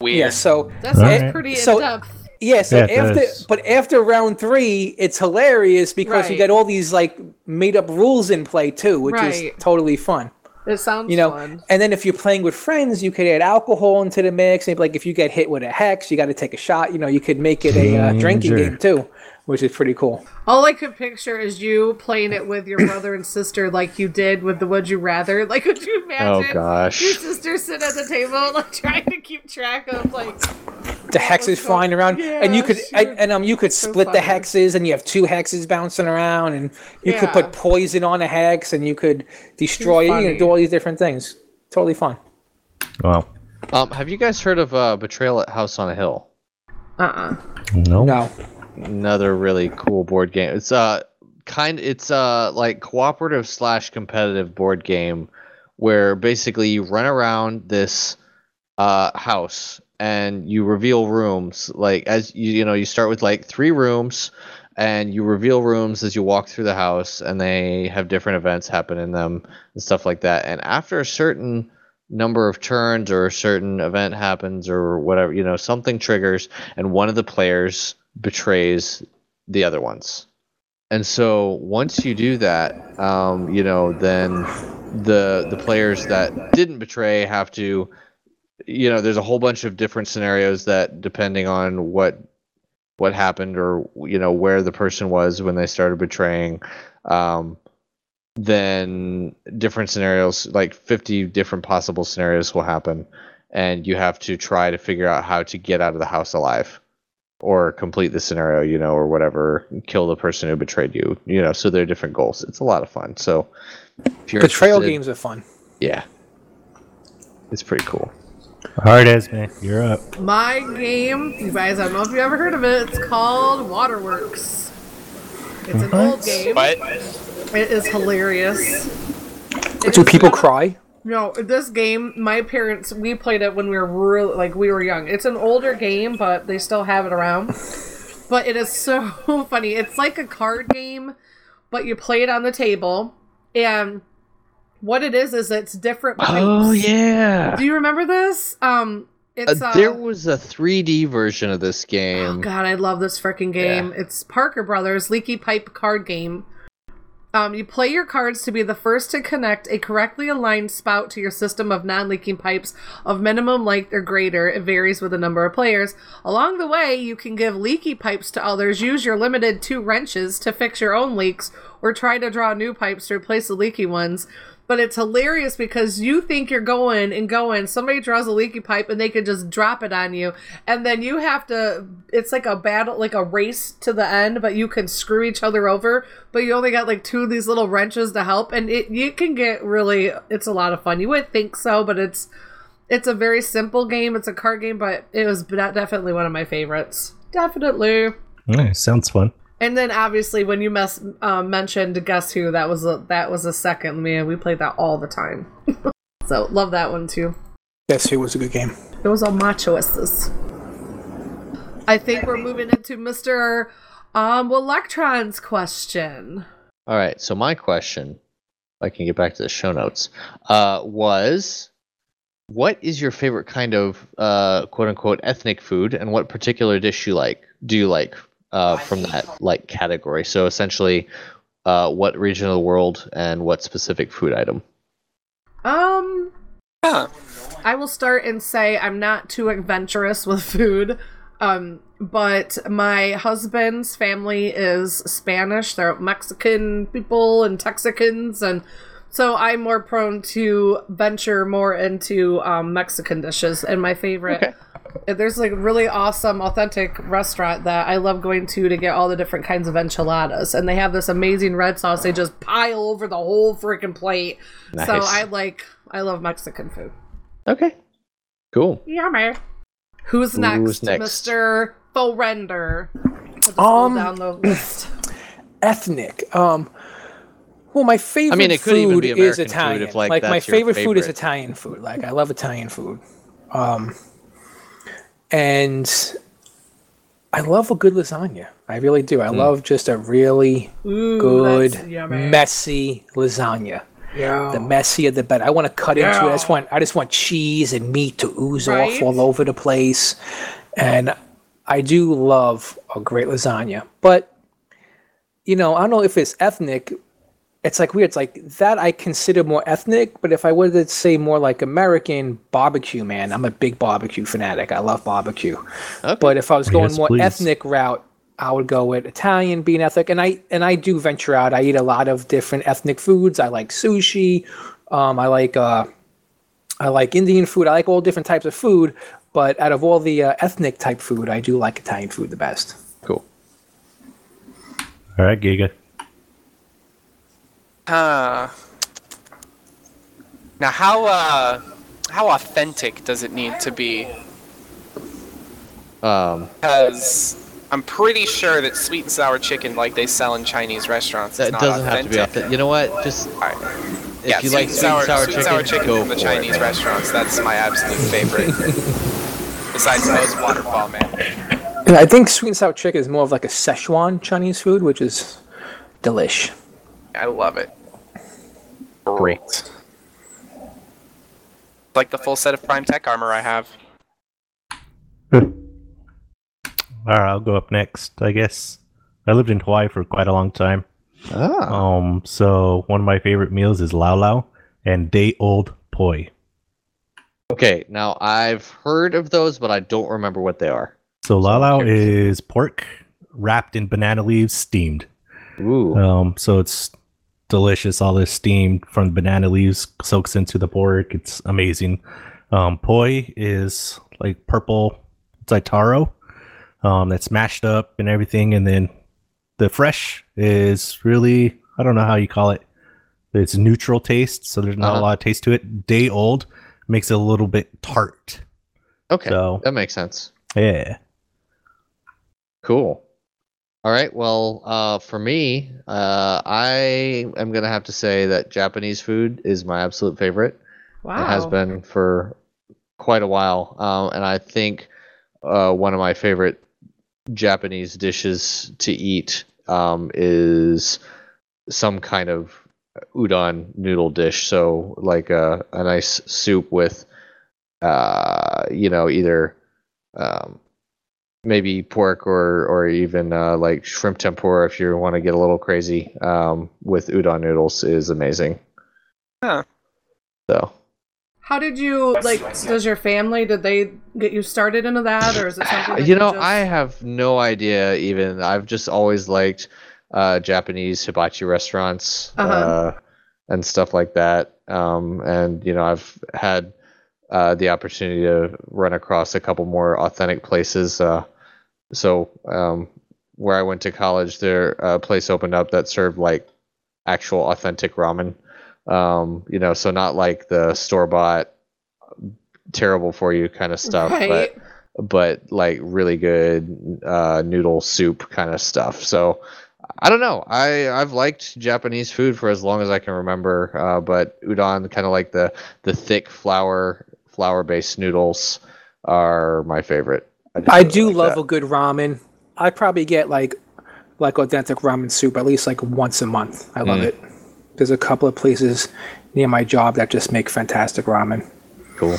Weird. Yeah. So that's All right. pretty in So- depth. yeah. So Yeah, after, does. but after round three, it's hilarious because you Right. get all these like made up rules in play too, which is totally fun. It sounds you know fun. and then if you're playing with friends you could add alcohol into the mix and like if you get hit with a hex you got to take a shot you know you could make it a uh, drinking game too which is pretty cool All I could picture is you playing it with your brother and sister, like you did with the Would You Rather. Like, could you imagine? Oh, gosh. Your sister sit at the table, like trying to keep track of like. the hexes so- flying around and you could sure. and, and um you could split the hexes and you have two hexes bouncing around and you could put poison on a hex and you could destroy it and do all these different things totally fun Wow. Um, have you guys heard of uh, Betrayal at House on a Hill? Uh uh No. no Another really cool board game. It's uh kind it's uh like cooperative slash competitive board game where basically you run around this uh house and you reveal rooms like as you you know you start with like three rooms and you reveal rooms as you walk through the house and they have different events happen in them and stuff like that and after a certain number of turns or a certain event happens or whatever you know something triggers and one of the players betrays the other ones. And so once you do that um, you know then the the players that didn't betray have to you know there's a whole bunch of different scenarios that depending on what what happened or you know where the person was when they started betraying um, then different scenarios like 50 different possible scenarios will happen. And you have to try to figure out how to get out of the house alive or complete the scenario you know or whatever kill the person who betrayed you you know so there are different goals it's a lot of fun so if you're betrayal games are fun yeah it's pretty cool Hard as man. You're up. My game, you guys, I don't know if you ever heard of it. It's called Waterworks. It's an old game. But It is hilarious. It do is people cry No, this game, my parents, we played it when we were really, like, we were young. It's an older game, but they still have it around. But it is so funny. It's like a card game, but you play it on the table. And what it is, is it's different pipes. oh yeah Do you remember this? Um, it's, Uh, uh, there was a 3D version of this game. Oh game. god, I love this freaking game. It's Parker Brothers Leaky Pipe card game. Um, you play your cards to be the first to connect a correctly aligned spout to your system of non-leaking pipes of minimum length or greater. It varies with the number of players. Along the way, you can give leaky pipes to others, use your limited two wrenches to fix your own leaks, or try to draw new pipes to replace the leaky ones. But it's hilarious because you think you're going and going, somebody draws a leaky pipe and they can just drop it on you. And then you have to, it's like a battle, like a race to the end, but you can screw each other over. But you only got like two of these little wrenches to help. And it, you can get really, it's a lot of fun. You would think so, but it's, it's a very simple game. It's a card game, but it was definitely one of my favorites. Definitely. Sounds fun. And then obviously when you mess, um, mentioned Guess Who, that was a that was a second. Man, we played that all the time. so love that one too. Guess who was a good game. It was all machoists. I think we're moving into Mr. Um Electron's question. All right, so my question, if I can get back to the show notes, uh, was what is your favorite kind of uh, quote unquote ethnic food and what particular dish you like? Do you like uh, from that like category? So essentially, uh, what region of the world and what specific food item? Um Huh. I will start and say I'm not too adventurous with food. Um, but my husband's family is Spanish. They're Mexican people and Texicans, and So I'm more prone to venture more into um, Mexican dishes, and my favorite. There's like a really awesome, authentic restaurant that I love going to to get all the different kinds of enchiladas, and they have this amazing red sauce. They just pile over the whole freaking plate. So I like, I love Mexican food. Okay. Cool. Yummy. Who's next, Who's next? Mister Forender? Um, down the list. ethnic. Um, well, my favorite I mean, it could even food be is American food Italian. if, like, my that's your favorite food is. Italian food. Like I love Italian food. Um, and I love a good lasagna. I really do. I hmm. love just a really Ooh, good, messy lasagna. Yeah. The messier the better. I want to cut into it. I just want I just want cheese and meat to ooze Right? off all over the place. And I do love a great lasagna. But you know, I don't know if it's ethnic. It's like weird. It's like that I consider more ethnic, but if I were to say more like American barbecue, man, I'm a big barbecue fanatic. I love barbecue. But if I was going Yes, more please. ethnic route, I would go with Italian being ethnic. And I and I do venture out. I eat a lot of different ethnic foods. I like sushi. Um, I like uh, I like Indian food. I like all different types of food. But out of all the uh, ethnic type food, I do like Italian food the best. Cool. All right, Giga. Uh, now, how uh, how authentic does it need to be? Um, Because I'm pretty sure that sweet and sour chicken, like they sell in Chinese restaurants, is that not doesn't have to be authentic. authentic. You know what? Just Alright. if yeah, you sweet like and sweet and sour, sweet chicken, and sour chicken go from the Chinese it. restaurants. That's my absolute favorite. Besides Moe's Waterfall, man. And I think sweet and sour chicken is more of like a Szechuan Chinese food, which is delish. I love it. Great. Like the full set of Prime Tech armor I have. All right, I'll go up next, I guess. I lived in Hawaii for quite a long time. Ah. Um, so one of my favorite meals is lau lau and day old poi. Okay, now I've heard of those, but I don't remember what they are. So lau lau is pork wrapped in banana leaves, steamed. Ooh. Um, so it's delicious. All this steam from banana leaves soaks into the pork. It's amazing. Um, poi is like purple. It's like taro. Um, that's mashed up and everything, and then the fresh is really I don't know how you call it. It's neutral taste, so there's not Uh-huh. a lot of taste to it. Day old makes it a little bit tart. Okay, So that makes sense. yeah, Cool. All right. Well, uh, for me, uh, I am gonna have to say that Japanese food is my absolute favorite. Wow. It has been for quite a while, um, and I think uh, one of my favorite Japanese dishes to eat um, is some kind of udon noodle dish. So, like a, a nice soup with, uh, you know, either um, maybe pork or or even uh, like shrimp tempura if you want to get a little crazy um, with udon noodles is amazing. Huh. So. How did you like? Does your family did they get you started into that, or is it something? that you know, just- I have no idea. Even I've just always liked uh, Japanese hibachi restaurants Uh-huh. uh, and stuff like that. Um, and you know, I've had uh, the opportunity to run across a couple more authentic places. Uh, so um, where I went to college, there a place opened up that served like actual authentic ramen. Um, you know, so not like the store bought terrible for you kind of stuff, Right. but but like really good uh, noodle soup kind of stuff. So I don't know. I I've liked Japanese food for as long as I can remember, uh, but udon, kind of like the the thick flour flour based noodles, are my favorite. Just I really do like love that. a good ramen. I probably get like like authentic ramen soup at least like once a month. I love Mm. it. There's a couple of places near my job that just make fantastic ramen. cool.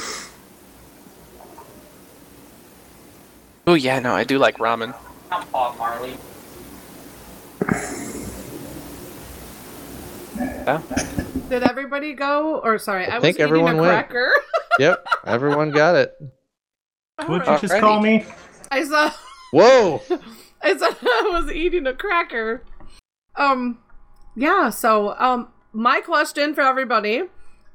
Oh yeah, no, I do like ramen. I'm Bob Marley. Yeah. Did everybody go? Or sorry, I, I was think eating everyone a went. cracker. Yep, everyone got it. What'd you just call me? I saw. Whoa! I saw I was eating a cracker. Um, yeah. So, um, my question for everybody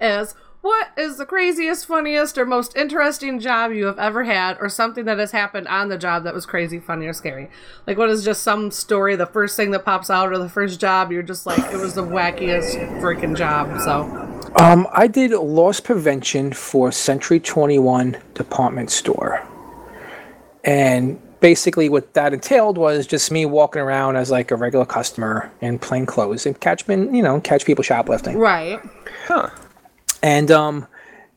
is what is the craziest, funniest, or most interesting job you have ever had, or something that has happened on the job that was crazy, funny, or scary? Like, what is just some story, the first thing that pops out, or the first job you're just like, it was the wackiest freaking job? So, Um, I did loss prevention for Century 21 department store. And basically what that entailed was just me walking around as like a regular customer in plain clothes and catch men, you know, catch people shoplifting. right. And um,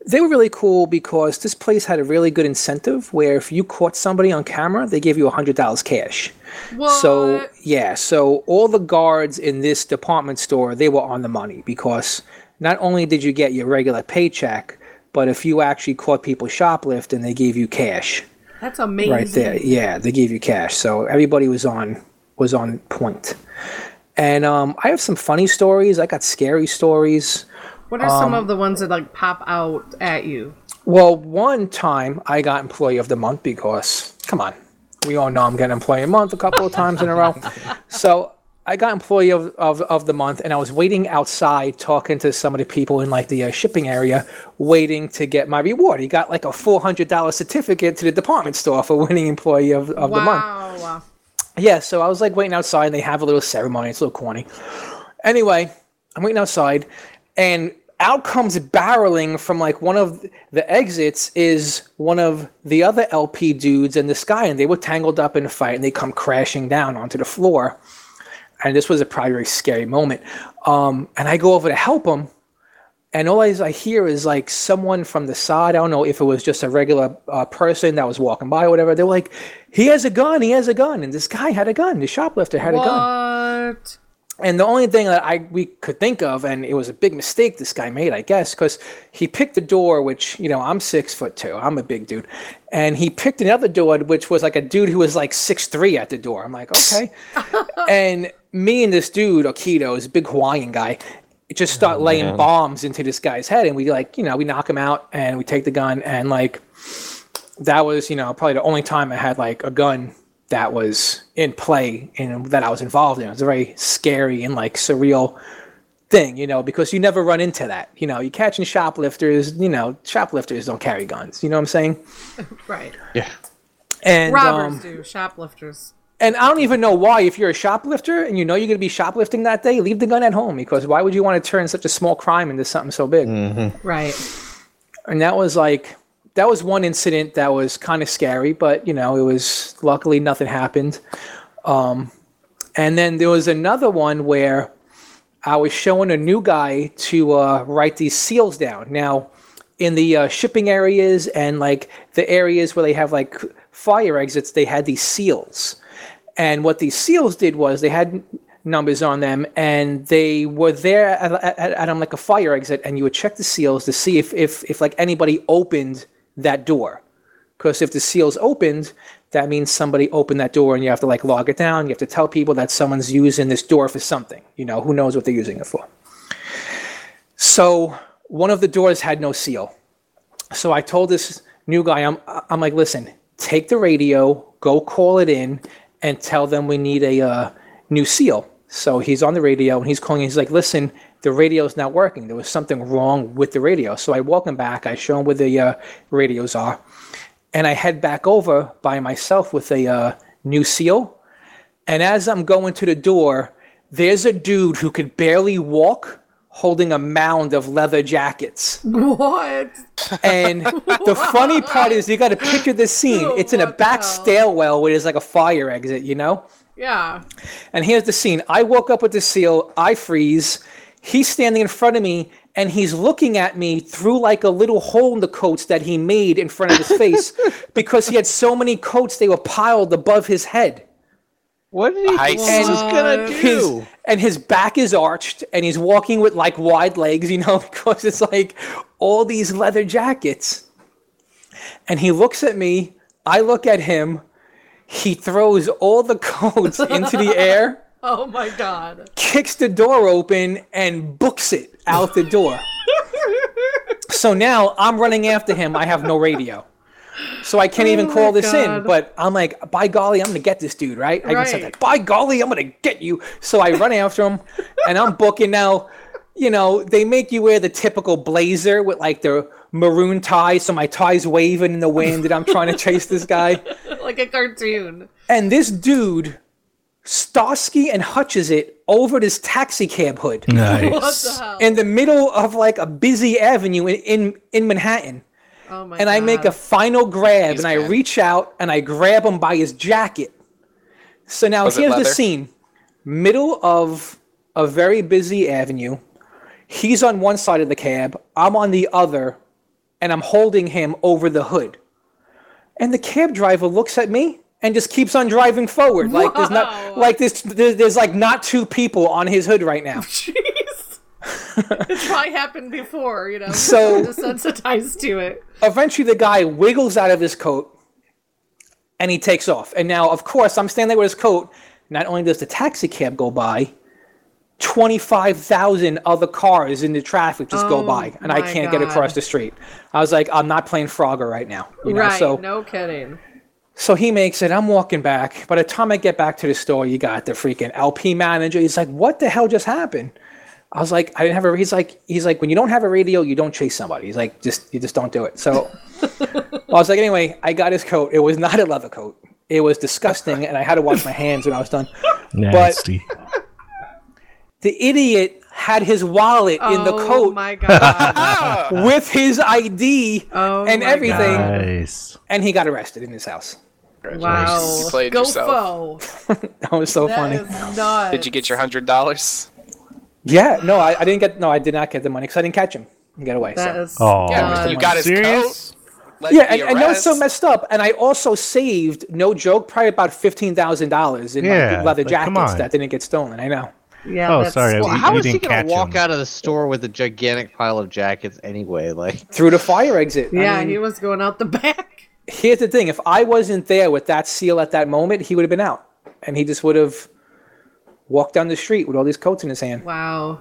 they were really cool because this place had a really good incentive where if you caught somebody on camera, they gave you $100 cash. So yeah, so all the guards in this department store they were on the money because not only did you get your regular paycheck, but if you actually caught people shoplifting, they gave you cash That's amazing. right there. Yeah, they gave you cash. So everybody was on was on point. And um, I have some funny stories. I got scary stories. What are some Um, of the ones that like pop out at you? Well, one time I got Employee of the Month because, come on, we all know I'm getting Employee of the Month a couple of times in a row. So I got Employee of, of, of the Month, and I was waiting outside talking to some of the people in like the uh, shipping area, waiting to get my reward. He got like a $400 certificate to the department store for winning Employee of, of the Month. Wow. Yeah, so I was like waiting outside, and they have a little ceremony. It's a little corny. Anyway, I'm waiting outside, and out comes barreling from like one of the exits is one of the other LP dudes and this guy, and they were tangled up in a fight, and they come crashing down onto the floor. And this was a probably scary moment. Um, and I go over to help him, and all I, hear is like someone from the side. I don't know if it was just a regular uh, person that was walking by or whatever. They were like, "He has a gun. He has a gun." And this guy had a gun. The shoplifter had a gun. What? And the only thing that I we could think of, and it was a big mistake this guy made, I guess, because he picked the door, which you know I'm six foot two, I'm a big dude, and he picked another door, which was like a dude who was like six three at the door. I'm like, okay, and me and this dude, Okito, is a big Hawaiian guy, just start oh, laying man. bombs into this guy's head, and we like, you know, we knock him out, and we take the gun, and like, that was you know probably the only time I had like a gun that was in play and that I was involved in. It was a very scary and like surreal thing, you know, because you never run into that. You know, you're catching shoplifters, you know, shoplifters don't carry guns. You know what I'm saying? Right. Yeah. And Robbers um, do. Shoplifters. and I don't even know why. If you're a shoplifter and you know you're going to be shoplifting that day, leave the gun at home because why would you want to turn such a small crime into something so big? Right. and that was like that was one incident that was kind of scary but you know it was luckily nothing happened. Um, and then there was another one where i was showing a new guy to uh, write these seals down. Now in the uh, shipping areas and like the areas where they have like fire exits they had these seals. And what these seals did was they had numbers on them and they were there at, at, at um, like a fire exit and you would check the seals to see if, if, if like anybody opened that door. Because if the seals opened that means somebody opened that door and you have to like log it down. You have to tell people that someone's using this door for something. You know who knows what they're using it for. So one of the doors had no seal. So i told this new guy i'm, I'm like listen take the radio go call it in and tell them we need a uh, new seal. So he's on the radio and he's calling. He's like listen the radio's not working there was something wrong with the radio so i walk him back i show him where the uh, radios are and i head back over by myself with a uh, new seal and as i'm going to the door there's a dude who could barely walk holding a mound of leather jackets What? and the funny part is you got to picture this scene it's in a What back stairwell where there's like a fire exit you know Yeah. and here's the scene. I woke up with the seal. I freeze. He's standing in front of me, and he's looking at me through like a little hole in the coats that he made in front of his face because he had so many coats they were piled above his head. What did he I think was gonna What? His, do? and his back is arched, and he's walking with like wide legs, you know, because it's like all these leather jackets. And he looks at me. I look at him. He throws all the coats into the air Oh my god. kicks the door open and books it out the door. so now I'm running after him. I have no radio. So I can't even Oh call my this in. But I'm like, by golly, I'm gonna get this dude, right? I can say that. By golly, I'm gonna get you. So I run after him and I'm booking now. you know, they make you wear the typical blazer with like the maroon tie, so my tie's waving in the wind, and I'm trying to chase this guy. like a cartoon. And this dude, Starsky and Hutches it over this taxi cab hood What Nice. the hell? in the middle of like a busy avenue in in, in Manhattan. oh my and I make a final grab, He's and I reach out and I grab him by his jacket. So now Was here's the scene: middle of a very busy avenue. He's on one side of the cab. I'm on the other, and I'm holding him over the hood. And the cab driver looks at me and just keeps on driving forward, like there's not like this. There's, there's like not two people on his hood right now. Jeez. it's probably happened before, you know. So- desensitized to it. eventually the guy wiggles out of his coat and he takes off. And now, of course, I'm standing there with his coat. Not only does the taxi cab go by, 25,000 other cars in the traffic just go Oh by, and I can't get across the street. I was like, I'm not playing Frogger right now. You know? right? So, no kidding. So he makes it. I'm walking back. By the time I get back to the store, you got the freaking LP manager. He's like, "What the hell just happened?" I was like, "I didn't have a." He's like, "He's like, when you don't have a radio, you don't chase somebody." He's like, "Just you just don't do it." So I was like, "Anyway, I got his coat. It was not a leather coat. It was disgusting, and I had to wash my hands when I was done." Nasty. The idiot had his wallet in the oh coat my god. with his ID Oh and everything, Nice. and he got arrested in his house. Wow. You played Go yourself. Fo. That was so That funny. Did you get your hundred dollars? Yeah, no, I, I didn't get. No, I did not get the money because I didn't catch him and get away. That so. is Oh, Yeah, you got his Serious? coat. Let yeah, the and, and that's so messed up. And I also saved, no joke, probably about fifteen thousand dollars in Yeah, like, leather jackets on. that didn't get stolen. I know. Yeah. Oh, that's- sorry, Well, we- how we is he gonna walk him. out of the store with a gigantic pile of jackets anyway? Like, Through the fire exit. I Yeah, mean, he was going out the back. here's the thing: if I wasn't there with that seal at that moment, he would have been out, and he just would have walked down the street with all these coats in his hand. Wow.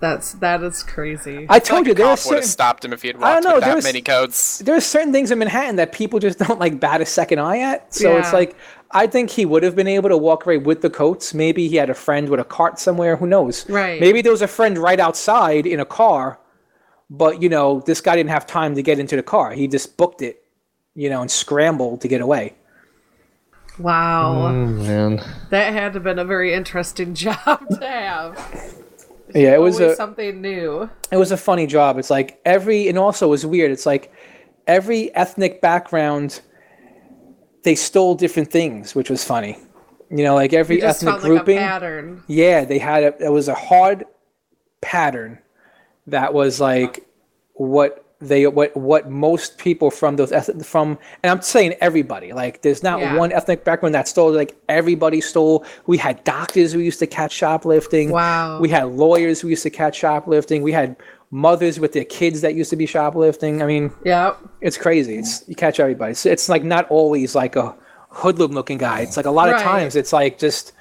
That's that is crazy. I told you Like a there are cop would have stopped him if he had I walked don't know, with that there's- many codes. there are certain things in Manhattan that people just don't like bat a second eye at. So it's like I think he would have been able to walk away with the coats. Maybe he had a friend with a cart somewhere. Who knows? Right. Maybe there was a friend right outside in a car, but you know this guy didn't have time to get into the car. He just booked it, you know, and scrambled to get away. wow. Mm, man, That had to have been a very interesting job to have. Yeah, it was a something new. it was a funny job. It's like every and also it was weird. It's like every ethnic background they stole different things, which was funny. You know, like every ethnic found like grouping. pattern. Yeah, they had a. It was a hard pattern that was like what they what what most people from those eth- from and I'm saying everybody like there's not Yeah. one ethnic background that stole like everybody stole. We had doctors who used to catch shoplifting. Wow. We had lawyers who used to catch shoplifting. We had mothers with their kids that used to be shoplifting. I mean, yeah, it's crazy. It's you catch everybody. It's, it's like not always like a hoodlum looking guy. It's like a lot of times it's like just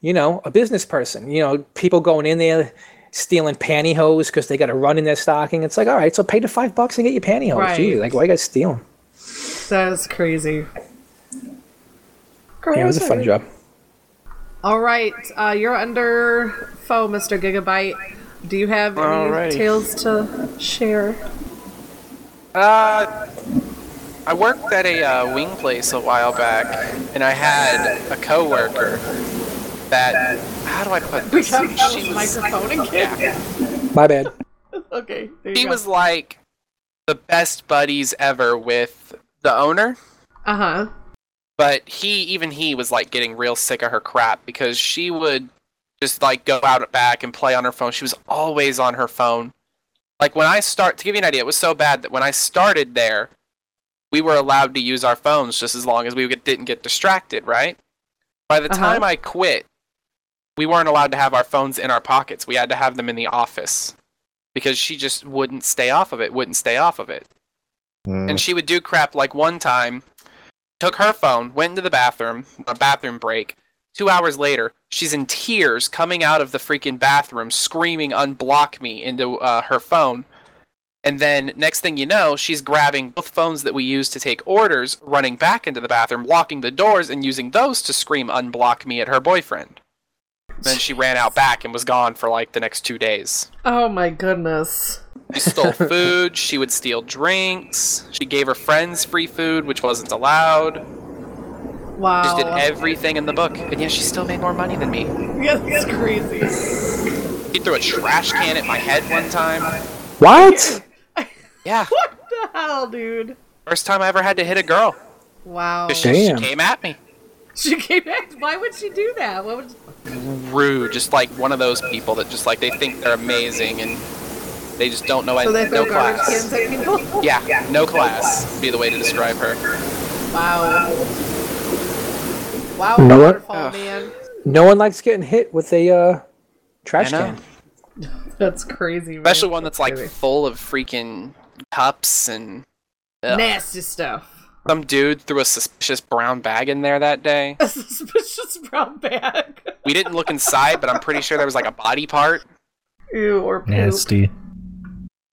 you know a business person. You know, people going in there stealing pantyhose because they got to run in their stocking. It's like all right, so pay the five bucks and get your pantyhose. Right. Gee, like why you guys steal 'em? That is crazy. Yeah, it was a fun job. All right, uh, you're under foe, Mr. Gigabyte. Do you have any Alrighty. tales to share? Uh, I worked at a uh, wing place a while back, and I had a coworker that. How do I put We this? have that She was- microphone again. My bad. okay. There you He go. was like the best buddies ever with the owner, Uh huh. but he even he was like getting real sick of her crap because she would just like go out back and play on her phone. She was always on her phone. Like when I start to give you an idea, it was so bad that when I started there, we were allowed to use our phones just as long as we didn't get distracted, right? By the Uh-huh. time I quit, we weren't allowed to have our phones in our pockets. We had to have them in the office because she just wouldn't stay off of it, wouldn't stay off of it. Mm. And she would do crap like one time, took her phone, went into the bathroom, a bathroom break. Two hours later, she's in tears coming out of the freaking bathroom, screaming, unblock me into uh, her phone. And then, next thing you know, she's grabbing both phones that we use to take orders, running back into the bathroom, locking the doors, and using those to scream, unblock me at her boyfriend. Then she ran out back and was gone for like the next two days. Oh my goodness. She stole food. She would steal drinks. She gave her friends free food, which wasn't allowed. Wow. Just did everything in the book, and yet she still made more money than me. Yeah, that's crazy. He threw a trash can at my head one time. What? Yeah, What the hell, dude? first time I ever had to hit a girl. Wow. She, she came at me. She came back. Why would she do that? What would? Rude, just like one of those people that just like they think they're amazing and they just don't know So they any, throw no class. cans at people? Yeah, no class would be the way to describe her. Wow. Wow, You know what? waterfall Ugh. man. No one likes getting hit with a uh, trash can. That's crazy, man. Especially one that's like Crazy. full of freaking cups and ugh. nasty stuff. some dude threw a suspicious brown bag in there that day. A suspicious brown bag. We didn't look inside, but I'm pretty sure there was like a body part. Ew, or poop. Nasty.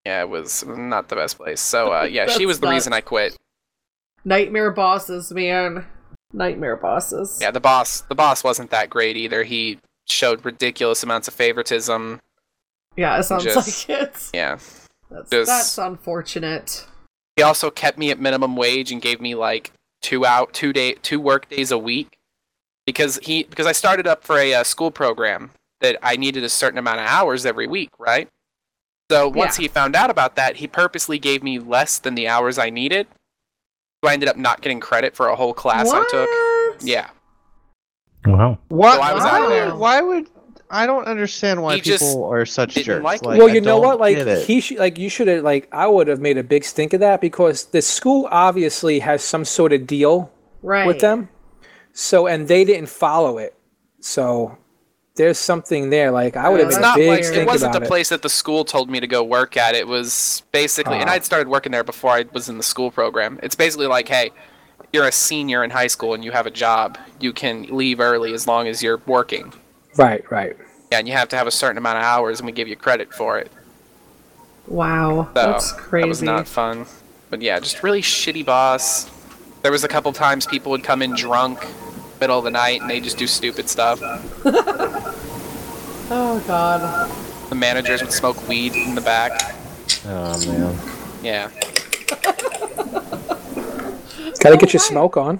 Yeah, it was not the best place. So uh, yeah, she was the not- reason I quit. Nightmare bosses, man. Nightmare bosses. Yeah, the boss the boss wasn't that great either. He showed ridiculous amounts of favoritism. Yeah, it sounds Just- like it. Yeah. That's, just- that's unfortunate. He also kept me at minimum wage and gave me like two out two day two work days a week because he because I started up for a uh, school program that I needed a certain amount of hours every week, right? So once Yeah. he found out about that, he purposely gave me less than the hours I needed. So I ended up not getting credit for a whole class I took. Yeah. Wow. Why, So I was why out of would- there. Why would I don't understand why He people just are such jerks. like. Like, well, I you know what? Like he should, like you should have, like I would have made a big stink of that because the school obviously has some sort of deal Right. with them. So, and they didn't follow it. So, there's something there. Like I would have Yeah, It's made that's a not big like stink it wasn't about the it. place that the school told me to go work at. It was basically, and Ah. I'd started working there before I was in the school program. It's basically like, hey, you're a senior in high school and you have a job. You can leave early as long as you're working. Right, right. Yeah, and you have to have a certain amount of hours, and we give you credit for it. Wow. So that's crazy. that was not fun. But yeah, just really shitty boss. There was a couple times people would come in drunk, middle of the night, and they just do stupid stuff. Oh god. The managers would smoke weed in the back. Oh man. Yeah, Got to get your smoke on.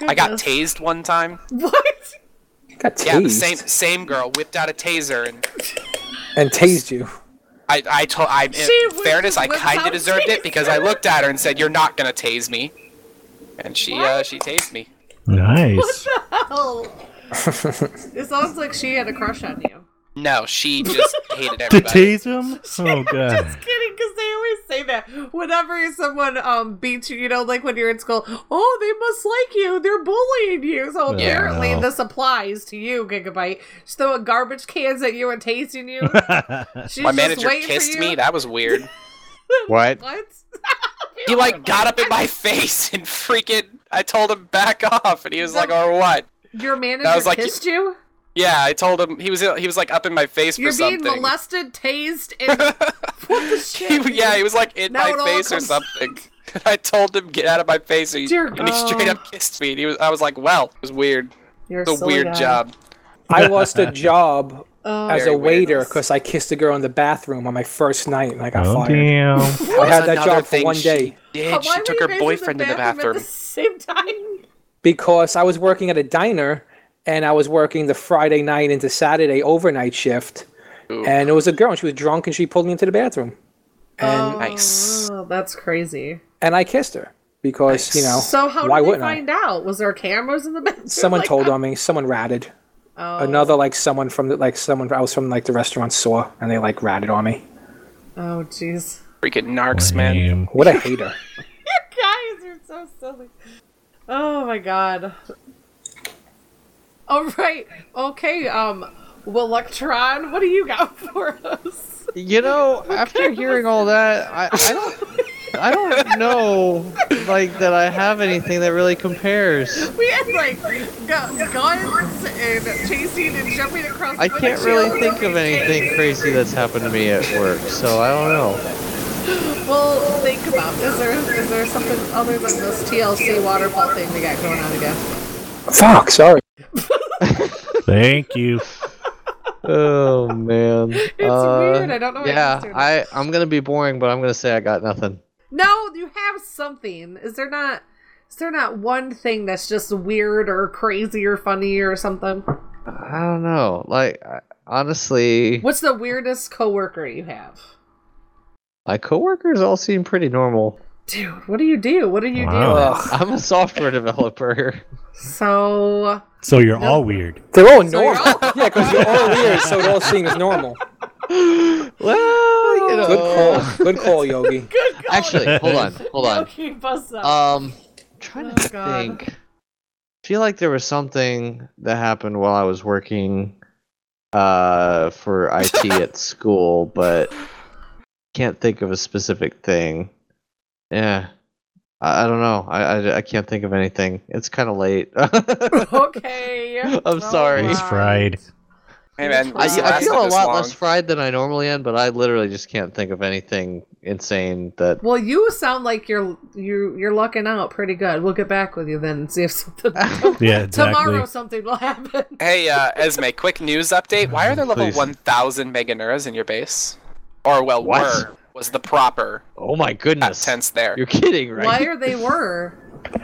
I got Goodness. tased one time. What? Got tased Yeah, the same same girl whipped out a taser and and tased you. I I told I in whipped- fairness I kind of deserved it because I looked at her and said you're not gonna tase me, and she uh she tased me. Nice. It sounds like she had a crush on you. No, she just hated everybody. To everybody. tase him? Oh god. Just kidding, because they always say that whenever someone um beats you, you know, like when you're in school. Oh, they must like you. They're bullying you. So Yeah, apparently no. this applies to you, Gigabyte. She's throwing garbage cans at you and tasing you. She's My manager waiting kissed me. That was weird. What? What? He like got up in my face and freaking. I told him back off, and he was like, "Or what?" Your manager I was like- kissed you. Yeah, I told him he was he was like up in my face You're for being something. molested, tased, and what the shit? He- yeah, he was like in Now my all face or comes- something. I told him get out of my face, and he, Dear and he straight up kissed me. And he was, I was like, "Well, it was weird. You're It's a silly weird guy. job." I lost a job Oh, as a waiter because I kissed a girl in the bathroom on my first night and I got Oh fired. damn. I had that job for thing one she day Did But she why took her boyfriend in the bathroom? at the same time? because I was working at a diner and I was working the Friday night into Saturday overnight shift. Ooh. And it was a girl and she was drunk and she pulled me into the bathroom. And oh, Nice. Oh, that's crazy. and I kissed her because, you know, So how why did they wouldn't find out? Was there cameras in the bathroom? Someone Like, told on me, someone ratted. Oh. Another like someone from the like someone I was from like the restaurant saw and they like ratted on me. Oh, jeez. Freaking narcs, man. What a hater. So silly. Oh my god. All right. Okay. Um. Well, Electron, what do you got for us? You know, after hearing all that, I, I don't I don't know like that I have anything that really compares. We had like gu- guns and chasing and jumping across. I can't really think of anything crazy that's happened to me at work, so I don't know. Well, think about is there is there something other than this TLC waterfall thing we got going on again? Fuck, sorry. Thank you. oh man. It's weird. I don't know. Yeah, I I'm gonna be boring, but I'm gonna say I got nothing. No, you have something. Is there not? Is there not one thing that's just weird or crazy or funny or something? I don't know. Like honestly, What's the weirdest coworker you have? My coworkers all seem pretty normal. Dude, what do you do? What do you Wow. do? I'm a software developer. So So you're all weird. They're all normal. you're all- yeah, because you're all weird, so it all seems normal. well, you know. Good call. Good call, Yogi. good call. Actually, hold on, hold on. Okay, bust up. Um, trying Oh, to God. think. I feel like there was something that happened while I was working uh for IT at school, but can't think of a specific thing. Yeah. I, I don't know. I, I I can't think of anything. It's kind of late. okay. I'm sorry. He's fried. Hey man, I, I feel a lot long. less fried than I normally am, but I literally just can't think of anything insane that. Well, you sound like you're you you're lucking out pretty good. We'll get back with you then and see if something Yeah, exactly. tomorrow something will happen. Hey, uh, Esme, quick news update. Why are there level Please. 1000 Meganeuras in your base? Or, well, What? were, was the proper Oh my goodness! tense there. You're kidding, right? Why are they were? You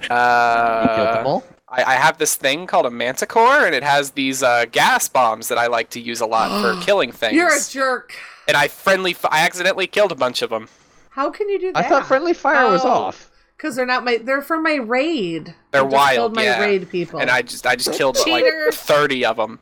killed them Uh, all? I, I have this thing called a manticore, and it has these uh, gas bombs that I like to use a lot for killing things. You're a jerk. and I friendly, f- I accidentally killed a bunch of them. How can you do that? I thought friendly fire was Oh. off. Because they're not my. They're from my raid. They're I just wild, Killed my yeah. raid people. And I just, I just killed like 30 of them.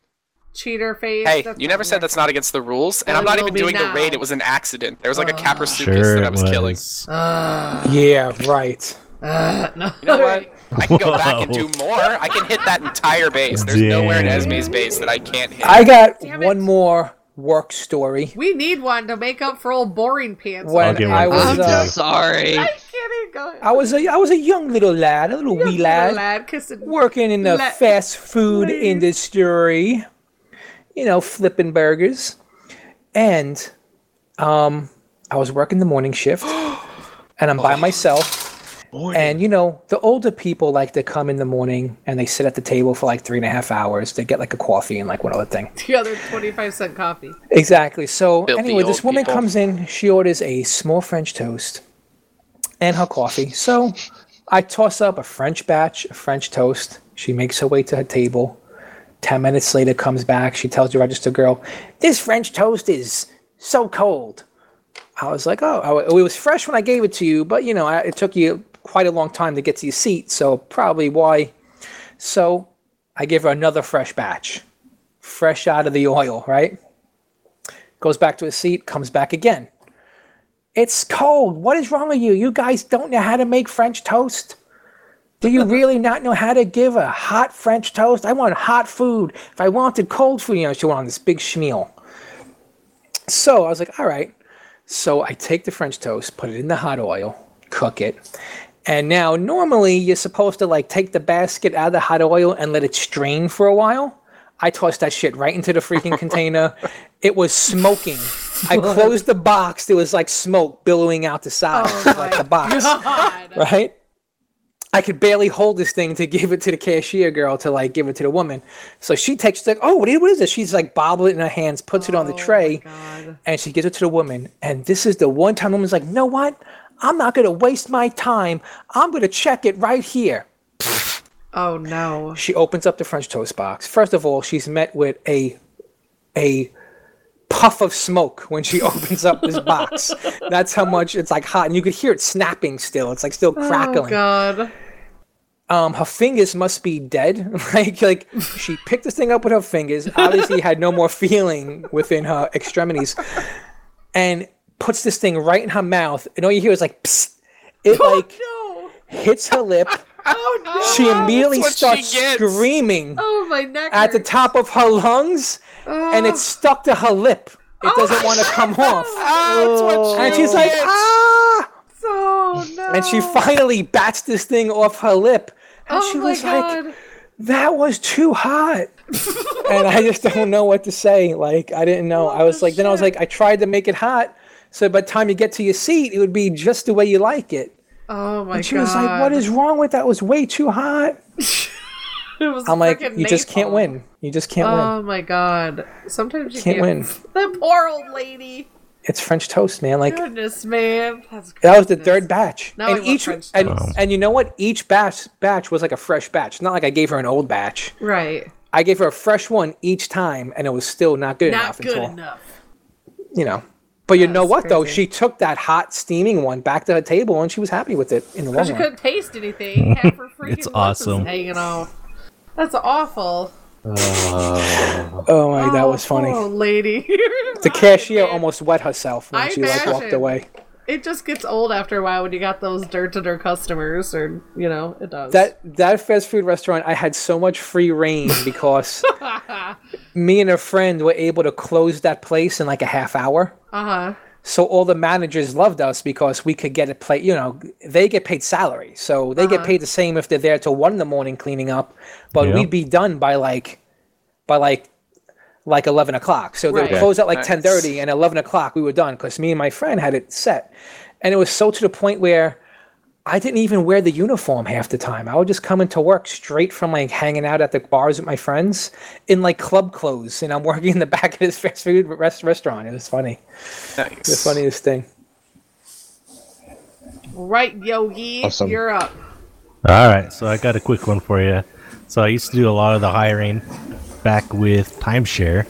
Cheater face. Hey, that's you never said that's not against the rules, and Well, I'm not even be doing the now. raid. It was an accident. There was like a Uh, Kaprosuchus Sure that I it was killing. Uh, Yeah, right. uh, no. You know what? I can go back and do more. I can hit that entire base. There's nowhere in Esme's base that I can't hit. I got one more work story. We need one to make up for old boring pants. When I'll get one was, for I'm you, uh, sorry. I'm kidding. Go ahead. I was a, I was a young little lad, a little wee Little lad, lad working in the Let- fast food please. industry. You know, flipping burgers, and um, I was working the morning shift, and I'm by myself. And you know, the older people like to come in the morning and they sit at the table for like three and a half hours. They get like a coffee and like one other thing. The other twenty-five cent coffee. Exactly. So Filthy anyway, this woman people. comes in. She orders a small French toast and her coffee. So I toss up a French batch of French toast. She makes her way to her table. Ten minutes later, comes back. She tells the register girl, "This French toast is so cold." I was like, "Oh, it was fresh when I gave it to you, but you know, it took you quite a long time to get to your seat, so probably why." So I give her another fresh batch, fresh out of the oil, right? goes back to his seat, comes back again. It's cold. What is wrong with you? You guys don't know how to make French toast? Do you really not know how to give a hot French toast? I want hot food. If I wanted cold food, you know, she went on this big schmeal. So I was like, all right. So I take the French toast, put it in the hot oil, cook it. And now normally you're supposed to like take the basket out of the hot oil and let it strain for a while. I tossed that shit right into the freaking container. It was smoking. I closed the box. There was like smoke billowing out the side Oh of like the box. God. Right? I could barely hold this thing to give it to the cashier girl to like give it to the woman. So she takes she's like, oh, what is, what is this? She's like bobble it in her hands, puts it on the Oh, tray, and she gives it to the woman. And this is the one time the woman's like, know what? I'm not gonna waste my time. I'm gonna check it right here. Oh no. She opens up the French toast box. First of all, she's met with a a puff of smoke when she opens up this box. That's how much it's like hot, and you could hear it snapping still. It's like still crackling. Oh god. um, her fingers must be dead. like like she picked this thing up with her fingers. Obviously, had no more feeling within her extremities, and puts this thing right in her mouth. And all you hear is like, Psst. it like No. hits her lip. Oh no. She immediately That's what she starts screaming Oh my neck. at the top of her lungs, and it's stuck to her lip. It doesn't want to come off. Ah, what And she's like, ah! Oh no. And she finally bats this thing off her lip. And Oh she was like, that was too hot. and I just don't know what to say. Like, I didn't know. I was like, then I was like, I tried to make it hot. So by the time you get to your seat, it would be just the way you like it. Oh my god. And she god. was like, what is wrong with that? It was way too hot. It was I'm like, frickin' you just can't win. You just can't win. Oh my god. Sometimes you Can't can't, win. That poor old lady. It's French toast, man. Like Goodness, man. That's that was the third batch, Now I and want each French and, toast. and you know what? Each batch batch was like a fresh batch. It's not like I gave her an old batch. Right. I gave her a fresh one each time, and it was still not good Not enough good until enough. you know. But you know That's what though? She took that hot steaming one back to her table, and she was happy with it in the long Because you run. couldn't taste anything. Half her freaking It's lunch was awesome. hanging off. That's awful. Oh my, that was Oh, funny. old lady. The cashier almost wet herself when I she like walked imagine. away. It just gets old after a while when you got those dirt to their customers, or you know, it does. That that fast food restaurant, I had so much free reign because me and a friend were able to close that place in like a half hour. uh huh. So all the managers loved us because we could get a play. You know, they get paid salary, so they get uh-huh. paid the same if they're there till one in the morning cleaning up. But Yeah. we'd be done by like, by like, like eleven o'clock. So they would close at like Nice. ten thirty, and eleven o'clock we were done because me and my friend had it set, and it was so to the point where. I didn't even wear the uniform half the time. I would just come into work straight from like hanging out at the bars with my friends in like club clothes, and I'm working in the back of this fast food rest- restaurant. It was funny. Nice. The funniest thing. Right, Yogi, Awesome. you're up. All right, so I got a quick one for you. So I used to do a lot of the hiring back with timeshare.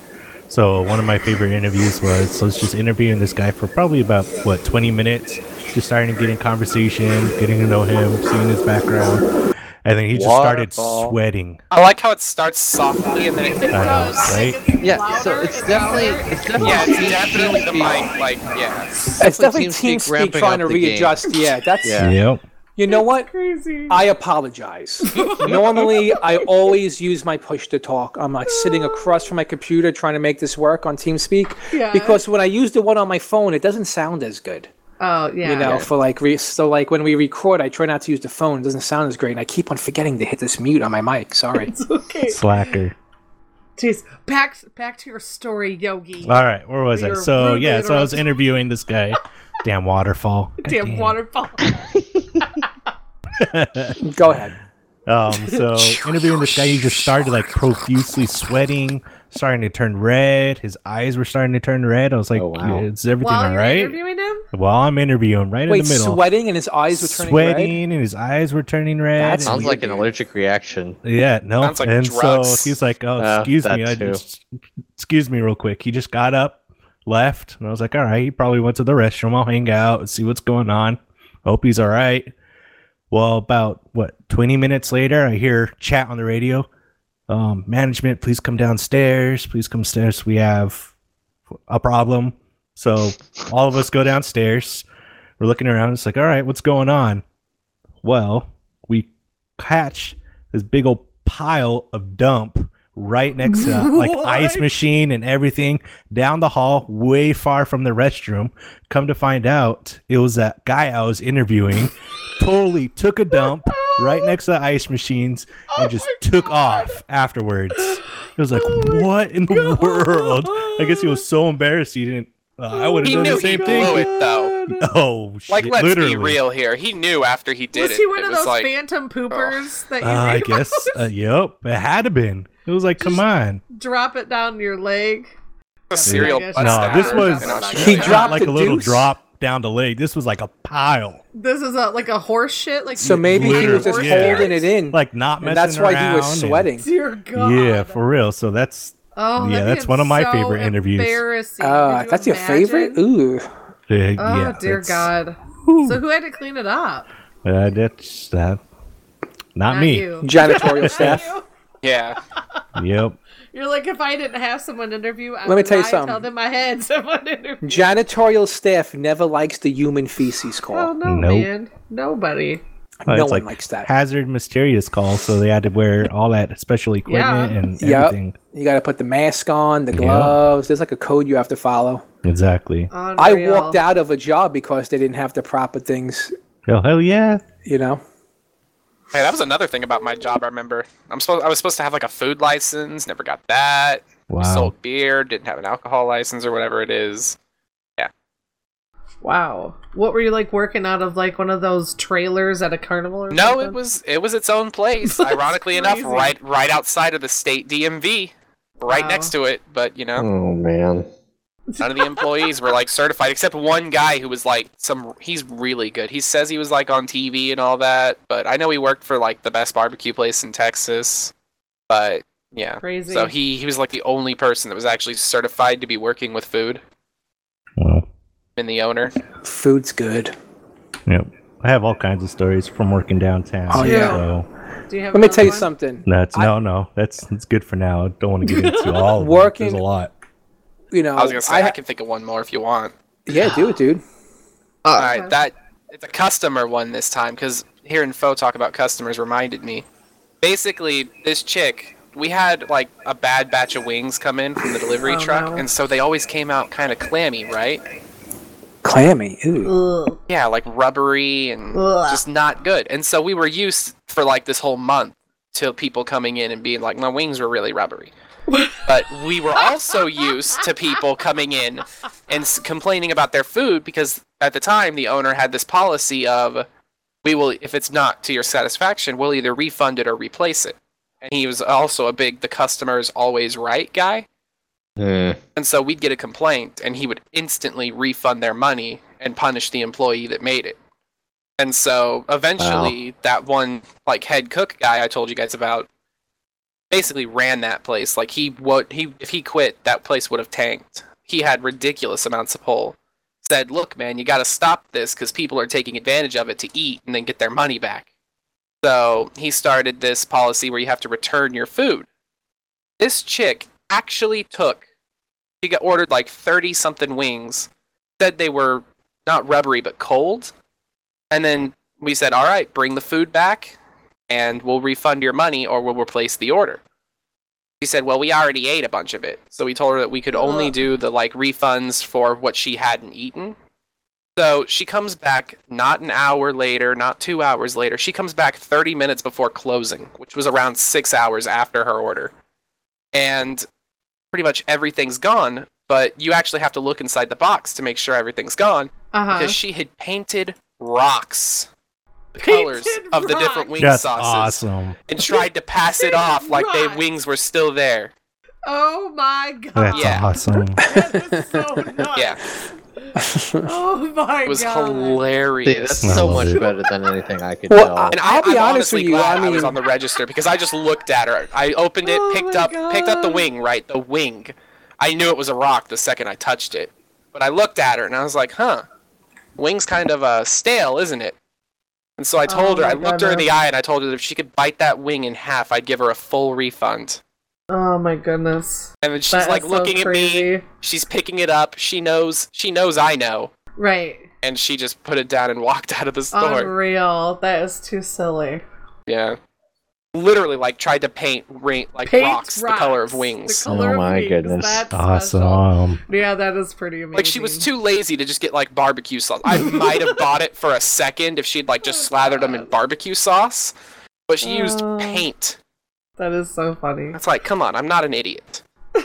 So one of my favorite interviews was so I was just interviewing this guy for probably about what 20 minutes, just starting to get in conversation, getting to know him, seeing his background, and then he just started sweating. I like how it starts softly and then it It I know, right? Yeah, so it's definitely it's definitely Yeah, it's definitely the mic. Like, yeah. It's definitely TeamSpeak TeamSpeak ramping trying to up the game. readjust. Yeah, that's. Yeah. Yep. You know what? Crazy. I apologize. Normally, I always use my push to talk. I'm like sitting across from my computer trying to make this work on TeamSpeak. Yeah. Because when I use the one on my phone, it doesn't sound as good. Oh yeah. You know, for like re- so like when we record, I try not to use the phone. It doesn't sound as great, and I keep on forgetting to hit this mute on my mic. Sorry. It's okay. Slacker. Jeez. Back back to your story, Yogi. All right, where was I? So yeah, so I was interviewing this guy. Damn waterfall. God Damn waterfall. Go ahead. Um, so interviewing this guy, he just started like profusely sweating, starting to turn red. His eyes were starting to turn red. I was like, Oh, wow. "Is everything While all you're interviewing him. While I'm interviewing, him, right Wait, in the middle, sweating and his eyes were turning sweating, red. and his eyes were turning red. That's and- Sounds like an allergic reaction. yeah, no. Sounds like and drugs. so he's like, "Oh, Uh, excuse me, I just, excuse me, real quick." He just got up, left, and I was like, "All right, he probably went to the restroom. I'll hang out and see what's going on. Hope he's all right." Well, about what twenty minutes later, I hear chat on the radio. Um, management, please come downstairs. Please come stairs. We have a problem. So all of us go downstairs. We're looking around. It's like, all right, what's going on? Well, we catch this big old pile of dump right next to like ice machine and everything down the hall, way far from the restroom. Come to find out, it was that guy I was interviewing. totally took a dump right next to the ice machines and just took off afterwards. It was like, what in the world? I guess he was so embarrassed he didn't. Uh, I would have done knew the he same blew thing. it though. Oh shit! Like, let's literally. be real here. He knew after he did Was it. Was he one it of those like, phantom poopers that you Uh, I guess. Uh, yep. It had to been. It was like, come on. Drop it down your leg. a serial No, this was He dropped like the a little deuce? drop down the leg. This was like a pile. This is a like a horse shit. Like So maybe he was just yeah. holding it in, Like not messing and that's why he was around and- sweating. Dear God. Yeah, for real. So that's Oh, Yeah, that's one of my so favorite interviews. Embarrassing. Uh, Could you that's your favorite? Ooh. uh, Oh yeah. dear that's- God. So who had to clean it up? Uh, that's that. Not, Not me. you. Janitorial staff. Yeah. Yep. You're like, if I didn't have someone interview, I Let me tell you something. Tell them I had someone interview. Janitorial staff never likes the human feces Oh call. no, Nope. man, nobody. Uh, no one like likes that. hazard mysterious call, so they had to wear all that special equipment Yeah. and Yep. everything. You got to put the mask on, the Yeah. gloves. There's like a code you have to follow. Exactly. I walked out of a job because they didn't have the proper things. Oh hell yeah! You know. Hey, that was another thing about my job. I remember. I'm supposed. I was supposed to have like a food license. Never got that. Wow. Sold beer. Didn't have an alcohol license or whatever it is. Yeah. Wow. What were you like working out of like one of those trailers at a carnival or No, something? it was it was its own place. Ironically enough, right right outside of the state DMV, right Wow. next to it. But you know, Oh man. None of the employees were like certified except one guy who was like some. He's really good. He says he was like on TV and all that, but I know he worked for like the best barbecue place in Texas. But yeah, Crazy. so he he was like the only person that was actually certified to be working with food. Well, And the owner. Food's good. yep. I have all kinds of stories from working downtown. Oh, yeah. So Do you have Let me another tell you one? something. that's I- no, no. That's it's good for now. I Don't want to get into all. Of Working- Them. There's a lot. You know, I was gonna say I, I, can think of one more if you want. yeah, do it, dude. Uh, All right, that it's a customer one this time because hearing Fo talk about customers reminded me. Basically, this chick, we had like a bad batch of wings come in from the delivery Oh, truck, no. and so they always came out kind of clammy, right? Clammy. Ew. Ugh. Yeah, like rubbery and Ugh. just not good. And so we were used for like this whole month to people coming in and being like, my wings were really rubbery. but we were also used to people coming in and s- complaining about their food because at the time the owner had this policy of we will if it's not to your satisfaction we'll either refund it or replace it and he was also a big the customer's always right guy Hmm. and so we'd get a complaint and he would instantly refund their money and punish the employee that made it and so eventually that one like head cook guy i told you guys about basically ran that place. Like he would he if he quit that place would have tanked. He had ridiculous amounts of pull. Said look man you got to stop this because people are taking advantage of it to eat and then get their money back. So he started this policy where you have to return your food. This chick actually took she got ordered like 30 something wings. Said they were not rubbery but cold and then we said all right bring the food back and we'll refund your money or we'll replace the order. She said well we already ate a bunch of it. So we told her that we could only do the like refunds for what she hadn't eaten. So she comes back not an hour later not two hours later. She comes back 30 minutes before closing which was around six hours after her order. And pretty much everything's gone but you actually have to look inside the box to make sure everything's gone Uh-huh. because she had painted rocks the Painted colors of the different rocks? wing That's sauces awesome. and tried to pass it off like the Rocks. wings were still there Oh my god. That's Yeah. awesome. That is so nuts. yeah Oh my god. it was god. hilarious See, that's I so much it. better than anything I could Well, tell. I- And I'll be I'm honest honestly with you, glad I I, was on the register because I just looked at her. I opened it, Oh picked my up, picked up the wing. Right, the wing. I knew it was a rock the second I touched it, but I looked at her and I was like, "Huh, wing's kind of uh, stale, isn't it?" And so I told Oh her, I looked her in the eye and I told her that if she could bite that wing in half, I'd give her a full refund. Oh my goodness. And then she's That like is so looking at me. She's picking it up. She knows. She knows I know. Right. And she just put it down and walked out of the store. Unreal. That is too silly. Yeah. Literally, like, tried to paint ring, like Paint rocks, the color of wings. Color Oh my wings. goodness. That's special. Awesome. Yeah, that is pretty amazing. Like, she was too lazy to just get, like, barbecue sauce. I might have bought it for a second if she'd, like, just oh, slathered them in barbecue sauce. But she used Oh. paint. That is so funny. It's like, come on, I'm not an idiot.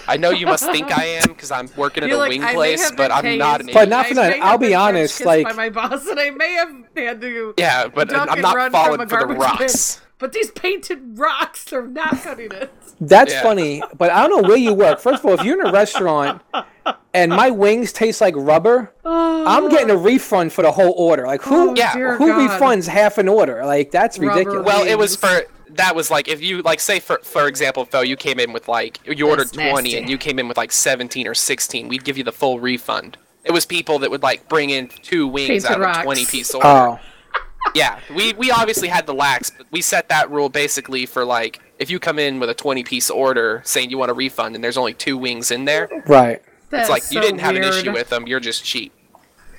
I know you must think I am because I'm working at You're a like, wing place, but I'm not an tased. But not for I nothing, I'll be honest, kissed like- by my boss, and I may have had to. Yeah, but duck I'm and not run falling from a for the rocks. bin. But these painted rocks are not cutting it. That's Yeah. funny, but I don't know where you work. First of all, if you're in a restaurant and my wings taste like rubber, I'm oh. getting a refund for the whole order. Like who? Oh, Yeah. who God. refunds half an order? Like that's Rubber ridiculous. Well, it was for that was like if you like say for for example, Phil, you came in with like you ordered That's twenty nasty. and you came in with like seventeen or sixteen, we'd give you the full refund. It was people that would like bring in two wings Painted out of rocks. a twenty piece oh. order. oh, Yeah, we we obviously had the lax, but we set that rule basically for like if you come in with a twenty piece order saying you want a refund and there's only two wings in there, right. it's That's like you didn't have an issue with them, you're just cheap.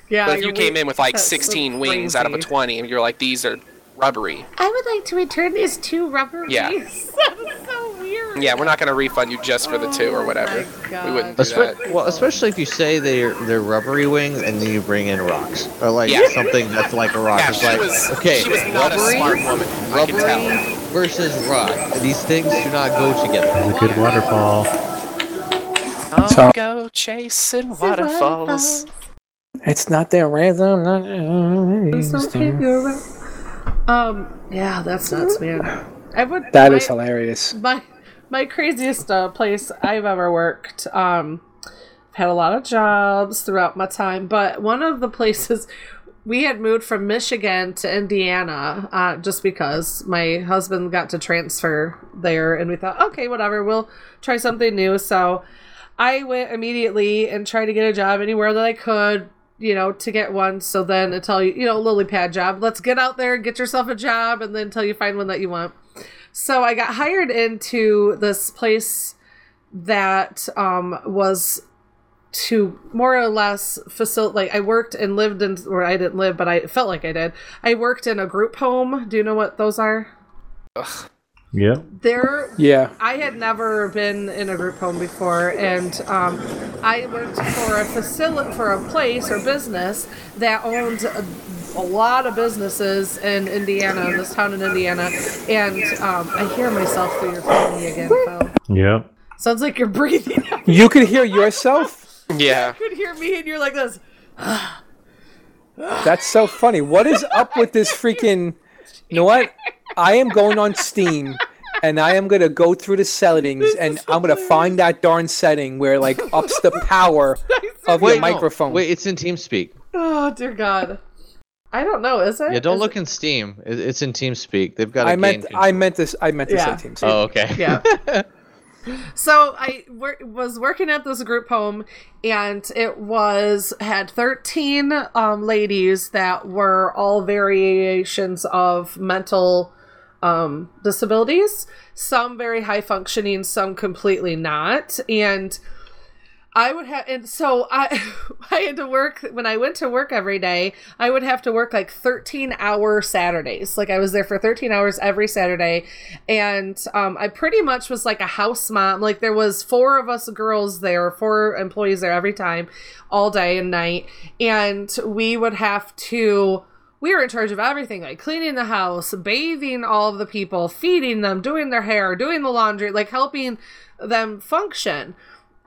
Yeah, But if you came in with like That's so 16 wings out of a 20 and you're like these are rubbery. I would like to return these two rubber Yeah. wings. that is so weird. Yeah, we're not going to refund you just for the two or Oh whatever. my God. We wouldn't do that. Well, especially if you say they're they're rubbery wings and then you bring in rocks or like Yeah. something that's like a rock. Yeah, it's she like was, okay, she was not a rubbery, smart woman. I can tell. rubbery versus rock. These things do not go together. There's a good waterfall. I'll So- go chasing waterfalls. It's not their rhythm. Please don't keep your rep- Um, yeah, that's nuts, man. I would. That my, is hilarious. My my craziest uh, place I've ever worked. Um, I've had a lot of jobs throughout my time, but one of the places we had moved from Michigan to Indiana uh, just because my husband got to transfer there, and we thought, okay, whatever, we'll try something new. So I went immediately and tried to get a job anywhere that I could, you know, to get one. So then until you, you know, lily pad job, let's get out there, get yourself a job, and then until you find one that you want. So I got hired into this place that um, was to more or less facilitate. Like I worked and lived in, or I didn't live, but I felt like I did. I worked in a group home. Do you know what those are? Yeah. There, Yeah. I had never been in a group home before, and um, I worked for a facility for a place or business that owned a, a lot of businesses in Indiana, in this town in Indiana. And um, I hear myself through your phone again, Phil. Yeah. Sounds like you're breathing. You could hear yourself? Yeah. you could hear me, and you're like this. That's so funny. What is up with this freaking. You know what? I am going on Steam and I am going to go through the settings and I'm going to find that darn setting where like ups the power of your Wait, no. microphone. Wait, it's in TeamSpeak. Oh dear God. I don't know. Is it? Yeah, don't Is look in Steam. It's in TeamSpeak. They've got. a I meant game I meant this I meant this Yeah. say Teams. Oh, okay. Yeah. so I wor- was working at this group home, and it was had thirteen um, ladies that were all variations of mental um, disabilities. Some very high functioning, some completely not, and. I would have, and so I, I had to work when I went to work every day. I would have to work like thirteen hour Saturdays. Like I was there for thirteen hours every Saturday, and um, I pretty much was like a house mom. Like there was four of us girls there, four employees there every time, all day and night, and we would have to we were in charge of everything like cleaning the house bathing all of the people feeding them doing their hair doing the laundry like helping them function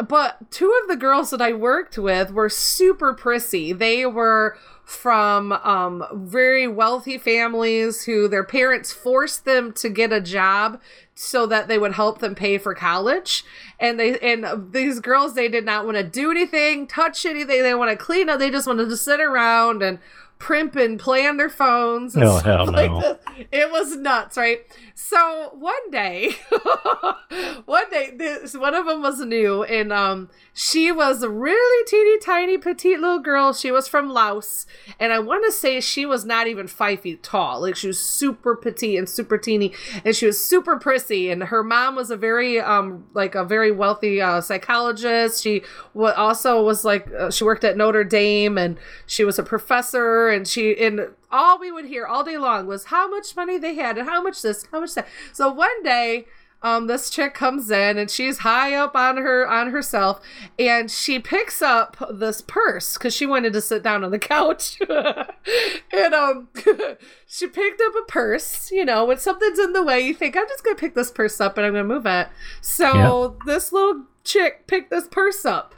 but two of the girls that I worked with were super prissy. They were from um, very wealthy families who their parents forced them to get a job so that they would help them pay for college. And they and these girls they did not want to do anything, touch anything. They want to clean up. They just wanted to sit around and primp and play on their phones. and Oh, hell no. It was nuts, right? So one day, one day, this one of them was new, and um, she was a really teeny tiny petite little girl. She was from Laos, and I want to say she was not even five feet tall. Like she was super petite and super teeny, and she was super prissy. And her mom was a very um, like a very wealthy uh, psychologist. She wa- also was like uh, she worked at Notre Dame, and she was a professor, and she and all we would hear all day long was how much money they had and how much this, how much that. So one day, um, this chick comes in and she's high up on her on herself, and she picks up this purse because she wanted to sit down on the couch, and um, she picked up a purse. You know, when something's in the way, you think I'm just gonna pick this purse up and I'm gonna move it. So this little chick picked this purse up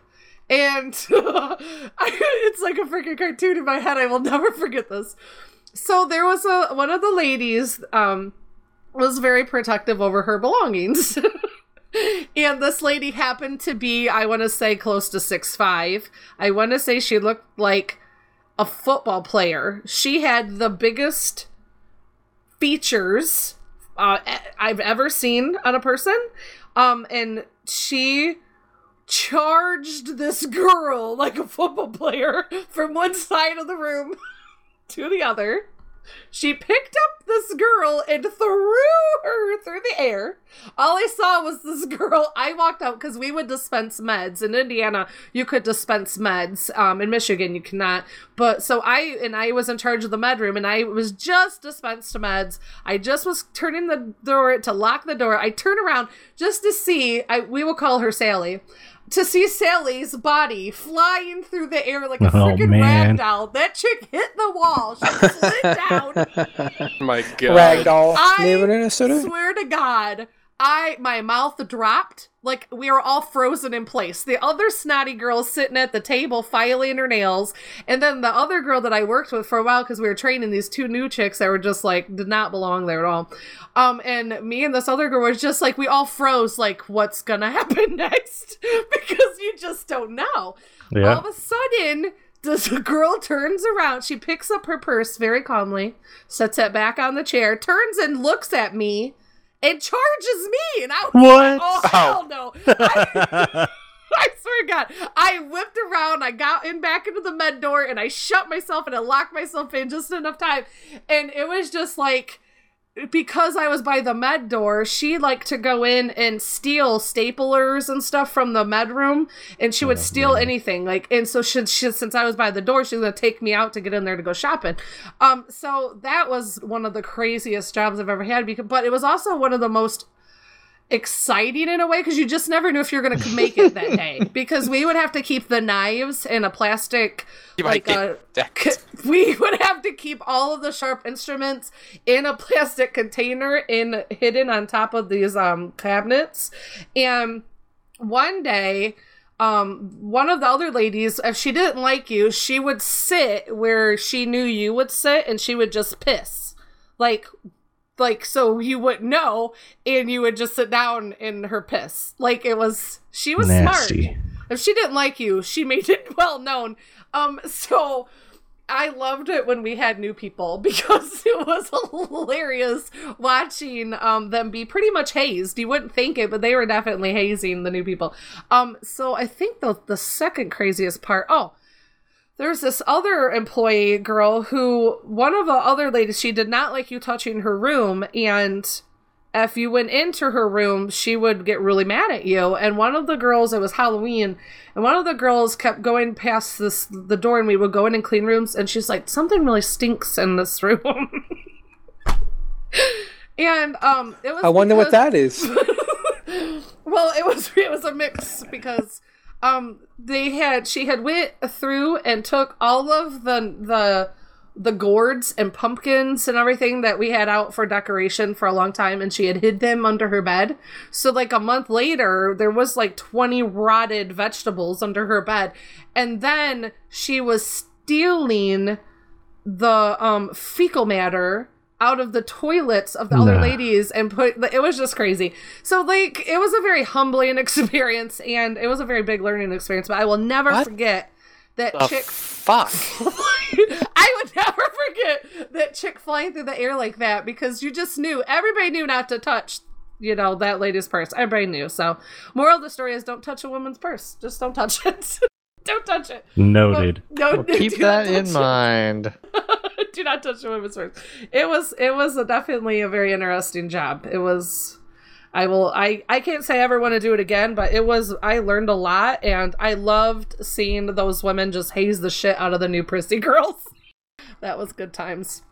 and it's like a freaking cartoon in my head. I will never forget this. So there was a one of the ladies um was very protective over her belongings. and this lady happened to be, I want to say, close to six five. I want to say she looked like a football player. She had the biggest features uh, I've ever seen on a person. Um, and she charged this girl like a football player from one side of the room to the other. She picked up this girl and threw her through the air. All I saw was this girl. I walked out because we would dispense meds in Indiana. You could dispense meds. Um, in Michigan, you cannot. But so I and I was in charge of the med room, and I was just dispensed meds. I just was turning the door to lock the door. I turn around just to see. I we will call her Sally to see Sally's body flying through the air like a Oh, freaking man. rag doll. That chick hit the wall. She slid down. Oh my god. Ragdoll. I Living in a city. swear to God, I my mouth dropped like we were all frozen in place. The other snotty girl sitting at the table filing her nails, and then the other girl that I worked with for a while because we were training these two new chicks that were just like did not belong there at all. Um, and me and this other girl was just like we all froze, like what's gonna happen next because you just don't know. Yeah. All of a sudden, this girl turns around. She picks up her purse very calmly, sets it back on the chair, turns and looks at me, and charges me. And I was What? like, oh, hell no. I, I swear to God, I whipped around, I got in back into the med door, and I shut myself and I locked myself in just enough time. And it was just like, because I was by the med door, she liked to go in and steal staplers and stuff from the med room, and she would steal anything. Like, and so she, she, since I was by the door, she was gonna take me out to get in there to go shopping. Um, so that was one of the craziest jobs I've ever had. Because, but it was also one of the most exciting in a way because you just never knew if you're gonna make it that day. Because we would have to keep the knives in a plastic, like a decked. we would have to keep all of the sharp instruments in a plastic container in hidden on top of these um cabinets and one day um one of the other ladies if she didn't like you she would sit where she knew you would sit and she would just piss like like so you wouldn't know and you would just sit down in her piss like it was she was smart Nasty. if she didn't like you, she made it well known. Um, so I loved it when we had new people because it was hilarious watching um them be pretty much hazed. You wouldn't think it, but they were definitely hazing the new people. Um, so I think the the second craziest part. Oh, there's this other employee girl who one of the other ladies she did not like you touching her room and if you went into her room, she would get really mad at you. And one of the girls, it was Halloween, and one of the girls kept going past this the door, and we would go in and clean rooms, and she's like, "Something really stinks in this room." and um, it was. I wonder what that is. well, it was it was a mix because um they had she had went through and took all of the the the gourds and pumpkins and everything that we had out for decoration for a long time and she had hid them under her bed. So like a month later there was like 20 rotted vegetables under her bed. And then she was stealing the um fecal matter out of the toilets of the other Nah. ladies and put it was just crazy so like it was a very humbling experience and it was a very big learning experience but i will never What? forget that The chick fuck. I would never forget that chick flying through the air like that because you just knew everybody knew not to touch you know that lady's purse everybody knew so moral of the story is don't touch a woman's purse just don't touch it don't touch it Noted. no Well, keep that in it. mind. Do not touch a women's purse. It was it was a, definitely a very interesting job. It was I will I I can't say I ever want to do it again, but it was I learned a lot and I loved seeing those women just haze the shit out of the new prissy girls. that was good times.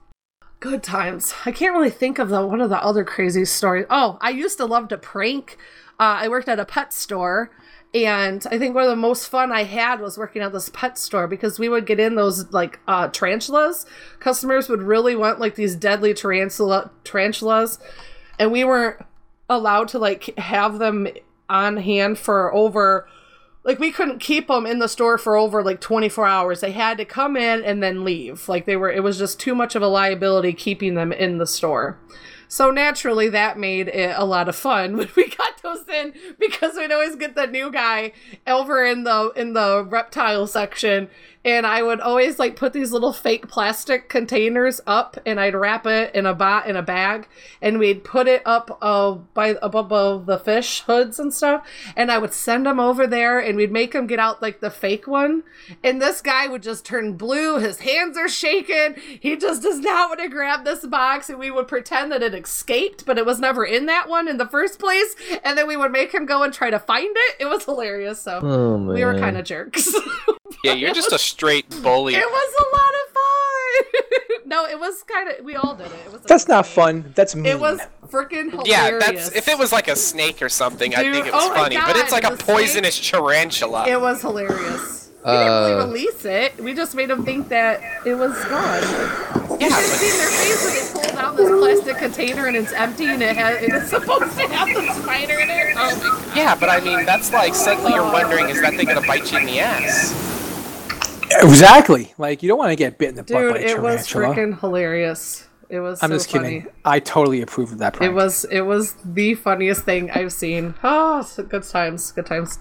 Good times. I can't really think of the one of the other crazy stories. Oh, I used to love to prank. Uh, I worked at a pet store and I think one of the most fun I had was working at this pet store because we would get in those like uh, tarantulas. Customers would really want like these deadly tarantula tarantulas, and we weren't allowed to like have them on hand for over. Like we couldn't keep them in the store for over like 24 hours. They had to come in and then leave. Like they were it was just too much of a liability keeping them in the store. So naturally, that made it a lot of fun when we got those in because we'd always get the new guy over in the in the reptile section, and I would always like put these little fake plastic containers up, and I'd wrap it in a bot in a bag, and we'd put it up uh, by above the fish hoods and stuff, and I would send them over there, and we'd make them get out like the fake one, and this guy would just turn blue, his hands are shaking, he just does not want to grab this box, and we would pretend that it escaped, but it was never in that one in the first place, and then we would make him go and try to find it. It was hilarious. So Oh, we were kind of jerks. Yeah, you're just a straight bully. it was a lot of fun. no, it was kind of. We all did it. It was. That's not fun. That's mean. It was freaking hilarious. Yeah, that's if it was like a snake or something, I think it was oh my funny. but it's like a the snake- poisonous tarantula. It was hilarious. We didn't Uh, really release it. We just made them think that it was gone. yeah, You should have seen their face when they pulled out out this plastic container and it's empty and it has it's supposed to have the spider in it. Oh my god. Yeah, but I mean, that's like suddenly you're wondering, is that thing gonna bite you in the ass? Exactly. Like you don't want to get bit in the butt Dude, by a it was freaking hilarious. It was I'm so just funny. kidding. I totally approve of that prank. It was it was the funniest thing I've seen. Oh, good times, good times.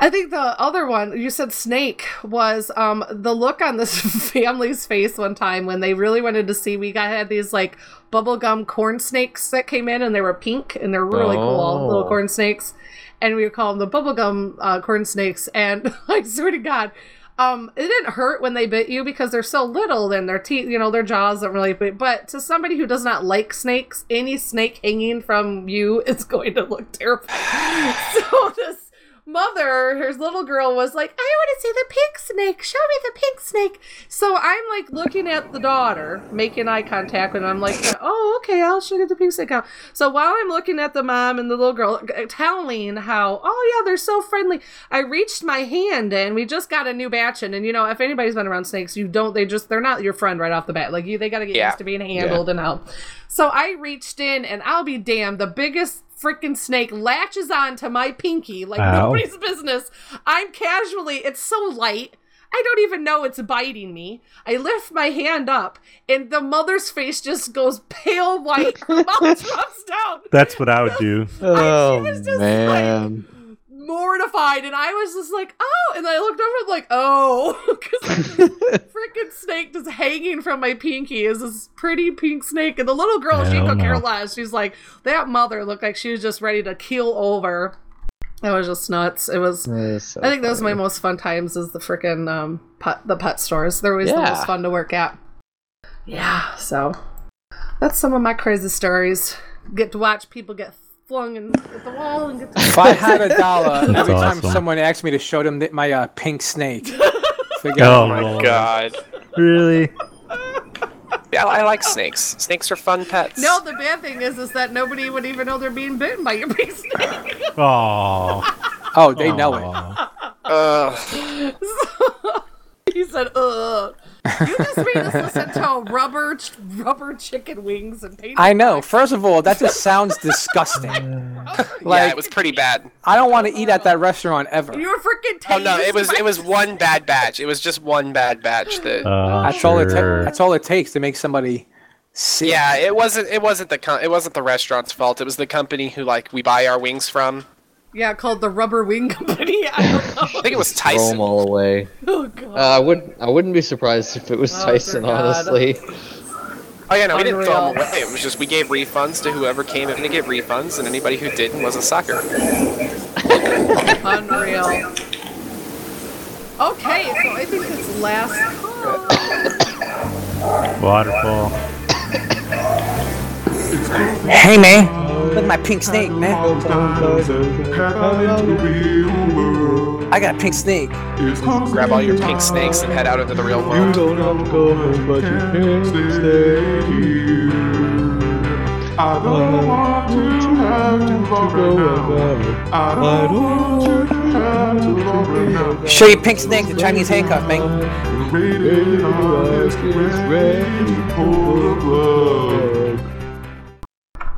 I think the other one you said snake was um the look on this family's face one time when they really wanted to see we got had these like bubblegum corn snakes that came in and they were pink and they're really cool little Oh. corn snakes and we would call them the bubblegum uh, corn snakes and I swear to God um, it didn't hurt when they bit you because they're so little and their teeth, you know, their jaws don't really bit. But to somebody who does not like snakes, any snake hanging from you is going to look terrifying. so this mother, her little girl, was like, I want to see the pink snake. Show me the pink snake. So I'm like looking at the daughter, making eye contact, and I'm like, oh, okay, I'll show you the pink snake out. So while I'm looking at the mom and the little girl, uh, telling how, oh yeah, they're so friendly, I reached my hand and We just got a new batch in, and you know, if anybody's been around snakes, you don't. They just they're not your friend right off the bat. Like you, they got to get Yeah. used to being handled and how. So I reached in, and I'll be damned, the biggest freaking snake latches onto my pinky like Ow. nobody's business. I'm casually, it's so light. I don't even know it's biting me. I lift my hand up, and the mother's face just goes pale white. Her mouth drops down. That's what I would do. Oh was just oh, man. Mortified and I was just like, oh, and I looked over and like, oh, because freaking snake just hanging from my pinky is this pretty pink snake, and the little girl she Hell could care less. She's like, that mother looked like she was just ready to keel over. That was just nuts. It was. I think those are my most fun times is the freaking um pet the pet stores. They're always the most fun to work at. Yeah, so that's some of my crazy stories. Get to watch people get flung in at the wall and get to If I had a dollar That's every time awesome. someone asked me to show them th- my uh, pink snake, forget Oh, about it. God. Really? Yeah, I like snakes. Snakes are fun pets. No, the bad thing is, is that nobody would even know they're being bitten by your big snake. Oh. Oh, they know it. Ugh. he said, "Ugh." You just made us listen to rubber, ch- rubber chicken wings and paint. I know. First of all, that just sounds disgusting. yeah, Like it was pretty bad. I don't want to eat at that restaurant ever. You were freaking. Oh no, it was it was one bad batch. It was just one bad batch. That Uh, That's all it. Ta- that's all it takes to make somebody sick. yeah, it wasn't it wasn't the com- it wasn't the restaurant's fault. It was the company who like we buy our wings from. Yeah, called the Rubber Wing Company. I don't know. I think it was Tyson. Throw Tyson. them all away. Oh god. Uh, I wouldn't. I wouldn't be surprised if it was Oh, Tyson, honestly. Oh yeah, no, we didn't throw them away. It was just we gave refunds to whoever came in to get refunds, and anybody who didn't was a sucker. Unreal. Okay, so I think it's last call. Waterfall. Hey man, look at my pink snake, man. I got a pink snake. Grab all your pink snakes and head out into the real world. Show your pink snake the Chinese handcuff, man.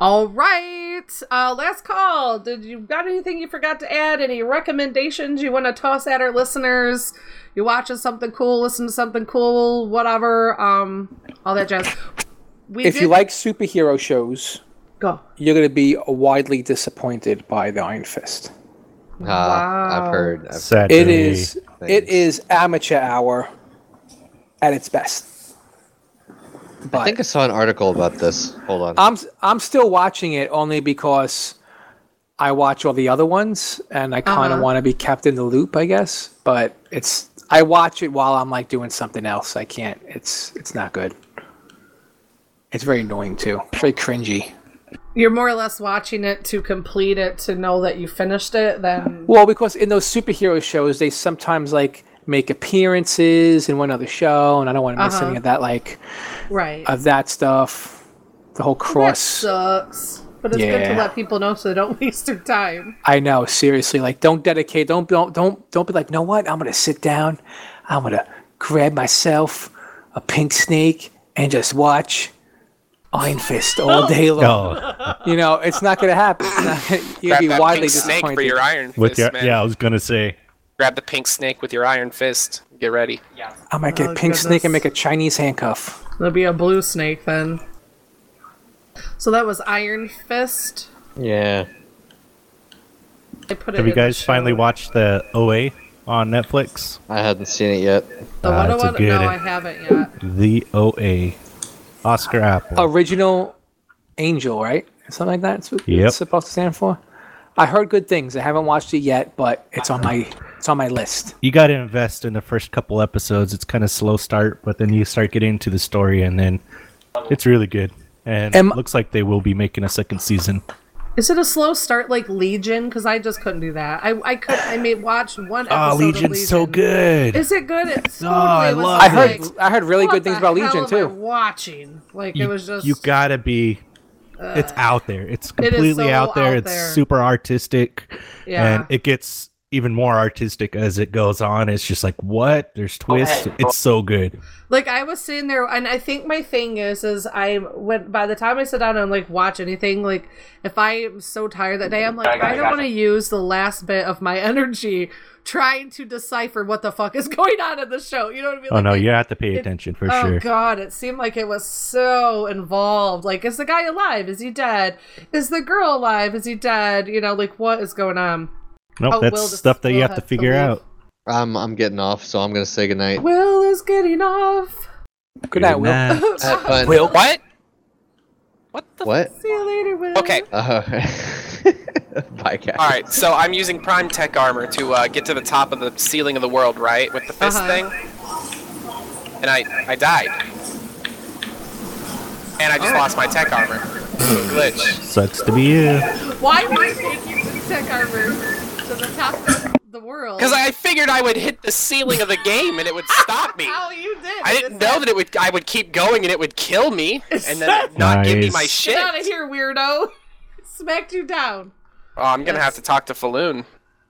All right. Uh, last call. Did you got anything you forgot to add? Any recommendations you want to toss at our listeners? You watching something cool? Listen to something cool? Whatever. Um, all that jazz. We If did- you like superhero shows, go. you're gonna be widely disappointed by the Iron Fist. Ah, I've heard. I've Sad It day. is. It is amateur hour at its best. But I think I saw an article about this. Hold on. I'm I'm still watching it only because I watch all the other ones and I kind of Uh-huh. want to be kept in the loop, I guess. But it's I watch it while I'm like doing something else. I can't. It's it's not good. It's very annoying too. It's very cringy. You're more or less watching it to complete it to know that you finished it. Then Well, because in those superhero shows, they sometimes like make appearances in one other show, and I don't want to miss Uh-huh. any of that like right. of that stuff. The whole that cross. sucks. But it's good to let people know so they don't waste their time. I know, seriously. Like, don't dedicate. Don't don't don't don't be like, know what? I'm gonna sit down. I'm gonna grab myself a pink snake and just watch Iron Fist all day long. Oh, You know, it's not going to happen. Not, you'll Grab be that widely pink snake for your iron Fist, with your, man. yeah, I was gonna say. Grab the pink snake with your iron fist. Get ready. Yeah. I might get Oh, pink snake and goodness. make a Chinese handcuff. There'll be a blue snake then. So that was Iron Fist. Yeah. I put it Have you in the guys finally watched the OA on Netflix? I hadn't seen it yet. The Uh, one it's a one? good- No, I haven't yet. The OA. Oscar Apple. Original Angel, right? Something like that. That's what Yep. it's supposed to stand for. I heard good things. I haven't watched it yet, but it's on my it's on my list. you got to invest in the first couple episodes. It's kind of slow start, but then you start getting into the story, and then it's really good. And Am- it looks like they will be making a second season. Is it a slow start like Legion? Because I just couldn't do that. I I could I made watch one ah, episode. Oh, of Legion's so good. Is it good? It's totally ah, I was love I heard like, I heard really good things about Legion too. watching like you, it was just you gotta be. It's out there. It's completely so out there. out it's there. super artistic, yeah. and it gets even more artistic as it goes on. It's just like what? There's twists. It's so good. like I was sitting there, and I think my thing is, is I when by the time I sit down and like watch anything, like if I'm so tired that day, I'm like I don't want to use the last bit of my energy trying to decipher what the fuck is going on in the show. You know what I mean? Oh Like, no, it- you have to pay it- attention for oh sure. Oh god, it seemed like it was so involved. Like, is the guy alive? Is he dead? Is the girl alive? Is he dead? You know, like what is going on? Nope, Oh, that's Will stuff that you Will have to has to figure out. I'm I'm getting off, so I'm gonna say goodnight. Will is getting off. Good night, Will. night. Will. What? What the? What? See you later, Will. Okay. Uh, bye, guys. All right. So I'm using Prime Tech armor to uh, get to the top of the ceiling of the world, right, with the fist Uh-huh. thing. And I I died. And I just lost my tech armor. Glitch. Sucks to be you. Why would I take you to tech armor to the top of the world? Because I figured I would hit the ceiling of the game and it would stop me. How you did? I didn't know that it would. I would keep going and it would kill me, and then not give me my Nice. shit. Get out of here, weirdo! Smacked you down. Oh, I'm gonna have to talk to Falloon.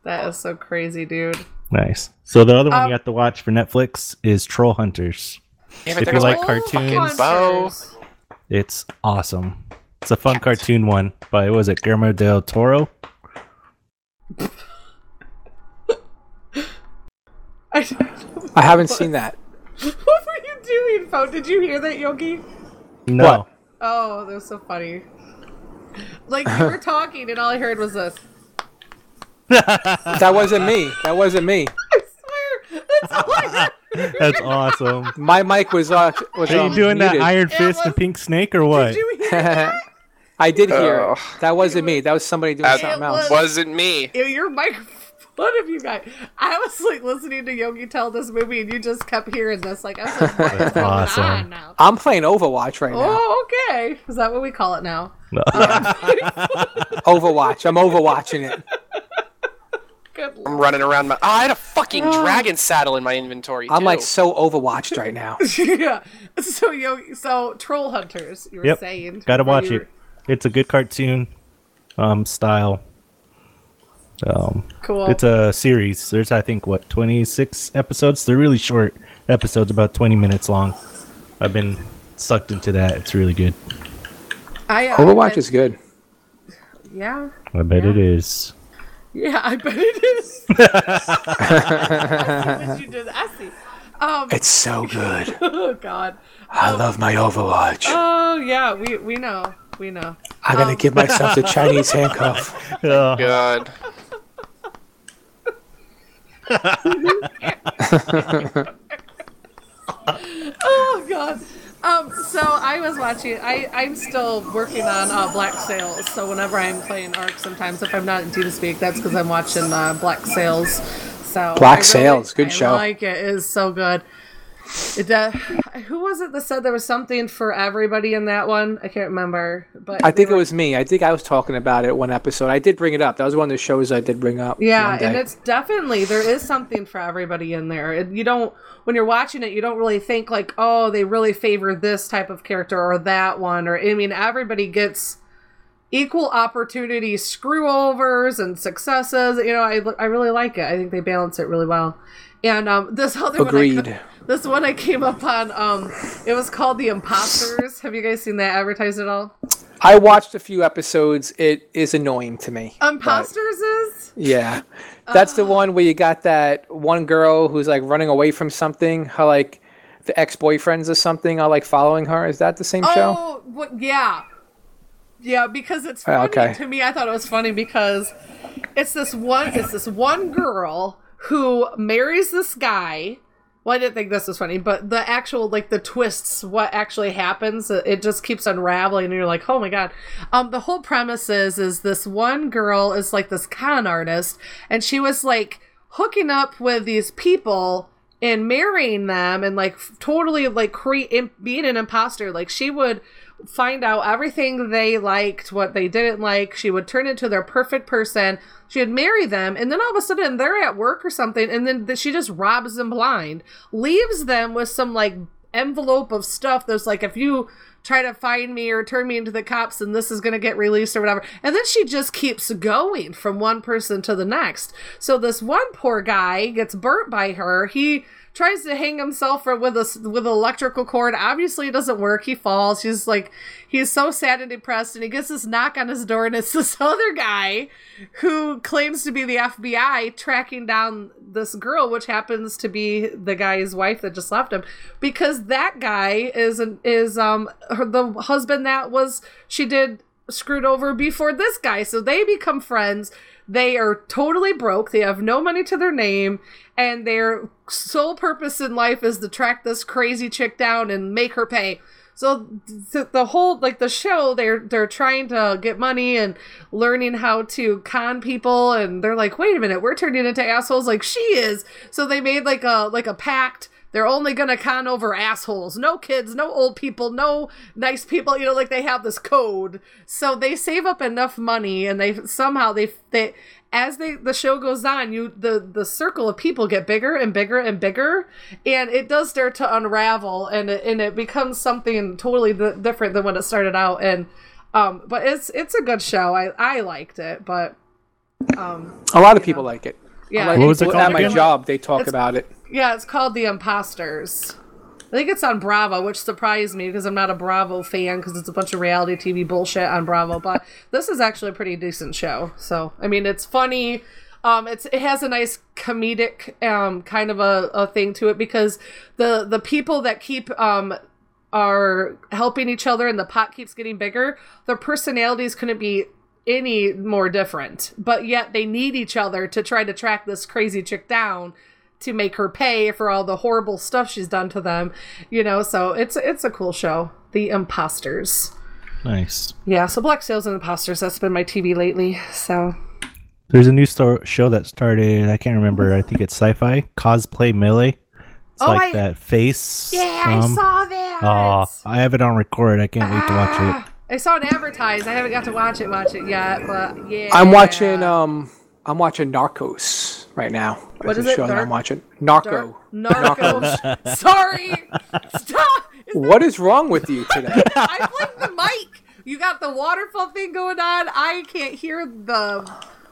That is so crazy, dude. Nice. So the other one Um, you have to watch for Netflix is Trollhunters. Damn If you goes like my cartoons- fucking bow. Hunters. It's awesome. It's a fun cartoon one by was it Guillermo del Toro? I, I haven't seen that. what were you doing, phone? Did you hear that, Yogi? No. What? Oh, that was so funny. Like you were talking, and all I heard was this. That wasn't me. That wasn't me. I swear, that's all I heard. That's awesome. My mic was uh, was Are you um, doing that. Iron Fist was- and Pink Snake or what? Did you hear that? I did hear Oh. That wasn't me. That was somebody doing That something was- else. wasn't me. Your microphone. One of you guys. I was like listening to Yogi tell this movie, and you just kept hearing this. Like I was like, what is That's going awesome. on now? I'm playing Overwatch right now. Oh, okay. Is that what we call it now? No. Overwatch. I'm overwatching it. Good. I'm running around my. Oh, I had a fucking dragon saddle in my inventory. I'm too. like so overwatched right now. yeah. So Yogi. So Trollhunters. You were Yep. saying. Gotta watch you it. It's a good cartoon um style. Um Cool. it's a series. There's I think what 26 episodes. They're really short episodes about 20 minutes long. I've been sucked into that. It's really good. I, uh, Overwatch I- is good. Yeah. I bet Yeah. it is. Yeah, I bet it is. I see what you did. I see. Um. It's so good. Oh God. I love my Overwatch. Oh yeah. We we know. We know. I'm gonna give myself the Chinese handcuff. oh. God. Oh God. Um. So I was watching. I I'm still working on uh, Black Sails. So whenever I'm playing Ark, sometimes if I'm not in TeamSpeak, that's because I'm watching uh, Black Sails. So Black really- Sails, good I show. I like it. it is so good. It. Uh, who was it that said there was something for everybody in that one? I can't remember. But I think they it was me. I think I was talking about it one episode. I did bring it up. That was one of the shows I did bring up. Yeah, and it's definitely there is something for everybody in there. It, you don't when you're watching it, you don't really think like, oh, they really favor this type of character or that one, or I mean, everybody gets equal opportunity screw overs and successes. You know, I I really like it. I think they balance it really well. And um, this other one, I this one I came up on. Um, it was called The Imposters. Have you guys seen that advertised at all? I watched a few episodes. It is annoying to me. Imposters is Yeah. That's the one where you got that one girl who's like running away from something. Her like the ex boyfriends or something are like following her. Is that the same show? Oh, what? Yeah, yeah. Because it's Oh, funny okay. to me. I thought it was funny because it's this one. It's this one girl who marries this guy. Well, I didn't think this was funny, but the actual like the twists, what actually happens, it just keeps unraveling, and you're like, oh my god. Um, the whole premise is is this one girl is like this con artist, and she was like hooking up with these people and marrying them and like totally like cre- im- being an imposter like she would find out everything they liked what they didn't like. She would turn into their perfect person. She would marry them and then all of a sudden they're at work or something and then she just robs them blind leaves them with some like envelope of stuff that's like if you try to find me or turn me into the cops then this is going to get released or whatever. And then she just keeps going from one person to the next. So this one poor guy gets burnt by her. He tries to hang himself with a with an electrical cord. Obviously it doesn't work. He falls. He's like he's so sad and depressed and he gets this knock on his door and it's this other guy who claims to be the FBI tracking down this girl, which happens to be the guy's wife that just left him, because that guy is an, is um her, the husband that was she did screwed over before this guy, so they become friends. They are totally broke. They have no money to their name, and their sole purpose in life is to track this crazy chick down and make her pay. So th- the whole like the show, they're they're trying to get money and learning how to con people, and they're like, wait a minute, we're turning into assholes like she is. So they made like a like a pact. They're only gonna con over assholes, no kids, no old people, no nice people. You know, like they have this code. So they save up enough money, and they somehow they they as they the show goes on, you the the circle of people get bigger and bigger and bigger, and it does start to unravel, and it, and it becomes something totally th- different than when it started out. And um, but it's it's a good show. I I liked it, but um, A lot of people like it. Yeah, A lot What was it called At my job, they talk It's- about it. yeah, it's called The Imposters. I think it's on Bravo, which surprised me because I'm not a Bravo fan because it's a bunch of reality TV bullshit on Bravo. But this is actually a pretty decent show. So I mean, it's funny. Um, it's it has a nice comedic um kind of a, a thing to it because the the people that keep um are helping each other and the pot keeps getting bigger, their personalities couldn't be any more different. But yet they need each other to try to track this crazy chick down to make her pay for all the horrible stuff she's done to them. You know, so it's it's a cool show. The Imposters. Nice. Yeah, so Black Sails and Imposters, that's been my TV lately. So There's a new sto- show that started. I can't remember. I think it's sci-fi. Cosplay Melee. It's Oh, like I- that face. Yeah, I um, saw that. Oh, I have it on record. I can't wait to watch it. Ah, I saw it advertised. I haven't got to watch it, watch it yet, but yeah. I'm watching um I'm watching Narcos right now. What That's is a it? show that Dark- I'm watching. Narco. Dark- Narcos. Sorry. Stop. What is wrong with you today? I flipped the mic. You got the waterfall thing going on. I can't hear the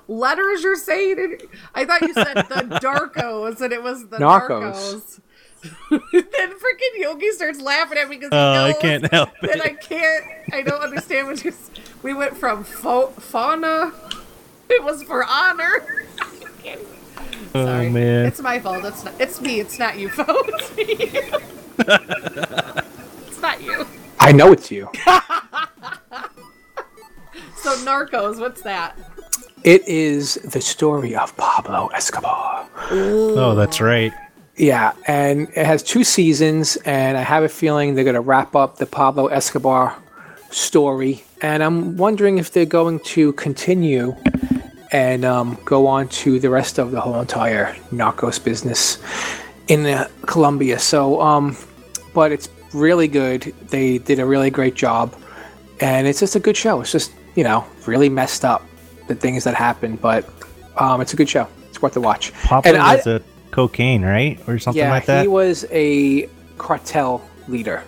letters you're saying. I thought you said the Darkos, and it was the Narcos. Narcos. then freaking Yogi starts laughing at me because he Oh, I can't help that it. I can't. I don't understand what you. s- We went from fa- fauna. It was for honor. Oh Sorry. man. It's my fault. It's not. It's me. It's not you, folks. It's it's not you. I know it's you. So Narcos, what's that? It is the story of Pablo Escobar. Oh, that's right. Yeah, and it has two seasons, and I have a feeling they're going to wrap up the Pablo Escobar story. And I'm wondering if they're going to continue and um, go on to the rest of the whole entire narcos business in uh, Colombia. So, um, but it's really good. They did a really great job, and it's just a good show. It's just you know really messed up the things that happened, but um, it's a good show. It's worth a watch. Pablo and I, was a cocaine, right, or something yeah, like that. he was a cartel leader.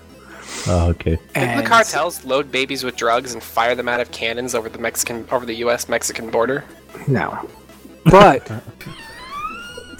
oh, okay. Didn't the cartels load babies with drugs and fire them out of cannons over the Mexican over the U.S. Mexican border? No, but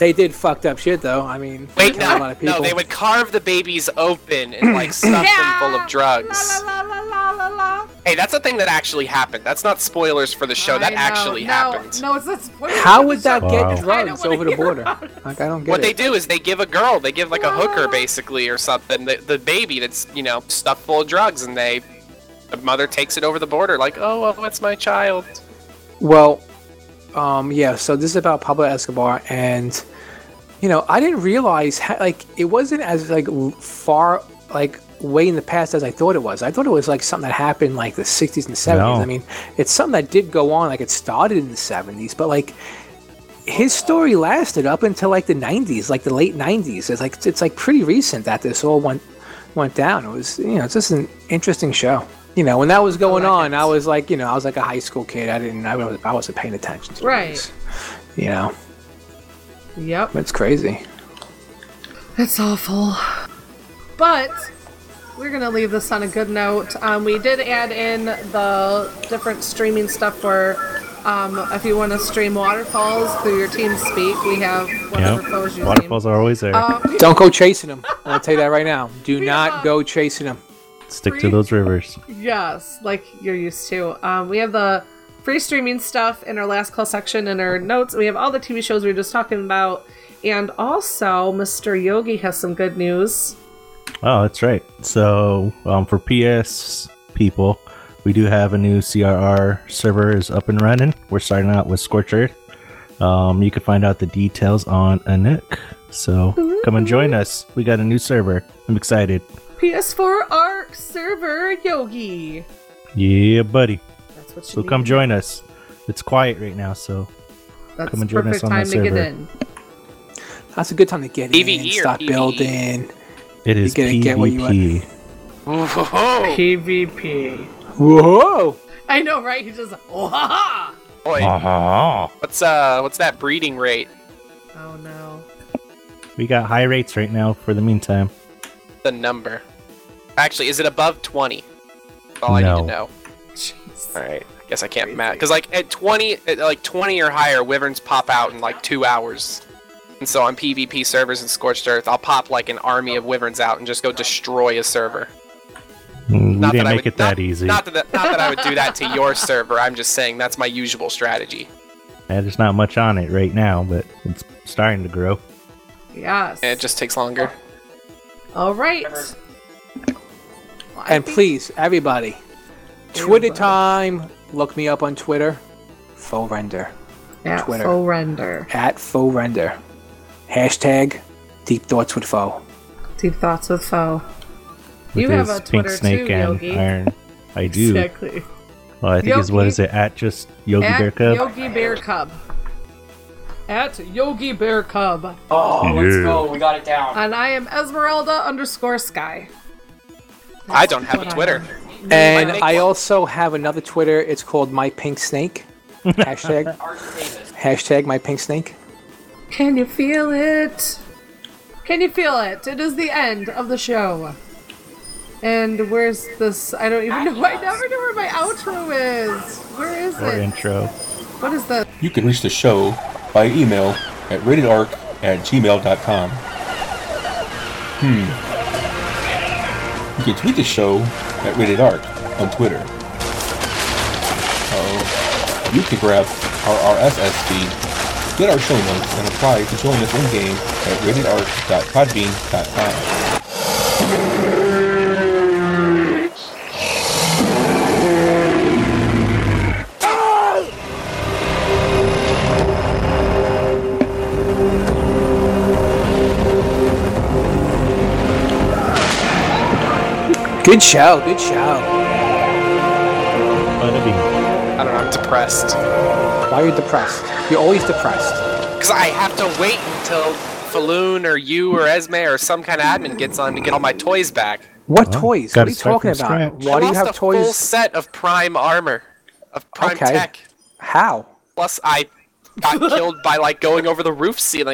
They did fucked up shit though. I mean, Wait, killed a no, lot of no, they would carve the babies open and like stuff them full of drugs. La la la la la. Hey, that's a thing that actually happened. That's not spoilers for the show. that know. actually no, happened. No, it's not spoiler How would that. Wow. get drugs over the border? Like I don't get it. What it. they do is they give a girl, they give like a hooker uh-huh. basically or something, the, the baby that's, you know, stuffed full of drugs and they, the mother takes it over the border like, oh, well, that's my child. Well, um, yeah. So this is about Pablo Escobar, and you know, I didn't realize how, like it wasn't as like far like way in the past as I thought it was. I thought it was like something that happened like the '60s and '70s. No. I mean, it's something that did go on. Like it started in the '70s, but like his story lasted up until like the '90s, like the late '90s. It's like it's like pretty recent that this all went went down. It was you know it's just an interesting show. You know, when that was going like on. I was like, you know, I was like a high school kid. I didn't, I wasn't, I wasn't paying attention to Right. it. You know, Yep. it's crazy. It's awful. But we're gonna leave this on a good note. Um, we did add in the different streaming stuff for um, if you want to stream waterfalls through your TeamSpeak. We have whatever Yep. foes you Waterfalls are always there. Um, Don't go chasing them. I'll tell you that right now. Do not have- go chasing them. Stick to those rivers. Yes, like you're used to. Um, we have the free streaming stuff in our last call section in our notes. We have all the TV shows we were just talking about. And also, Mr. Yogi has some good news. Oh, that's right. So, um, for PS people, we do have a new CRR server is up and running. We're starting out with Scorch Earth. Um, you can find out the details on Anuk. So, come and join us. We got a new server. I'm excited. PS4 Ark server Yogi. Yeah, buddy. That's what you So need. come join us. It's quiet right now, so That's come and join perfect us on time that to get server. in. That's a good time to get PvE in, or start PvE? building. it is gotta get what you PvP. Whoa, PvP. Whoa! I know, right? He just oh ha ha. boy, what's uh, what's that breeding rate? Oh no. We got high rates right now for the meantime. The number. Actually, is it above twenty? That's all I need No. to know. All right, I guess I can't match because like at twenty, at like twenty or higher, wyverns pop out in like two hours. And so on PvP servers and Scorched Earth, I'll pop like an army of wyverns out and just go destroy a server. Mm, We Not didn't that I make would- it that easy. Not that, not that I would do that to your server. I'm just saying that's my usual strategy. Yeah, there's not much on it right now, but it's starting to grow. Yes. And it just takes longer. All right. And please, everybody, Twitter time. Look me up on Twitter. Faux render At Twitter. full render. at faux render. Hashtag deep thoughts with foe. Deep thoughts with foe. With You have his a pink Twitter snake too, and Yogi. iron. I do. Exactly. Well, I think is what Yogi. is it at just Yogi At Bear Cub? Yogi Bear Cub. At Yogi Bear Cub. Oh, let's Yeah. go. We got it down. And I am Esmeralda underscore Sky. I don't have a Twitter. And I one. also have another Twitter. It's called My Pink Snake. Hashtag hashtag My Pink Snake. Can you feel it? Can you feel it? It is the end of the show. And where's this? I don't even know. I never know where my outro is. Where is Or it? intro. What is this? You can reach the show by email at ratedarc at gmail.com. Hmm. You can tweet the show at ratedarc on Twitter. Uh-oh. You can grab our RSS feed, get our show notes, and apply to join us in-game at ratedarc.podbean.com. Good show. Good show. I don't know. I'm depressed Why are you depressed? You're always depressed. because I have to wait until Falloon or you or Esme or some kind of admin gets on to get all my toys back. What Well, toys? What are you talking about? scratch. Why I do you lost have a full set of Prime armor, of Prime Okay. Tech. How? Plus, I got killed by like going over the roof ceiling